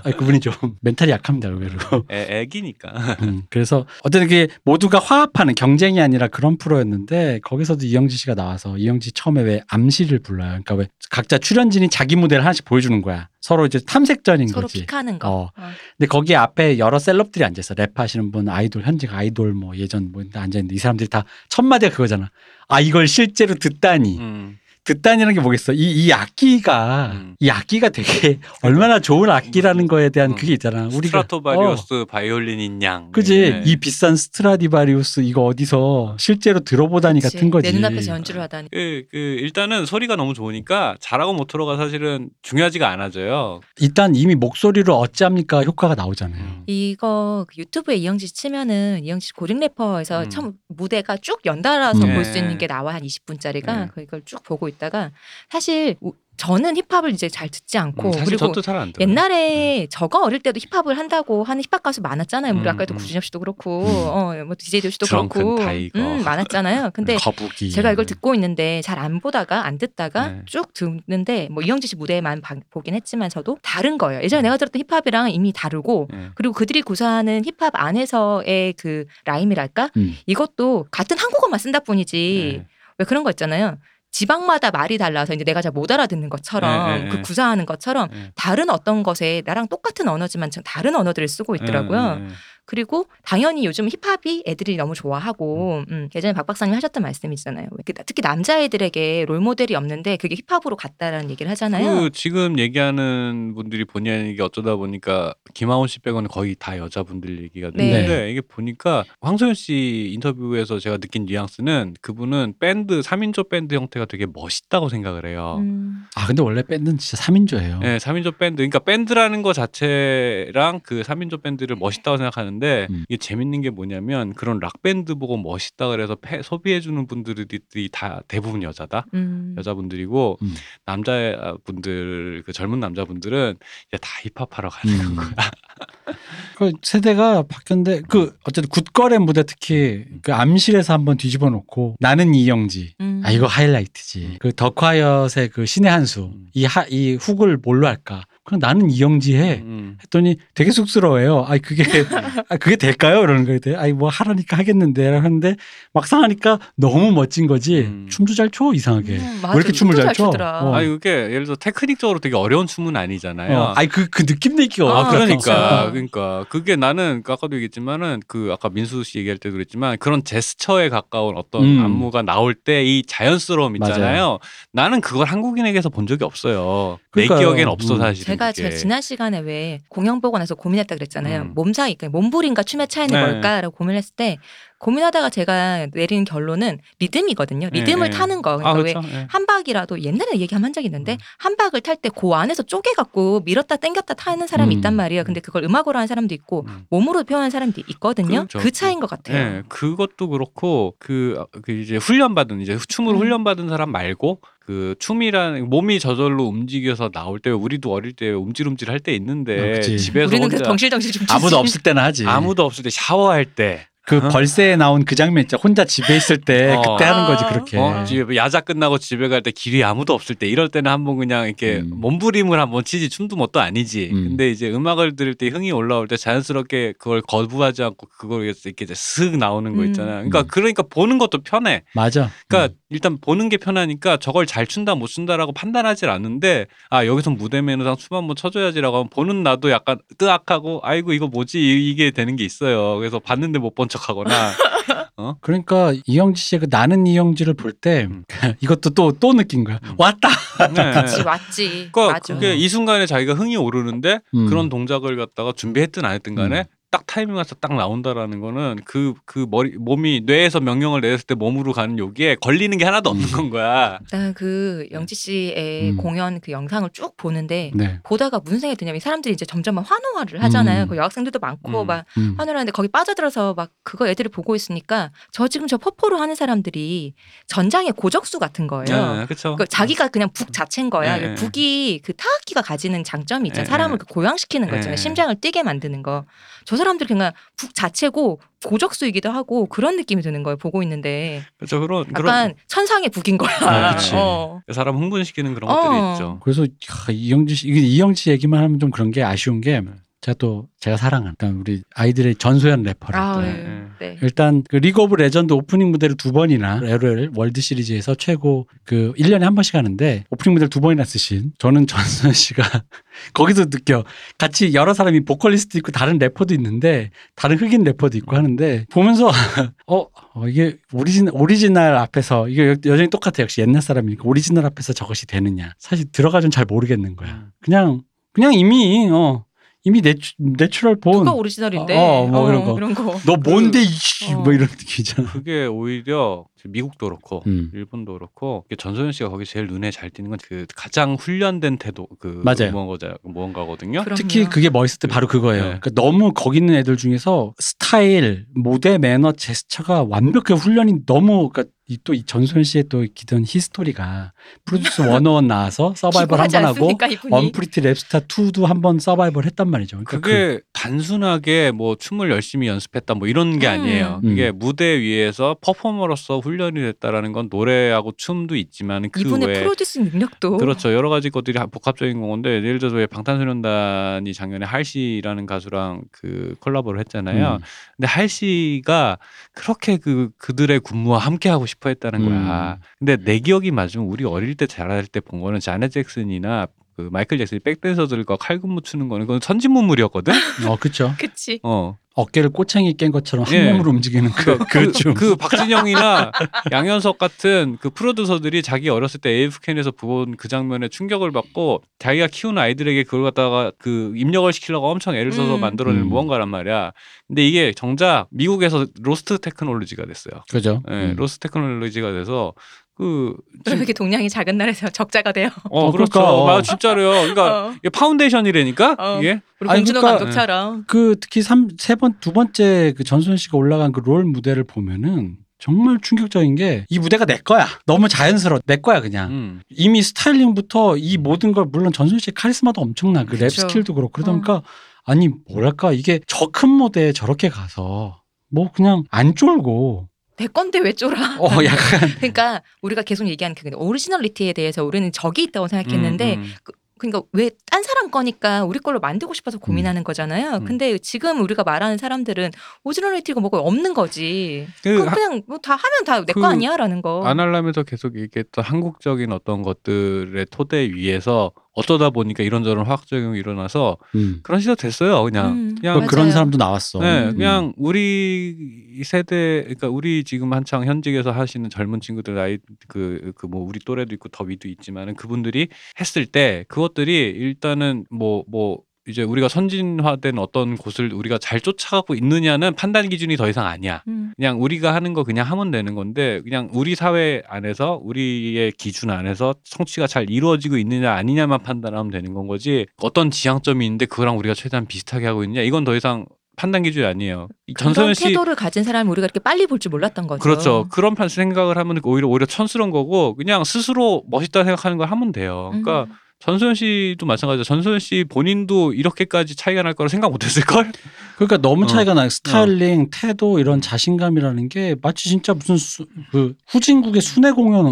C: 아니, 그분이 좀 [LAUGHS] mental이 약합니다 의외로
B: 애, 애기니까.
C: 음, 그래서 어떤 게 모두가 화합하는 경쟁이 아니라 그런 프로였는데 거기서도 이영지 씨가 나와서 이영지 처음에 왜 암실을 불러요 그러니까 왜 각자 출연진이 자기 무대를 하나씩 보여주는 거야 서로 이제 탐색전인
A: 서로
C: 거지
A: pick하는 거.
C: 어.
A: 어.
C: 근데 거기에 앞에 여러 celeb들이 앉아 있어. 랩하시는 분, 아이돌, 현직 아이돌, 뭐 예전 뭐 앉아 있는데 이 사람들이 다 첫 마디가 그거잖아. 아, 이걸 실제로 듣다니.
B: 음.
C: 듣다니라는 게 뭐겠어. 이, 이 악기가,
B: 음.
C: 이 악기가 되게 [LAUGHS] 얼마나 좋은 악기라는 거에 대한
B: 음.
C: 그게 있잖아. 우리가.
B: 스트라토바리우스 바이올린인 양.
C: 그지?
B: 네.
C: 이 비싼 스트라디바리우스 이거 어디서 실제로 들어보다니
A: 그치.
C: 같은 거지.
A: 내 눈앞에서 연주를 하다니.
B: 그, 그 일단은 소리가 너무 좋으니까 잘하고 못하고가 사실은 중요하지가 않아져요.
C: 일단 이미 목소리로 어찌합니까 효과가 나오잖아요.
B: 음.
A: 이거 그 유튜브에 이영지 씨 치면은 이영지 씨 고딩 래퍼에서
B: 음.
A: 처음 무대가 쭉 연달아서
C: 음.
A: 볼수 있는
B: 네.
A: 게 나와 한 20분짜리가
B: 네.
A: 그걸 쭉 보고 있 다가 사실 우- 저는 힙합을 이제 잘 듣지 않고
B: 음,
A: 그리고
B: 저도 잘안 들어요.
A: 옛날에 저거 어릴 때도 힙합을 한다고 하는 힙합 가수 많았잖아요. 우리
B: 음,
A: 아까도
B: 음.
A: 구준엽 씨도 그렇고,
C: 음.
A: 어, 뭐 DJ
B: 드렁큰
A: 그렇고,
B: 타이거.
A: 음, 많았잖아요. 근데
C: 거북이.
A: 제가 이걸 듣고 있는데 잘 안 보다가 안 듣다가
B: 네.
A: 쭉 듣는데 뭐 이영지 씨 무대만 봐- 보긴 했지만 저도 다른 거예요. 예전에 내가 들었던 힙합이랑 이미 다르고
B: 네.
A: 그리고 그들이 구사하는 힙합 안에서의 그 rhyme이랄까
C: 음.
A: 이것도 같은 한국어만 쓴다 뿐이지
B: 네.
A: 왜 그런 거 있잖아요. 지방마다 말이 달라서 이제 내가 잘 못 알아듣는 것처럼
B: 네, 네,
A: 그
B: 네.
A: 구사하는 것처럼
B: 네.
A: 다른 어떤 것에 나랑 똑같은 언어지만 좀 다른 언어들을 쓰고 있더라고요.
B: 네, 네, 네.
A: 그리고 당연히 요즘 힙합이 애들이 너무 좋아하고 음, 예전에 박 박사님 하셨던 말씀이잖아요. 그 특히 남자애들에게 롤 모델이 없는데 그게 힙합으로 갔다라는 얘기를 하잖아요.
B: 그 지금 얘기하는 분들이 본의 아니게 어쩌다 보니까 김하온 씨 빼고는 거의 다 여자분들 얘기가
A: 네.
B: 되는데 이게 보니까 황소연 씨 인터뷰에서 제가 느낀 뉘앙스는 그분은 밴드 3인조 밴드 형태가 되게 멋있다고 생각을 해요.
A: 음.
C: 아 근데 원래 밴드는 진짜 3인조예요.
B: 네, 3인조 밴드. 그러니까 밴드라는 거 자체랑 그 3인조 밴드를 멋있다고 생각하는데 있는데
C: 음.
B: 이게 재밌는 게 뭐냐면 그런 락 밴드 보고 멋있다 그래서 패- 소비해주는 분들이 다 대부분 여자다.
A: 음.
B: 여자분들이고
C: 음.
B: 남자분들 그 젊은 남자분들은 이제 다 힙합하러 가는
C: 음.
B: 거야. [LAUGHS]
C: 그 세대가 바뀌었는데 그 어쨌든 굿걸의 무대 특히 그 암실에서 한번 뒤집어 놓고 나는 이영지
A: 음.
C: 아 이거 하이라이트지 그 더 콰이엇의 그 신의 한수
B: 음.
C: 이하이 hook을 뭘로 할까 그냥 나는 이영지 해
B: 음.
C: 했더니 되게 쑥스러워해요 아 그게 [LAUGHS] 아 그게 될까요 이러는 거예요 아이 뭐 하라니까 하겠는데 하는데 막상 하니까 너무 멋진 거지
B: 음.
C: 춤도 잘 춰 이상하게
A: 음,
C: 왜 이렇게 춤을 잘 춰? 어.
B: 아니 그게 예를 들어 테크닉적으로 되게 어려운 춤은 아니잖아요.
C: 어, 아이 그그 느낌 내기가
A: 아,
B: 아, 그러니까
A: 그렇죠.
B: 그러니까 그게 나는 아까도 얘기했지만은 그 아까 민수 씨 얘기할 때도 그랬지만 그런 제스처에 가까운 어떤
C: 음.
B: 안무가 나올 때 이 자연스러움 있잖아요.
C: 맞아요.
B: 나는 그걸 한국인에게서 본 적이 없어요.
C: 그러니까요.
B: 내 기억엔 없어
C: 음.
B: 사실.
A: 제가 제가 지난 시간에 왜 공연 보고 나서 고민했다 그랬잖아요.
B: 음.
A: 몸 사이, 그러니까 몸부림과 춤의 차이는
B: 네.
A: 뭘까라고 고민했을 때 고민하다가 제가 내린 결론은 리듬이거든요. 리듬을
B: 네, 네.
A: 타는 거. 그러니까 아왜
B: 그렇죠. 예.
A: 한 박이라도 옛날에 얘기 한 적이 있는데
B: 음.
A: 한 박을 탈 때 그 안에서 쪼개 갖고 밀었다 당겼다 타는 사람이
C: 음.
A: 있단 말이에요. 근데 그걸 음악으로 하는 사람도 있고
B: 음.
A: 몸으로 표현하는 사람도 있거든요.
B: 그렇죠.
A: 그 차이인 것 같아요.
B: 네, 그것도 그렇고 그, 그 이제 훈련 받은 이제 춤을
A: 음.
B: 훈련 받은 사람 말고 그 춤이라는 몸이 저절로 움직여서 나올 때 우리도 어릴 때 움찔움찔 할때
C: 아,
B: 있는데
C: 그치.
B: 집에서
A: 우리는
B: 혼자
A: 그래서 덩실덩실 좀
C: 아무도. 없을 때나 하지
B: 아무도 없을 때 샤워할 때
C: 그
B: 어?
C: 벌새에 나온 그 장면 있죠 혼자 집에 있을 때
B: 어.
C: 그때 하는 거지
A: 아.
C: 그렇게
B: 어? 집에 야자 끝나고 집에 갈 때 길이 아무도 없을 때 이럴 때는 한번 그냥 이렇게
C: 음.
B: 몸부림을 한번 치지 춤도 뭣도 아니지.
C: 음.
B: 근데 이제 음악을 들을 때 흥이 올라올 때 자연스럽게 그걸 거부하지 않고 그걸 이렇게 슥 나오는 거
A: 음.
B: 있잖아요. 그러니까
C: 음.
B: 그러니까 보는 것도 편해.
C: 맞아
B: 그러니까 일단 보는 게 편하니까 저걸 잘 춘다 못 춘다라고 판단하질 않는데 아 여기서 무대 매너상 춤 한번 쳐줘야지라고 하면 보는 나도 약간 뜨악하고 아이고 이거 뭐지 이- 이게 되는 게 있어요. 그래서 봤는데 못 본 척 하거나 [LAUGHS]
C: 그러니까 이영지 씨의 그 나는 이영지를 볼때
B: 음. [LAUGHS]
C: 이것도 또 또 느낀 거야.
B: 음.
C: 왔다.
B: 네. [LAUGHS]
A: 맞지, 맞지.
B: 그러니까
A: 맞아.
B: 그게 이 순간에 자기가 흥이 오르는데
C: 음.
B: 그런 동작을 갖다가 준비했든 안 했든 간에
C: 음.
B: 딱 타이밍 와서 딱 나온다라는 거는 그 그 머리 몸이 뇌에서 명령을 내렸을 때 몸으로 가는 여기에 걸리는 게 하나도 없는
C: 음.
B: 건 거야.
A: 난그 영지 씨의
C: 음.
A: 공연 그 영상을 쭉 보는데
C: 네.
A: 보다가 무슨 생각이 드냐면 이 사람들이 이제 점점 막 환호를 하잖아요.
C: 음.
A: 그 여학생들도 많고
B: 음.
A: 막
C: 음.
A: 환호를 하는데 거기 빠져들어서 막 그거 애들을 보고 있으니까 저 지금 저 퍼포로 하는 사람들이 전장의 고적수 같은 거예요.
B: 네, 그렇죠.
A: 그 자기가 그냥 북 자체인 거야.
B: 네, 네.
A: 북이 그 타악기가 가지는 장점이 있잖아요.
B: 네,
A: 사람을
B: 네.
A: 그 고양시키는 거 있잖아요.
B: 네.
A: 심장을 뛰게 만드는 거. 저 사람들이 그냥 북 자체고 고적수이기도 하고 그런 느낌이 드는 거예요. 보고 있는데
B: 그렇죠. 그런
A: 약간
B: 그런
A: 천상의 북인 거야.
C: 아.
A: 어.
B: 사람 흥분시키는 그런 것들이
A: 어.
B: 있죠.
C: 그래서 야, 이영지 씨 이영지 씨 얘기만 하면 좀 그런 게 아쉬운 게 제가 또 제가 사랑하는 일단 우리 아이들의 전소연 래퍼를
A: 아,
C: 또
B: 네.
A: 네.
C: 일단 그 리그 오브 레전드 오프닝 무대를 두 번이나 LOL 월드 시리즈에서 최고 그 1년에 한 번씩 하는데 오프닝 무대를 두 번이나 쓰신 저는 전소연 씨가 [LAUGHS] 거기서 느껴 같이 여러 사람이 보컬리스트 있고 다른 래퍼도 있는데 다른 흑인 래퍼도 있고 하는데 보면서 [LAUGHS] 어, 어, 이게 오리진 오리지널 앞에서 이게 여- 여전히 똑같아 역시 옛날 사람이니까 오리지널 앞에서 저것이 되느냐 사실 들어가 좀 잘 모르겠는 거야
B: 음.
C: 그냥 그냥 이미 어 이미 natu-, natural born
A: 누가 오리지널인데?
C: 어, 뭐 그런 거.
A: 그런 거.
C: 너 뭔데 이씨
A: 어.
C: 뭐 이런 느낌이잖아.
B: 그게 오히려 미국도 그렇고
C: 음.
B: 일본도 그렇고 전소연 씨가 거기 제일 눈에 잘 띄는 건 그 가장 훈련된 태도 그
C: 맞아요.
B: 무언가자 무언가거든요.
A: 그럼요.
C: 특히 그게 멋있을 때 바로 그거예요.
B: 네.
C: 그러니까 너무 거기 있는 애들 중에서 스타일, 무대 매너, 제스처가 완벽해 훈련이 너무 그러니까 또 이 전소연 씨의 또 길던 history가 프로듀스 101 나와서 [LAUGHS] 서바이벌 한 번 하고? 언프리티 랩스타 2도 한 번 서바이벌 했단 말이죠. 그러니까
B: 그게 단순하게 뭐 춤을 열심히 연습했다 뭐 이런 게
A: 음.
B: 아니에요.
C: 음.
B: 이게 무대 위에서 퍼포머로서 훈련이 됐다라는 건 노래하고 춤도 있지만 그
A: 이분의
B: 외에
A: 프로듀스 능력도
B: 그렇죠. 여러 가지 것들이 하- 복합적인 건데 예를 들어서 왜 방탄소년단이 작년에 할시라는 가수랑 그 콜라보를 했잖아요.
C: 음.
B: 근데 할시가 그렇게 그 그들의 군무와 함께 하고 싶어 했다는 거야.
C: 음.
B: 근데 내 기억이 맞으면 우리 어릴 때 자랄 때 본 거는 자넷 잭슨이나 그 마이클 잭슨이 백댄서들과 칼군무 추는 거는 그건 선진문물이었거든. [LAUGHS]
C: 어, 그렇죠.
A: 그치.
B: 어.
C: 어깨를 꼬챙이 깬 것처럼 한
B: 예.
C: 몸으로 움직이는 그,
B: 그러니까
C: 그,
B: 그,
C: 춤.
B: 그 박진영이나 [LAUGHS] 양현석 같은 그 프로듀서들이 자기 어렸을 때 AFKN에서 본 그 장면에 충격을 받고 자기가 키우는 아이들에게 그걸 갖다가 그 입력을 시키려고 엄청 애를 써서
A: 음.
B: 만들어낸
C: 음.
B: 무언가란 말이야. 근데 이게 정작 미국에서 lost technology가 됐어요.
C: 그죠.
B: 예,
C: 음.
B: lost technology가 돼서 그
A: 이렇게 동량이 작은 나라에서 [LAUGHS] 적자가 돼요?
B: 어,
C: 어,
B: 그렇죠.
C: 그러니까, 어.
B: 맞아 진짜로요. 그러니까
A: 어.
B: 이게 foundation이라니까
A: 어.
B: 이게
A: 우리
C: 아니,
A: 봉준호
C: 그러니까-
A: 감독처럼.
C: 그 특히 삼세 번두 번째 그 전소연 씨가 올라간 그 롤 무대를 보면은 정말 충격적인 게 이 무대가 내 거야. 너무 자연스러워. 내 거야 그냥.
B: 음.
C: 이미 스타일링부터 이 모든 걸 물론 전소연 씨의 카리스마도 엄청나. 그 랩
A: 그쵸.
C: skill도 그렇고 그러다 보니까 아니 뭐랄까 이게 저 큰 무대에 저렇게 가서 뭐 그냥 안 쫄고
A: 내 건데 왜 쫄아?
C: 어 약간 [LAUGHS]
A: 그러니까 우리가 계속 얘기하는 그 originality에 대해서 우리는 적이 있다고 생각했는데
B: 음, 음.
A: 그러니까 왜 딴 사람 거니까 우리 걸로 만들고 싶어서 고민하는 거잖아요.
B: 음.
A: 근데 지금 우리가 말하는 사람들은 originality가 뭐가 없는 거지.
B: 그
A: 그냥 뭐 다 하면 다 내거
B: 그
A: 아니야라는 거.
B: 안 하려면서 계속 얘기했던 한국적인 어떤 것들의 토대 위에서 어쩌다 보니까 이런저런 화학작용이 일어나서
C: 음.
B: 그런 시대 됐어요. 그냥
A: 음,
B: 그냥
C: 그 그런. 사람도 나왔어.
B: 네,
A: 음.
B: 그냥 우리 세대, 그러니까 우리 지금 한창 현직에서 하시는 젊은 친구들 나이 그 그 뭐 우리 또래도 있고 더 위도 있지만은 그분들이 했을 때 그것들이 일단은 뭐뭐 이제 우리가 선진화된 어떤 곳을 우리가 잘 쫓아가고 있느냐는 판단 기준이 더 이상 아니야.
A: 음.
B: 그냥 우리가 하는 거 그냥 하면 되는 건데 그냥 우리 사회 안에서 우리의 기준 안에서 성취가 잘 이루어지고 있느냐 아니냐만 판단하면 되는 건 거지 어떤 지향점이 있는데 그거랑 우리가 최대한 비슷하게 하고 있느냐 이건 더 이상 판단 기준이 아니에요. 전소연 씨
A: 태도를 가진 사람을 우리가 이렇게 빨리 볼 줄 몰랐던 거죠.
B: 그렇죠. 그런 판 생각을 하면 오히려 오히려 천스러운 거고 그냥 스스로 멋있다 생각하는 걸 하면 돼요. 그러니까
A: 음.
B: 전소연 씨도 마찬가지죠. 전소연 씨 본인도 이렇게까지 차이가 날 거라 생각 못 했을 걸?
C: 그러니까 너무
B: 어.
C: 차이가 나요. 스타일링, 태도 이런 자신감이라는 게 마치 진짜 무슨 수, 그 후진국의 순회 공연은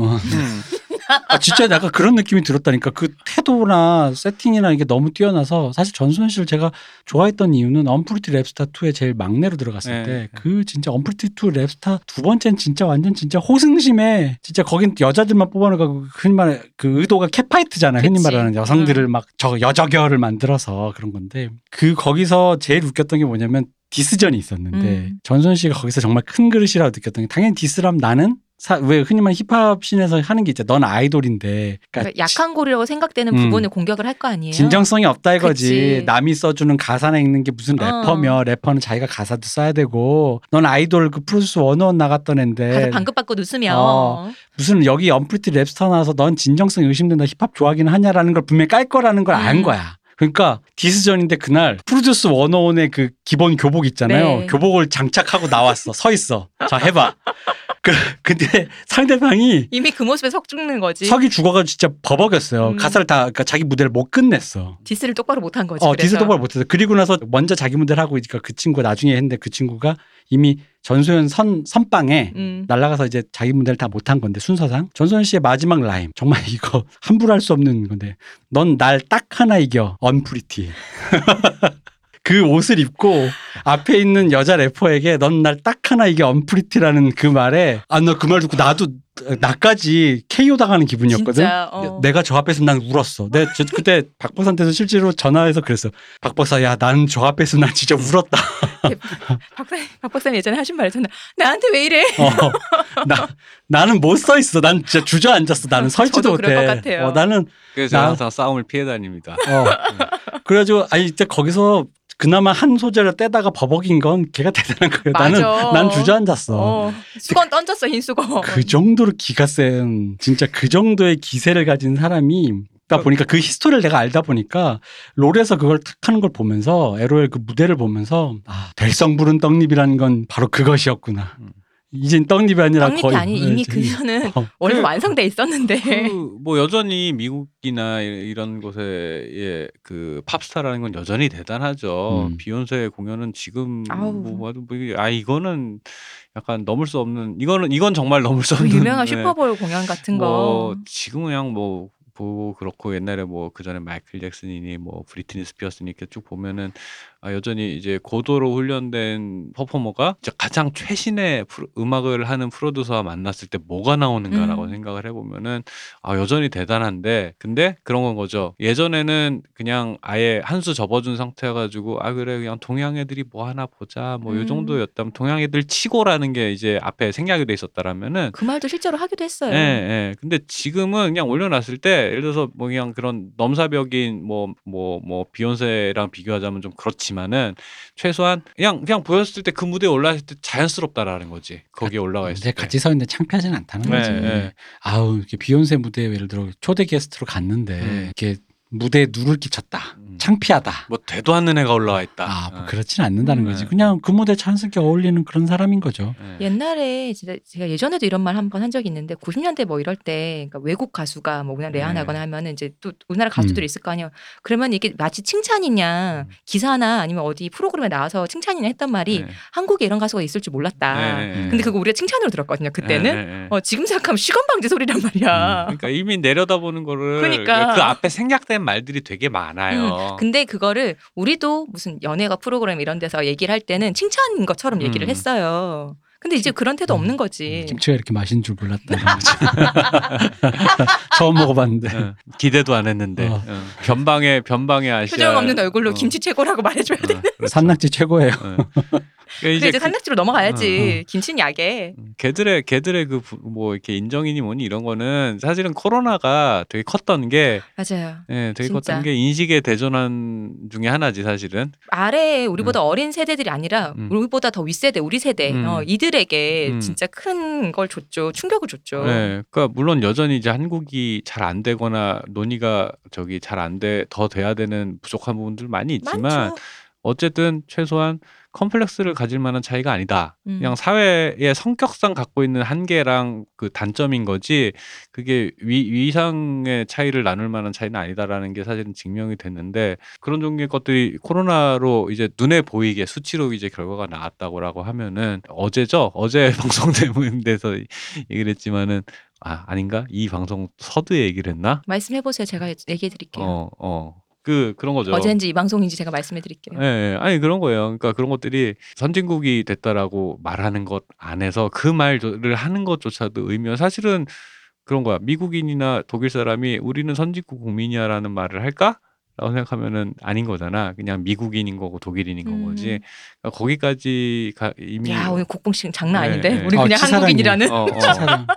C: 아 진짜 약간 그런 느낌이 들었다니까 그 태도나 세팅이나 이게 너무 뛰어나서 사실 전소연 씨를 제가 좋아했던 이유는 언프리티 랩스타 2에 제일 막내로 들어갔을
B: 네.
C: 때그 진짜 언프리티 2 랩스타 두 번째는 진짜 완전 진짜 호승심에 진짜 거긴 여자들만 뽑아놓고 흔히 말해 그 의도가 catfight잖아요 흔히. 말하는 여성들을 막 저 여적여를 만들어서 그런 건데 그 거기서 제일 웃겼던 게 뭐냐면 diss전이 있었는데
A: 음.
C: 전소연 씨가 거기서 정말 큰 그릇이라고 느꼈던 게 당연히 diss라면 나는 사, 왜 흔히 말하는 힙합 scene에서 하는 게 있죠. 넌 아이돌인데. 그러니까
A: 그러니까 약한 고리라고 생각되는
C: 음.
A: 부분을 공격을 할 거 아니에요.
C: 진정성이 없다 이거지.
A: 그치.
C: 남이 써주는 가사나 읽는 게 무슨
A: 어.
C: 래퍼며 래퍼는 자기가 가사도 써야 되고 넌 아이돌 그 프로듀스 101 나갔던 앤데
A: 가서 방긋방긋 웃으며
C: 어. 무슨 여기 언프리티 랩스타 나와서 넌 진정성이 의심된다 힙합 좋아하긴 하냐라는 걸 분명히 깔 거라는 걸 안
A: 음.
C: 거야. 그러니까 diss전인데 그날 프로듀스 101의 그 기본 교복 있잖아요.
A: 네.
C: 교복을 장착하고 나왔어. 서 있어. 자 해봐. 그 근데 상대방이
A: 이미 그 모습에 석 죽는 거지.
C: 석이 죽어가지고 진짜 버벅였어요.
A: 음.
C: 가사를 다 그러니까 자기 무대를 못 끝냈어.
A: diss를 똑바로 못한 거지.
C: 어. 디스 똑바로 못했어. 그리고 나서 먼저 자기 무대를 하고 있으니까 그 친구가 나중에 했는데 그 친구가 이미 전소연 선 선방에
A: 음.
C: 날라가서 이제 자기 무대를 다 못한 건데 순서상. 전소연 씨의 마지막 rhyme. 정말 [LAUGHS] 이거 함부로 할 수 없는 건데. 넌 날 딱 하나 이겨. unpretty. [LAUGHS] 그 옷을 입고 앞에 있는 여자 래퍼에게 넌 날 딱 하나 이겨. unpretty라는 그 말에. 아 나 그 말 듣고 나도 나까지 KO 당하는 기분이었거든.
A: 진짜, 어.
C: 내가 저 앞에서 난 울었어. 내가 저- 그때 [LAUGHS] 박 박사한테서 실제로 전화해서 그랬어. 박 박사 야 나는 저 앞에서 난 진짜 울었다. [LAUGHS]
A: 박사 박 박사 님 예전에 하신 말이잖아. 나한테 왜 이래?
C: 어, 나 나는 못 서 있어. 난 진짜 주저앉았어. 나는 설지도
A: 저도
C: 못해.
A: 그럴 것 같아요.
C: 어, 나는
B: 그래서
C: 나-
B: 항상 싸움을 피해 다닙니다.
C: 어. 그래가지고 아니 진짜 거기서 그나마 한 소절을 떼다가 버벅인 건 걔가 대단한 거예요. 나는
A: 맞아.
C: 난 주저앉았어.
A: 어, 수건 던졌어 흰 수건.
C: 그 정도로 기가 센 진짜 그 정도의 기세를 가진 사람이 다 보니까 그 히스토리를 내가 알다 보니까 롤에서 그걸 탁 하는 걸 보면서 LOL 그 무대를 보면서 아, 될성 부른 떡잎이라는 건 바로 그것이었구나.
B: 음.
C: 이젠 떡잎이 아니라
A: 떡잎이
C: 거의
A: 아니 이미
C: 네,
A: 그녀는
C: 어. [LAUGHS]
A: 원래
B: 그-
A: 완성돼 있었는데.
B: 그 뭐 여전히 미국이나 이- 이런 곳의 그 팝스타라는 건 여전히 대단하죠.
C: 음.
B: 비욘세 공연은 지금
A: 아우.
B: 뭐 봐도 뭐 아 이거는 약간 넘을 수 없는 이거는 이건 정말 넘을
A: 수그
B: 없는
A: 유명한
B: 네.
A: 슈퍼볼 공연 같은
B: 뭐
A: 거.
B: 지금은 그냥 뭐 보고 그렇고 옛날에 뭐 그 전에 마이클 잭슨이니 뭐 브리트니 스피어스니 이렇게 쭉 보면은 아 여전히 이제 고도로 훈련된 퍼포머가 이제 가장 최신의 프로- 음악을 하는 프로듀서와 만났을 때 뭐가 나오는가라고
A: 음.
B: 생각을 해보면은 아 여전히 대단한데 근데 그런 건 거죠 예전에는 그냥 아예 한 수 접어준 상태여가지고 아 그래 그냥 동양 애들이 뭐 하나 보자 뭐요
A: 음.
B: 정도였다면 동양 애들 치고라는 게 이제 앞에 생략이 돼 있었다라면은
A: 그 말도 실제로 하기도 했어요.
B: 예, 예. 근데 지금은 그냥 올려놨을 때 예를 들어서 뭐 그냥 그런 넘사벽인 뭐 뭐뭐 비욘세랑 비교하자면 좀 그렇지만 있지만은 최소한 그냥 그냥 보였을 때 그 무대에 올라갔을 때 자연스럽다라는 거지. 거기에 올라가 있을 때.
C: 같이 서 있는데 창피하진 않다는
B: 네,
C: 거지.
B: 네.
C: 아우 이렇게 비욘세 무대에 예를 들어 초대 게스트로 갔는데
B: 음.
C: 이렇게 무대에 누를 끼쳤다.
B: 음.
C: 창피하다.
B: 뭐 되도 않는 애가 올라와 있다.
C: 아, 뭐
B: 어.
C: 그렇진 않는다는
A: 음.
C: 거지.
B: 네.
C: 그냥 그 무대 자연스럽게 어울리는 그런 사람인 거죠.
B: 예.
A: 옛날에 진짜 제가 예전에도 이런 말 한 번 한 적이 있는데 90년대 뭐 이럴 때 그러니까 외국 가수가 뭐 우리나라 내한하거나 하면은 이제 또 우리나라 가수들이
C: 음.
A: 있을 거 아니에요. 그러면 이게 마치 칭찬이냐
B: 음.
A: 기사나 아니면 어디 프로그램에 나와서 칭찬이냐 했단 말이
B: 네.
A: 한국에 이런 가수가 있을 줄 몰랐다.
B: 네, 네,
A: 근데
B: 네.
A: 그거 우리가 칭찬으로 들었거든요. 그때는
B: 네, 네, 네.
A: 어, 지금 생각하면 시건방지 소리란 말이야.
B: 그러니까 이미 내려다보는 거를
A: 그러니까.
B: 그 앞에 생략된 말들이 되게 많아요.
A: 근데 그거를 우리도 무슨 연예가 프로그램 이런 데서 얘기를 할 때는 칭찬인 것처럼 얘기를
B: 음.
A: 했어요. 근데 이제 그런 태도
C: 음.
A: 없는 거지.
C: 김치가 이렇게 맛있는 줄 몰랐다는 거지. [LAUGHS] 처음 먹어봤는데.
B: 어, 기대도 안 했는데
C: 어.
B: 어. 변방의 변방의 아시아
A: 표정 없는 얼굴로
B: 어.
A: 김치 최고라고 말해줘야 돼.
B: 어, 그렇죠.
C: 산낙지 최고예요.
B: 어. 그러니까
A: 근데
B: 이제
A: 이제
B: 그-
A: 산낙지로 넘어가야지. 김치는 약에.
B: 음, 걔들의 걔들의 그 뭐 이렇게 인정이니 뭐니 이런 거는 사실은 코로나가 되게 컸던 게
A: 맞아요.
B: 예, 되게
A: 진짜.
B: 컸던 게 인식의 대전환 중에 하나지 사실은.
A: 아래 우리보다 어린 세대들이 아니라
B: 음.
A: 우리보다 더 윗세대, 우리 세대
B: 음.
A: 어, 이들 에게
B: 음.
A: 진짜 큰 걸 줬죠. 충격을 줬죠.
B: 네, 그러니까 물론 여전히 이제 한국이 잘 안 되거나 논의가 저기 잘 안 돼 더 돼야 되는 부족한 부분들 많이 있지만
A: 많죠.
B: 어쨌든 최소한 컴플렉스를 가질 만한 차이가 아니다.
A: 음.
B: 그냥 사회의 성격상 갖고 있는 한계랑 그 단점인 거지 그게 위, 위상의 차이를 나눌 만한 차이는 아니다라는 게 사실은 증명이 됐는데 그런 종류의 것들이 코로나로 이제 눈에 보이게 수치로 이제 결과가 나왔다고라고 하면은 어제죠 어제 [LAUGHS] 방송되는 데서 얘기를 했지만은 아 아닌가 이 방송 서두에 얘기를 했나
A: 말씀해 보세요. 제가 얘기해 드릴게요.
B: 어 어 그 그런 거죠
A: 어제인지 이 방송인지 제가 말씀해 드릴게요.
B: 예, 예. 아니 그런 거예요. 그러니까 그런 것들이 선진국이 됐다라고 말하는 것 안에서 그 말을 하는 것조차도 의미가 사실은 그런 거야. 미국인이나 독일 사람이 우리는 선진국 국민이야라는 말을 할까? 라고 생각하면은 아닌 거잖아. 그냥 미국인인 거고 독일인인 건
A: 음.
B: 거지. 그러니까 거기까지 가, 이미
A: 야 오늘 곡봉식 장난
B: 네,
A: 아닌데
B: 네.
A: 우리
C: 어,
A: 그냥
C: 치사랑이네.
A: 한국인이라는
B: 어, 어.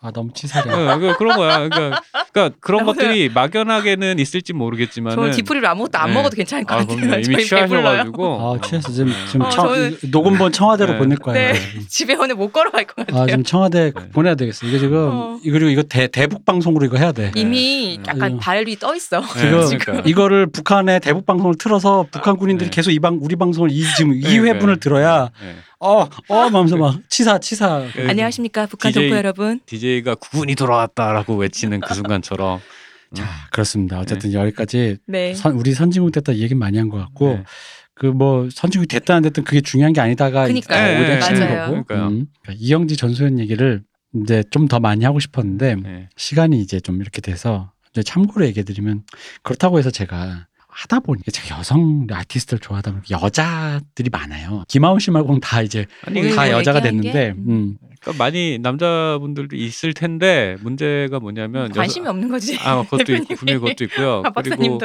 C: 아 너무 치사량.
B: 어, 그- 그런 거야. 그러니까, 그러니까 그런 것들이 막연하게는 있을지 모르겠지만은
A: 저 디프리로 아무것도 안
B: 네.
A: 먹어도 괜찮을 것
B: 아,
A: 같아요.
B: 그럼요. 이미. 취하셔가지고
C: 아 취했어 지금 지금
A: 어,
C: 청,
A: 저는-
C: 녹음본 청와대로
B: 네.
C: 보낼 거예요.
A: 네. [LAUGHS] 집에 오늘 못 걸어갈 것 같아요.
C: 아 지금 청와대
B: 네.
C: 보내야 되겠어. 이게 지금
A: 어.
C: 이- 그리고 이거 대 대북 방송으로 이거 해야 돼.
A: 이미
B: 네.
A: 약간
C: 음.
A: 발이 떠 있어.
C: 지금
B: 그러니까.
C: 이거를 북한의 대북 방송을 틀어서 북한 군인들이
B: 네.
C: 계속 이 방 우리 방송을 이 지금 이
B: 네,
C: 회분을
B: 네.
C: 들어야
B: 네.
C: 어 어 하면서 막 치사 치사.
B: 네.
A: 안녕하십니까 북한
B: DJ
A: 동포 여러분.
B: DJ가 국군이 돌아왔다라고 외치는 그 [LAUGHS] 순간처럼
C: 자 그렇습니다. 어쨌든 여기까지
A: 네.
C: 선, 우리 선진국 됐다 얘기 많이 한 것 같고
B: 네.
C: 그뭐 선진국이 됐다 안 됐든 그게 중요한 게 아니다가
A: 그러니까요.
C: 오히려 치는. 거고.
B: 그러니까요.
C: 음. 그러니까 이영지 전소연 얘기를 이제 좀 더 많이 하고 싶었는데
B: 네.
C: 시간이 이제 좀 이렇게 돼서 이제 참고로 얘기해 드리면 그렇다고 해서 제가 하다 보니까 제가 여성 아티스트를 좋아하다 보니까 여자들이 많아요. 김하운 씨 말고는 다 이제
B: 아니
C: 다
B: 그,
C: 여자가? 됐는데,
A: 음.
C: 음.
B: 그러니까 많이 남자분들도 있을 텐데 문제가 뭐냐면
A: 관심이 없는 거지.
B: 아 그것도 있고
A: 대표님이.
B: 분명히 그것도 있고요.
A: 박
B: 그리고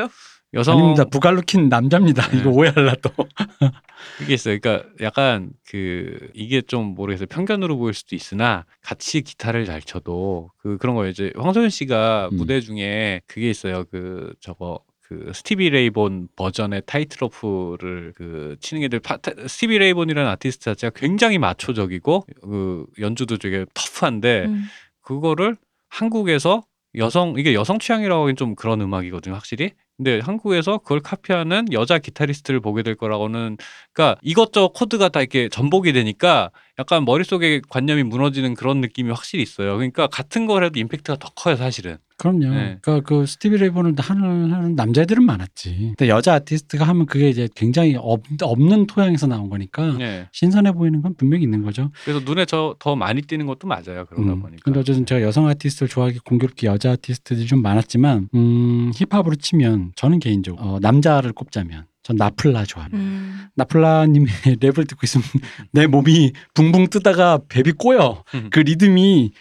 B: 여성
C: 아닙니다. 부갈루킨 남자입니다.
B: 네.
C: 이거 오해할라 또. [LAUGHS]
B: 이게 있어요. 그러니까 약간 그 이게 좀 모르겠어요. 편견으로 보일 수도 있으나 같이 기타를 잘 쳐도 그 그런 거예요. 이제 황소연 씨가
C: 음.
B: 무대 중에 그게 있어요. 그 저거 그 스티비 레이 본 버전의 Tightrope를 그 치는 애들 파, 타- 스티비 레이 본이라는 아티스트 자체가 굉장히 마초적이고 그 연주도 되게 터프한데
A: 음.
B: 그거를 한국에서 여성 이게 여성 취향이라고 하긴 좀 그런 음악이거든요, 확실히. 근데 한국에서 그걸 카피하는 여자 기타리스트를 보게 될 거라고는 그러니까 이것저것 코드가 다 이렇게 전복이 되니까 약간 머릿속에 관념이 무너지는 그런 느낌이 확실히 있어요. 그러니까 같은 걸 해도 임팩트가 더 커요, 사실은.
C: 그럼요.
B: 네.
C: 그러니까 그 스티비 레이 본을 하는, 하는 남자애들은 많았지. 근데 여자 아티스트가 하면 그게 이제 굉장히 없, 없는 토양에서 나온 거니까
B: 네.
C: 신선해 보이는 건 분명히 있는 거죠.
B: 그래서 눈에 저 더 많이 띄는 것도 맞아요. 그러다
C: 음.
B: 보니까.
C: 근데 어쨌든 제가 여성 아티스트를 좋아하기 공교롭게 여자 아티스트들이 좀 많았지만 음, 힙합으로 치면 저는 개인적으로 어, 남자를 꼽자면 전 나플라 좋아합니다.
A: 음.
C: 나플라님의 [LAUGHS] 랩을 듣고 있으면 내 몸이 붕붕 뜨다가 뱀이 꼬여.
B: 음.
C: 그 리듬이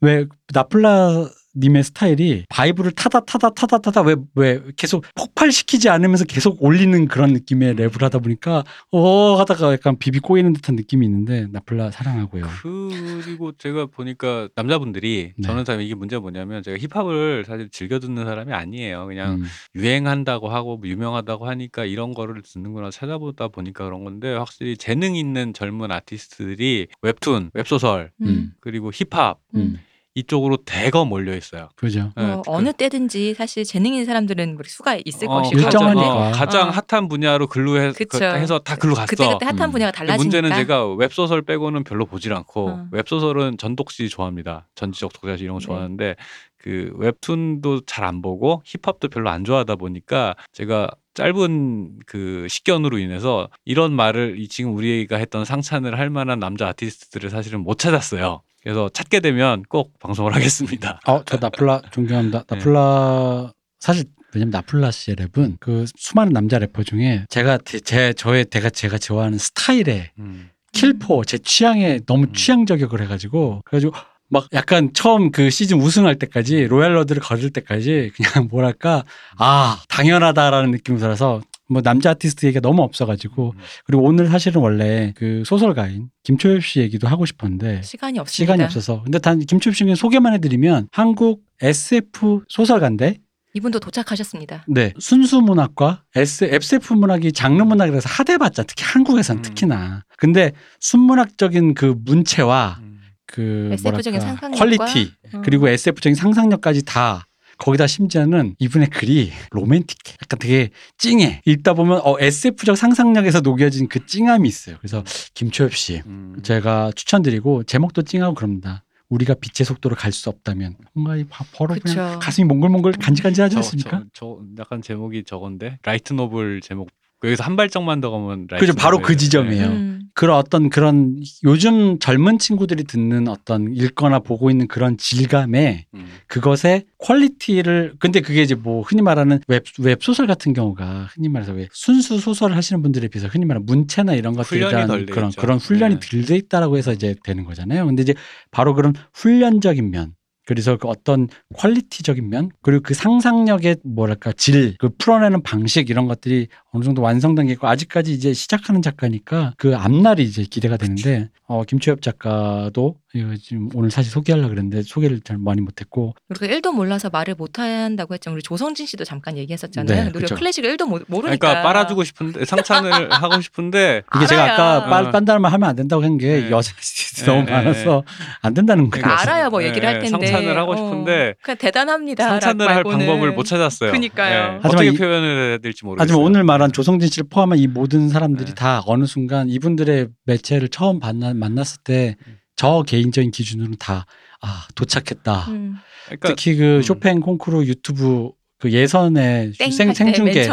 C: 왜 나플라 님의 스타일이 vibe를 타다 타다 타다 타다 왜 왜 계속 폭발시키지 않으면서 계속 올리는 그런 느낌의 랩을 하다 보니까 어 하다가 약간 비비 꼬이는 듯한 느낌이 있는데 나플라 사랑하고요.
B: 그리고 제가 보니까 남자분들이
C: 네.
B: 저는 사실 이게 문제가 뭐냐면 제가 힙합을 사실 즐겨 듣는 사람이 아니에요. 그냥
C: 음.
B: 유행한다고 하고 뭐 유명하다고 하니까 이런 거를 듣는구나 찾아보다 보니까 그런 건데 확실히 재능 있는 젊은 아티스트들이 웹툰, 웹소설
C: 음.
B: 그리고 힙합
C: 음.
B: 이쪽으로 대거 몰려 있어요.
C: 그죠.
B: 네,
A: 뭐 어느 때든지 사실 재능 있는 사람들은 뭐 수가 있을
B: 어,
A: 것이고
C: 일정하니까.
B: 가장, 어, 가장
A: 어.
B: 핫한 분야로 글로 해.
A: 그-
B: 해서 다 글로 갔어.
A: 그때 그때 핫한
C: 음.
A: 분야가 달라지니까.
B: 문제는 제가 웹 소설 빼고는 별로 보질 않고
A: 어.
B: 웹소설은 전독시 좋아합니다. 전지적 독자시 이런 거
A: 네.
B: 좋아하는데 그 웹툰도 잘 안 보고 힙합도 별로 안 좋아하다 보니까 제가 짧은 그 식견으로 인해서 이런 말을 이 지금 우리가 했던 상찬을 할 만한 남자 아티스트들을 사실은 못 찾았어요. 그래서 찾게 되면 꼭 방송을 [LAUGHS] 하겠습니다.
C: 어, 저 나플라 존경합니다.
B: 네.
C: 나플라 사실 왜냐면 나플라 씨의 랩은 그 수많은 남자 래퍼 중에 제가 제, 제 저의 제가 제가 좋아하는 스타일의
B: 음.
C: 킬포 제 취향에 너무
B: 음.
C: 취향 저격을 해가지고 그래가지고 막 약간 처음 그 시즌 우승할 때까지 royal road를 거둘 때까지 그냥 뭐랄까 아 당연하다라는 느낌으로 살아서 뭐 남자 아티스트 얘기가 너무 없어가지고
B: 음.
C: 그리고 오늘 사실은 원래 그 소설가인 김초엽 씨 얘기도 하고 싶었는데
A: 시간이 없습니다.
C: 시간이 없어서 근데 단 김초엽 씨는 소개만 해드리면 한국 SF 소설가인데
A: 이분도 도착하셨습니다.
C: 네 순수 문학과 SF 문학이 장르 문학이라서 하대받자 특히 한국에선
B: 음.
C: 특히나 근데 순문학적인 그 문체와
B: 음.
C: 그
A: SF적인
C: 뭐랄까
A: 상상력과
C: quality
A: 어.
C: 그리고 SF적인 상상력까지 다 거기다 심지어는 이분의 글이 로맨틱해. 약간 되게 찡해. 읽다 보면 어 SF적 상상력에서 녹여진 그 찡함이 있어요. 그래서 김초엽 씨
B: 음.
C: 제가 추천드리고 제목도 찡하고 그럽니다. 우리가 빛의 속도로 갈 수 없다면 뭔가 이 바- 바로 그냥. 가슴이 몽글몽글 간질간질하지
B: 저,
C: 않습니까?
B: 저, 저 약간 제목이 저건데 light novel 제목 여기서 한 발짝만 더 가면 light
C: 그죠, 바로. 그 지점이에요.
A: 음.
C: 그런 어떤 그런 요즘 젊은 친구들이 듣는 어떤 읽거나 보고 있는 그런 질감에
B: 음.
C: 그것의 quality를 근데 그게 이제 뭐 흔히 말하는 웹 웹 소설 같은 경우가 흔히 말해서 왜 순수 소설을 하시는 분들에 비해서 흔히 말하는 문체나 이런 것들에 대한
B: 덜돼
C: 그런
B: 있죠.
C: 그런 훈련이
B: 네.
C: 덜돼 있다라고 해서 이제 되는 거잖아요. 근데 이제 바로 그런 훈련적인 면 그래서 그 어떤 퀄리티적인 면 그리고 그 상상력의 뭐랄까 질, 그 풀어내는 방식 이런 것들이 어느 정도 완성된 게 있고 아직까지 이제 시작하는 작가니까 그 앞날이 이제 기대가 되는데 어 김초엽 작가도 이거 지금 오늘 사실 소개하려고 그랬는데 소개를 잘 많이 못했고
A: 우리가 1도 몰라서 말을 못 한다고 했죠. 우리 조성진 씨도 잠깐 얘기했었잖아요.
C: 네,
A: 우리가
C: 그쵸.
A: 클래식을 1도 모, 모르니까.
B: 그러니까 빨아주고 싶은데 상찬을 [LAUGHS] 하고 싶은데
C: 이게 제가
A: 알아야.
C: 아까 빤,
B: 어.
C: 빤다는 말 하면 안 된다고 한게
B: 네.
C: 여자 아티스트
B: 네,
C: 너무
B: 네,
C: 많아서 안 된다는 거예요.
A: 그러니까 알아야 뭐 얘기를 할
B: 네,
A: 텐데.
B: 상찬을 하고
A: 어,
B: 싶은데
A: 그냥 대단합니다.
B: 상찬을 할 방법을 못 찾았어요.
A: 그니까요.
B: 네,
C: 하지만
B: 어떻게
C: 이-
B: 표현을 해야 될지 모르겠어요.
C: 하지만 오늘 말한 조성진 씨를 포함한 이 모든 사람들이
B: 네.
C: 다 어느 순간 이분들의 매체를 처음 만나, 만났을 때 저 개인적인 기준으로는 다 아, 도착했다.
A: 음.
B: 그러니까
C: 특히 그
B: 음.
C: 쇼팽 콩쿠르 유튜브 그 예선에
A: 땡
C: 생, 생중계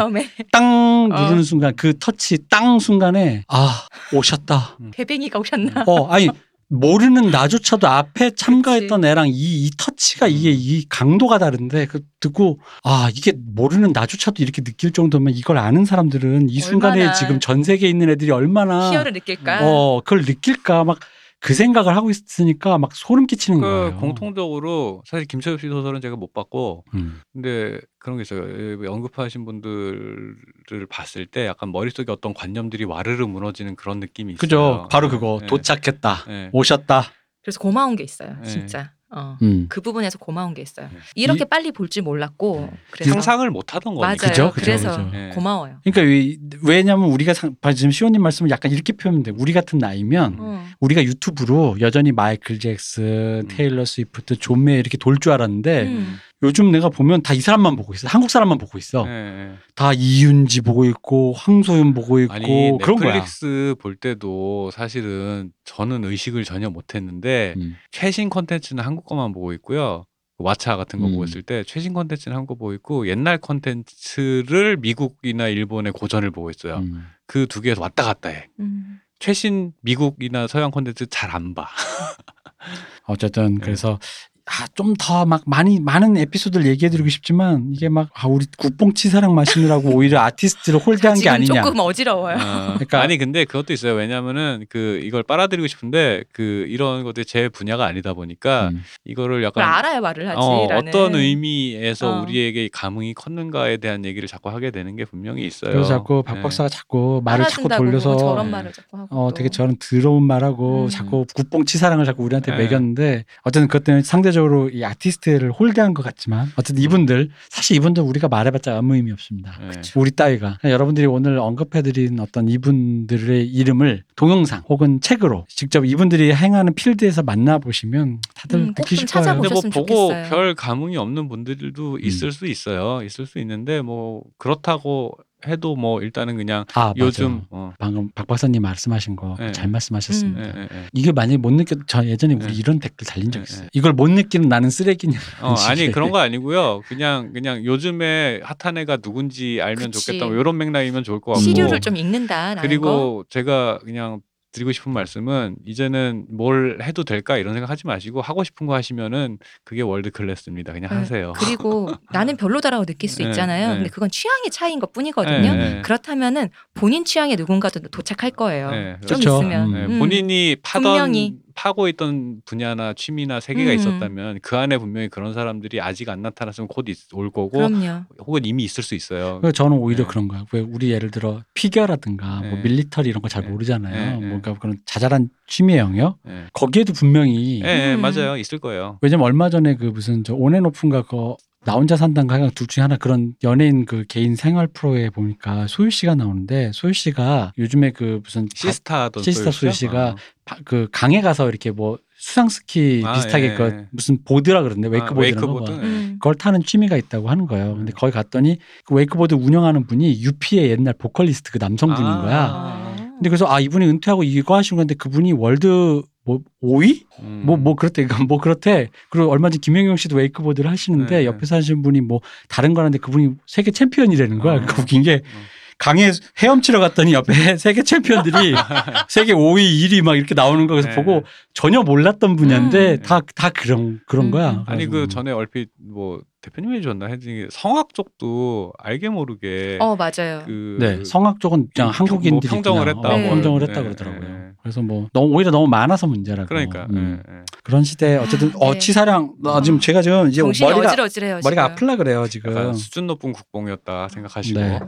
C: 땅
A: 어.
C: 누르는 순간 그 터치 땅 순간에 아 오셨다.
A: 배뱅이가 오셨나?
C: 어 아니 모르는 나조차도 앞에 참가했던 애랑 이, 이 터치가 이게 이 강도가 다른데 그 듣고 아 이게 모르는 나조차도 이렇게 느낄 정도면 이걸 아는 사람들은 이 순간에 지금 전 세계에 있는 애들이 얼마나
A: 희열을 느낄까?
C: 어 그걸 느낄까? 막 그 생각을 하고 있으니까 막 소름 끼치는
B: 그
C: 거예요.
B: 공통적으로 사실 김철엽 씨 소설은 제가 못 봤고
C: 음.
B: 근데 그런 게 있어요. 예, 언급하신 분들을 봤을 때 약간 머릿속에 어떤 관념들이 와르르 무너지는 그런 느낌이 있어요.
C: 그죠. 바로 그거
B: 네.
C: 도착했다.
B: 네.
C: 오셨다.
A: 그래서 고마운 게 있어요.
B: 네.
A: 진짜. 어.
C: 음.
A: 그 부분에서 고마운 게 있어요.
B: 네.
A: 이렇게
C: 이-
A: 빨리 볼 줄 몰랐고 그래서
B: 상상을 못 하던 거니까.
A: 맞아요.
C: 그죠, 그죠,
A: 그래서
C: 그죠.
B: 네.
A: 고마워요.
C: 그러니까 왜- 왜냐면 우리가 상, 지금 시호님 말씀을 약간 이렇게 표현하면 돼. 우리 같은 나이면
A: 어.
C: 우리가 유튜브로 여전히 마이클 잭슨,
B: 음.
C: 테일러 스위프트, 존 메이어 이렇게 돌 줄 알았는데
A: 음.
C: 요즘 내가 보면 다 이 사람만 보고 있어. 한국 사람만 보고 있어.
B: 네, 네.
C: 다 이윤지 보고 있고 황소윤 보고 있고
B: 아니
C: 그런 거야.
B: 넷플릭스 볼 때도 사실은 저는 의식을 전혀 못했는데
C: 음.
B: 최신 콘텐츠는 한국 거만 보고 있고요. 왓챠 같은 거
C: 음.
B: 보고 있을 때 최신 콘텐츠는 한국 거 보고 있고 옛날 콘텐츠를 미국이나 일본의 고전을 보고 있어요.
C: 음.
B: 그두 개에서 왔다 갔다 해.
A: 음.
B: 최신 미국이나 서양 콘텐츠 잘 안 봐. [LAUGHS]
C: 어쨌든
B: 네.
C: 그래서 아, 좀 더 막 많이 많은 에피소드를 얘기해드리고 싶지만 이게 막 아, 우리 국뽕치 사랑 마시느라고 오히려 아티스트를 홀대한 게 아니냐.
A: 조금 어지러워요.
B: 어, [LAUGHS]
C: 그러니까-
B: 아니 근데 그것도 있어요. 왜냐하면은 그 이걸 빨아들이고 싶은데 그 이런 것들이 제 분야가 아니다 보니까
C: 음.
B: 이거를 약간
A: 알아야 말을 하지.
B: 어,
A: 라는.
B: 어떤 의미에서
A: 어.
B: 우리에게 감흥이 컸는가에 대한 얘기를 자꾸 하게 되는 게 분명히 있어요.
C: 그래서 자꾸 박
B: 네.
C: 박사가 자꾸 말을 자꾸 돌려서
A: 뭐 저런
B: 네.
A: 말을 자꾸 하고.
C: 어
A: 또.
C: 되게 저런 더러운 말하고
A: 음.
C: 자꾸 국뽕치 사랑을 자꾸 우리한테
B: 네.
C: 매겼는데 어쨌든 그것 때문에 상대 적으로 이 아티스트를 홀대한 것 같지만 어쨌든 이분들 사실 이분들 우리가 말해봤자 아무 의미 없습니다.
B: 네.
C: 우리 따위가 여러분들이 오늘 언급해드린 어떤 이분들의 이름을 동영상 혹은 책으로 직접 이분들이 행하는 필드에서 만나보시면 다들
A: 음,
C: 느끼실 거예요.
B: 근데 뭐 보고
A: 좋겠어요.
B: 별 감흥이 없는 분들도 있을 수 있어요. 있을 수 있는데 뭐 그렇다고 해도 뭐 일단은 그냥
C: 아
B: 요즘
C: 맞아.
B: 어,
C: 방금 박 박사님 말씀하신 거잘
B: 네.
C: 말씀하셨습니다.
B: 예, 예, 예.
C: 이게 만약에 못 느껴 저 예전에 우리
B: 네.
C: 이런 댓글 달린 적
B: 네,
C: 있어요.
B: 네.
C: 이걸 못 느끼는 나는 쓰레기냐.
B: 어, 아니. 그런 거 아니고요. 그냥 그냥 요즘에 핫한 애가 누군지 알면
A: 그치.
B: 좋겠다. 뭐 이런 맥락이면 좋을 것 같고.
A: 시류를 좀 읽는다. 라는 거.
B: 그리고 제가 그냥 드리고 싶은 말씀은 이제는 뭘 해도 될까 이런 생각하지 마시고 하고 싶은 거 하시면은 그게 world class입니다. 그냥
A: 네.
B: 하세요.
A: 그리고 [LAUGHS] 나는 별로다라고 느낄 수
B: 네,
A: 있잖아요.
B: 네.
A: 근데 그건 취향의 차이인 것 뿐이거든요.
B: 네, 네.
A: 그렇다면은 본인 취향에 누군가도 도착할 거예요.
B: 네,
A: 좀
C: 그렇죠.
A: 있으면.
B: 네,
A: 음.
B: 본인이 파던
A: 분명히.
B: 파고 있던 분야나 취미나 세계가
A: 음.
B: 있었다면 그 안에 분명히 그런 사람들이 아직 안 나타났으면 곧 올 거고
A: 그럼요.
B: 혹은 이미 있을 수 있어요.
C: 그래서 저는 오히려
B: 네.
C: 그런 거야. 왜 우리 예를 들어 피겨라든가 뭐
B: 네.
C: military 이런 거잘
B: 네.
C: 모르잖아요.
B: 네, 네.
C: 뭔가 그런 자잘한 취미 영역
B: 예,
C: 거기에도 분명히
B: 예, 예,
A: 음.
B: 맞아요. 있을 거예요.
C: 왜냐면 얼마 전에 그 무슨 저 온앤오픈가 그 나 혼자 산다가 하여간 둘 중에 하나 그런 연예인 그 개인 생활 프로에 보니까 소유 씨가 나오는데 소유 씨가 요즘에 그 무슨 바-
B: 시스타도
C: 시스타 소유? 씨가
B: 어.
C: 바- 그 강에 가서 이렇게 뭐 수상 스키
B: 아,
C: 비슷하게
B: 예,
C: 그
B: 예.
C: 무슨 보드라 그러는데
B: 아,
C: 웨이크보드라는 거.
B: 웨이크보드? 예.
A: 음.
C: 그걸 타는 취미가 있다고 하는 거예요. 근데
B: 음.
C: 거기 갔더니 그 웨이크보드 운영하는 분이 UP의 옛날 보컬리스트 그 남성분인
B: 아.
C: 거야.
A: 아.
C: 근데 그래서 아 이분이 은퇴하고 이거 하시는 건데 그분이 world 뭐 5위?
B: 음.
C: 뭐뭐 그렇대. 그러니까 뭐 그렇대. 그리고 얼마 전 김연경 씨도 웨이크보드를 하시는데
B: 네.
C: 옆에서 하시는 분이 뭐 다른 거 하는데 그분이 세계 챔피언이라는 거야.
B: 어.
C: 그러니까 웃긴 게
B: 어.
C: 강에 헤엄치러 갔더니 옆에 [LAUGHS] 세계 챔피언들이 [LAUGHS] 세계 5위, 1위 막 이렇게 나오는 거 그래서
B: 네.
C: 보고 전혀 몰랐던 분야인데
B: 음.
C: 다다 그런 그런
A: 음.
C: 거야.
B: 아니 그
C: 그래가지고.
B: 전에 얼핏 뭐 대표님이 해줬나 했더니 성악 쪽도 알게 모르게
A: 어 맞아요.
B: 그
C: 네, 성악 쪽은 그냥
B: 평-
C: 한국인들이
B: 뭐 평정을 했다.
C: 어,
A: 네.
C: 평정을 했다
B: 네,
C: 그러더라고요.
B: 네, 네.
C: 그래서 뭐 너무 오히려 너무 많아서 문제라고.
B: 그러니까
C: 음.
B: 예, 예.
C: 그런 시대에 어쨌든
A: 아,
C: 어
A: 네.
C: 치사량 나 지금
A: 어.
C: 제가 지금 이제
A: 정신이
C: 머리가
A: 어질어질해요.
C: 머리가
A: 지금.
C: 아플라 그래요 지금.
B: 수준 높은 국뽕이었다 생각하시고
C: 네.
B: 예.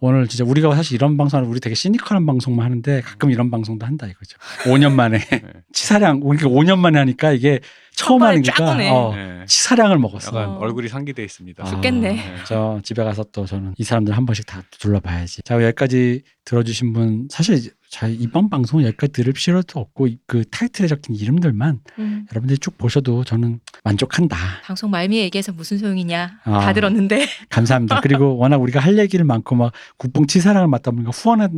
C: 오늘 진짜 우리가 사실 이런 방송을 우리 되게 시니컬한 방송만 하는데 가끔 이런 방송도 한다 이거죠. 5년 만에 [LAUGHS]
B: 네.
C: 치사량 우리가 5년 만에 하니까 이게 처음
A: 쫙 오네.
C: 어,
B: 예.
C: 치사량을 먹었어.
B: 약간
A: 어.
B: 얼굴이 상기돼 있습니다.
C: 아.
A: 죽겠네.
B: 예.
C: 저 집에 가서 또 저는 이 사람들 한 번씩 다 둘러봐야지. 자 여기까지 들어주신 분 사실 자 이번 방송 여기까지 들을 필요도 없고 이- 그 타이틀에 적힌 이름들만
A: 음.
C: 여러분들이 쭉 보셔도 저는 만족한다.
A: 방송 말미에 얘기해서 무슨 소용이냐.
C: 아.
A: 다 들었는데.
C: 감사합니다. 그리고 워낙 우리가 할 얘기를 많고 막 국뽕 치사랑을 맡다 보니까 후원해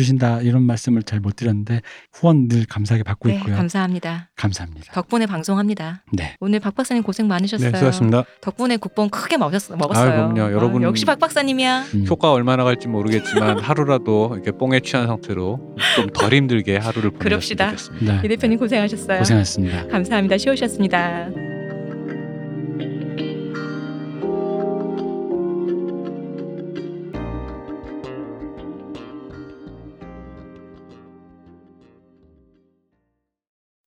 C: 주신다 이런 말씀을 잘 못 드렸는데 후원 늘 감사하게 받고
A: 네,
C: 있고요.
A: 감사합니다.
C: 감사합니다.
A: 덕분에 방송합니다.
C: 네.
A: 오늘 박 박사님 고생 많으셨어요.
B: 네, 수고하셨습니다.
A: 덕분에 국뽕 크게 먹었, 먹었어요.
B: 아유, 그럼요. 여러분-
A: 역시 박 박사님이야.
C: 음.
B: 효과 얼마나 갈지 모르겠지만 하루라도 이렇게 뽕에 취한 상태로 좀 덜 힘들게 하루를 보내셨으면
A: 그럽시다.
B: 좋겠습니다.
C: 네.
A: 이 대표님 고생하셨어요.
C: 고생하셨습니다.
A: 감사합니다. 쉬우셨습니다.